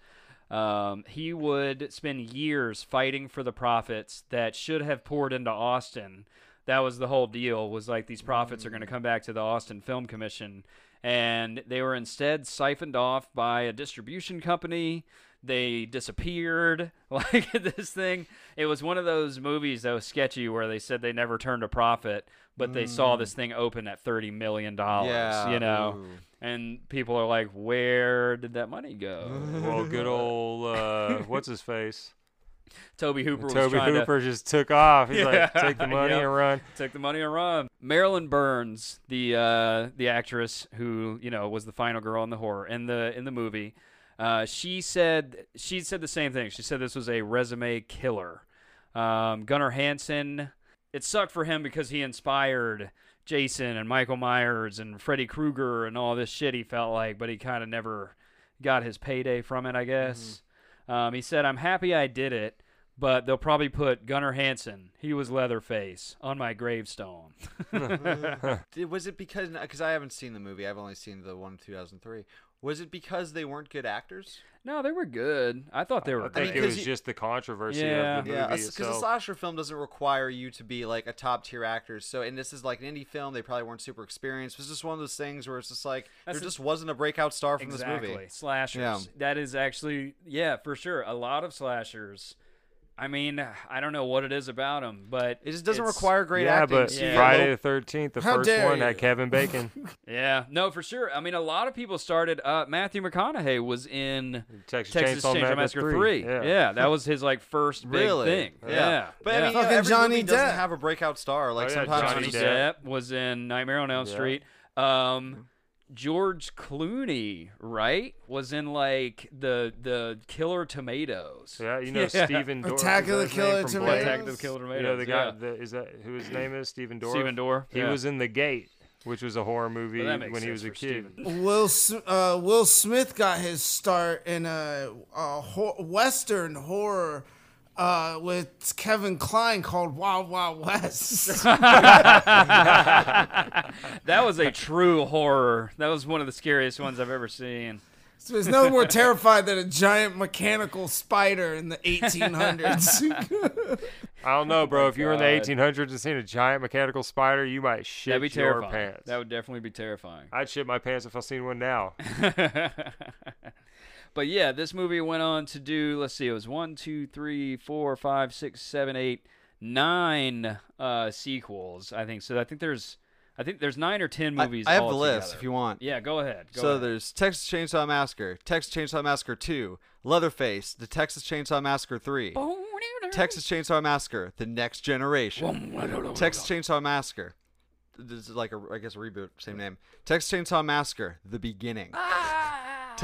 Um, he would spend years fighting for the profits that should have poured into Austin. That was the whole deal. Was like these profits are going to come back to the Austin Film Commission, and they were instead siphoned off by a distribution company. They disappeared. Like this thing, it was one of those movies that was sketchy where they said they never turned a profit, but they saw this thing open at thirty million dollars. Yeah, you know, ooh. and people are like, "Where did that money go?" well, good old uh, what's his face? Tobe Hooper was Tobe Hooper just took off. He's Yeah, like, take the money and run. to take the money and run. Marilyn Burns, the uh, the actress who you know was the final girl in the horror in the in the movie, uh, she said she said the same thing. She said this was a resume killer. Um, Gunnar Hansen, it sucked for him because he inspired Jason and Michael Myers and Freddy Krueger and all this shit. He felt like, but he kind of never got his payday from it. I guess. Um, he said, "I'm happy I did it." But they'll probably put Gunnar Hansen, he was Leatherface, on my gravestone. Was it because because I haven't seen the movie? I've only seen the one in 2003. Was it because they weren't good actors? no, they were good. I thought they were I great. think it 'cause was you- just the controversy Yeah. of the movie Yeah, because a itself. slasher film doesn't require you to be like a top tier actor. So, and this is like an indie film. They probably weren't super experienced. It was just one of those things where it's just like That's there the- just wasn't a breakout star from exactly. this movie. Slashers. Yeah. That is actually, yeah, for sure. A lot of slashers. I mean, I don't know what it is about them, but It just doesn't it's- require great yeah, acting. but so Yeah. you Friday the Thirteenth, the How first dare one you. had Kevin Bacon, Yeah, no, for sure. I mean, a lot of people started. Uh, Matthew McConaughey was in Texas, Texas Chainsaw, Chainsaw Massacre Massacre 3. Three. Yeah. that was his like first big really, thing. Yeah, But yeah. I mean, you know, Fucking every Johnny movie doesn't Depp. have a breakout star. Like Oh, yeah, sometimes Johnny you Johnny just- Depp was in Nightmare on Elm Yeah. Street. Um, George Clooney, right, was in like the the Killer Tomatoes. Yeah, you know Yeah. Stephen Dorff. Attack of the name Killer Tomatoes. Attack of the Killer Tomatoes. You know the guy. yeah. The, is that who his name is? Stephen Dorff. Stephen Dorff. He yeah. was in The Gate, which was a horror movie Well, when he was a kid. Stephen. Will uh, Will Smith got his start in a, a ho- Western horror uh, with Kevin Kline called Wild Wild West. that was a true horror. That was one of the scariest ones I've ever seen. so there's nothing more terrified than a giant mechanical spider in the 1800s. I don't know, bro. if you were in the 1800s and seen a giant mechanical spider, you might shit That'd be your terrifying. pants. That would definitely be terrifying. I'd shit my pants if I seen one now. But yeah, this movie went on to do. Let's see, it was one, two, three, four, five, six, seven, eight, nine uh, sequels. I think so. I think there's I think there's nine or ten movies. I, have the list if you want. Yeah, go ahead. Go so ahead. there's Texas Chainsaw Massacre, Texas Chainsaw Massacre 2, Leatherface, The Texas Chainsaw Massacre 3, Texas Chainsaw Massacre: The Next Generation, Texas Chainsaw Massacre. This is like a, I guess a reboot, same name. Texas Chainsaw Massacre: The Beginning,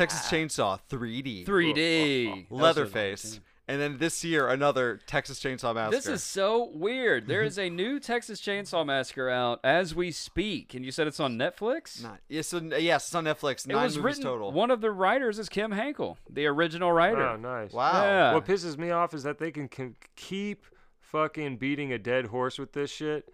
Texas Chainsaw 3D, 3D. Leatherface, and then this year another Texas Chainsaw Massacre. This is so weird. There is a new Texas Chainsaw Massacre out as we speak, and you said it's on Netflix. not. Yes, so, yes, it's on Netflix. it Nine was movies written. total. One of the writers is Kim Henkel, the original writer. Oh, nice. Wow. Yeah. What pisses me off is that they can, can keep fucking beating a dead horse with this shit,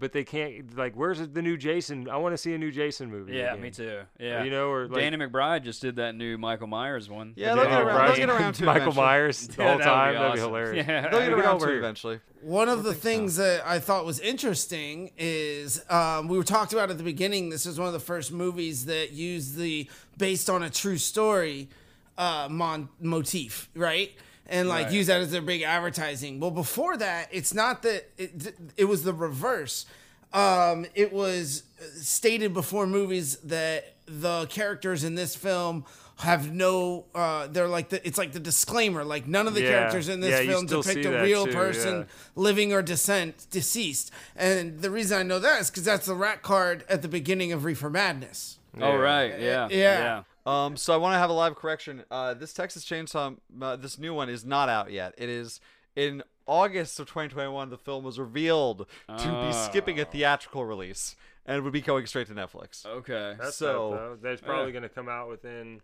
but they can't. Like, where's the new Jason? I want to see a new Jason movie. Yeah, again. me too. Yeah, You know, or like Danny McBride just did that new Michael Myers one. Yeah, they'll Danny get around, they'll get around to it Michael eventually. Myers the Yeah, whole that would time. be That'd be hilarious. Yeah. They'll get Get around to it it. eventually. One of the things that I thought was interesting is um, we were talked about at the beginning. This is one of the first movies that used the based on a true story uh, mon- motif, right? And like Right. use that as their big advertising. Well, before that, it's not that it, it was the reverse. Um, it was stated before movies that the characters in this film have no uh they're like the it's like the disclaimer like none of the Yeah. characters in this Yeah, film depict a real too, person yeah. living or descent deceased and the reason i know that is because that's the rat card at the beginning of reefer madness Oh right, yeah, Yeah. Um, so I want to have a live correction. Uh, this Texas Chainsaw, uh, this new one is not out yet. It is in August of 2021. The film was revealed to be skipping a theatrical release and would be going straight to Netflix. Okay. That's So- dope. That's probably going to come out within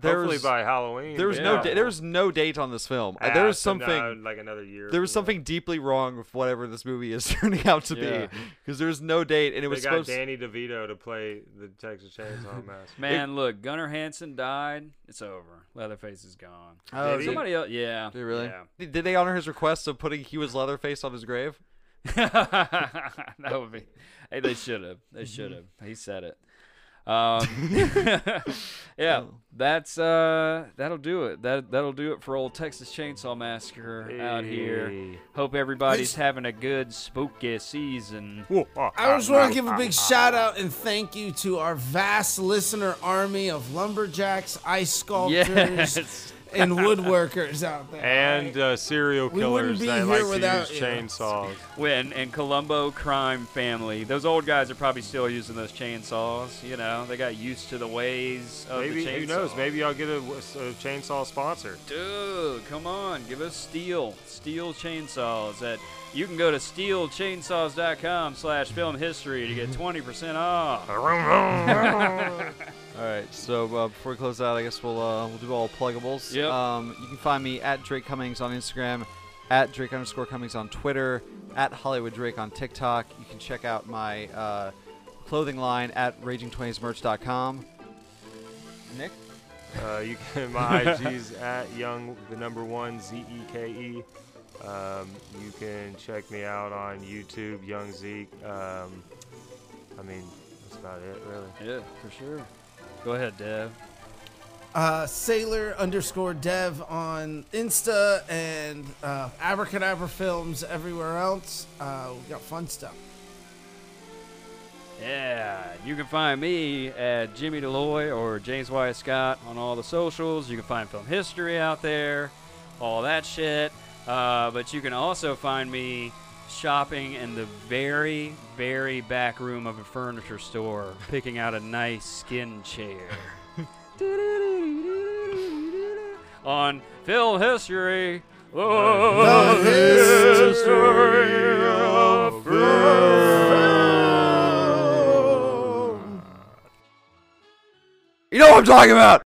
hopefully by Halloween. there was but no da- there was no date on this film. Ah, there was so something. now, like another year. there was from now. something deeply wrong with whatever this movie is turning out to Yeah. be because there was no date and it was. They was got supposed. Danny DeVito to play the Texas Chainsaw Massacre. Man, look, Gunnar Hansen died. It's over. Leatherface is gone. Oh, Did he? Somebody else, yeah. Did, he really? Yeah. Did they honor his request of putting he was Leatherface on his grave? that would be. Hey, they should have. They should have. He said it. Um, yeah, that's uh, that'll do it. That that'll do it for old Texas Chainsaw Massacre out here. Hope everybody's having a good spooky season. I just want to give a big shout out and thank you to our vast listener army of lumberjacks, ice sculptors, Yes. And woodworkers out there. And uh, serial killers that here like to without use you. chainsaws. When and Colombo crime family, those old guys are probably still using those chainsaws. You know, they got used to the ways of Maybe the chainsaw. who knows? Maybe I'll get a, a chainsaw sponsor. Dude, come on, give us steel, steel chainsaws. At you can go to steelchainsaws.com slash film history to get 20% off. All right, so uh, before we close out, I guess we'll uh, we'll do all pluggables. Yep. Um, you can find me at Drake Cummings on Instagram, at Drake underscore Cummings on Twitter, at Hollywood Drake on TikTok. You can check out my uh, clothing line at RagingTwenties.merch.com. Nick. Uh, you can my IG's at young the number one Z E K E. Um, you can check me out on YouTube, Young Zeke. Um, I mean, that's about it, really. Yeah, for sure. Go ahead, Dev. uh, Sailor underscore Dev on Insta and uh, Abracadabra Films everywhere else. Uh, we got fun stuff. Yeah, you can find me at Jimmy Deloy or James Wyatt Scott on all the socials. You can find film history out there, all that shit. Uh, but you can also find me shopping in the very, very back room of a furniture store, picking out a nice skin chair. on film history. The history of film. You know what I'm talking about.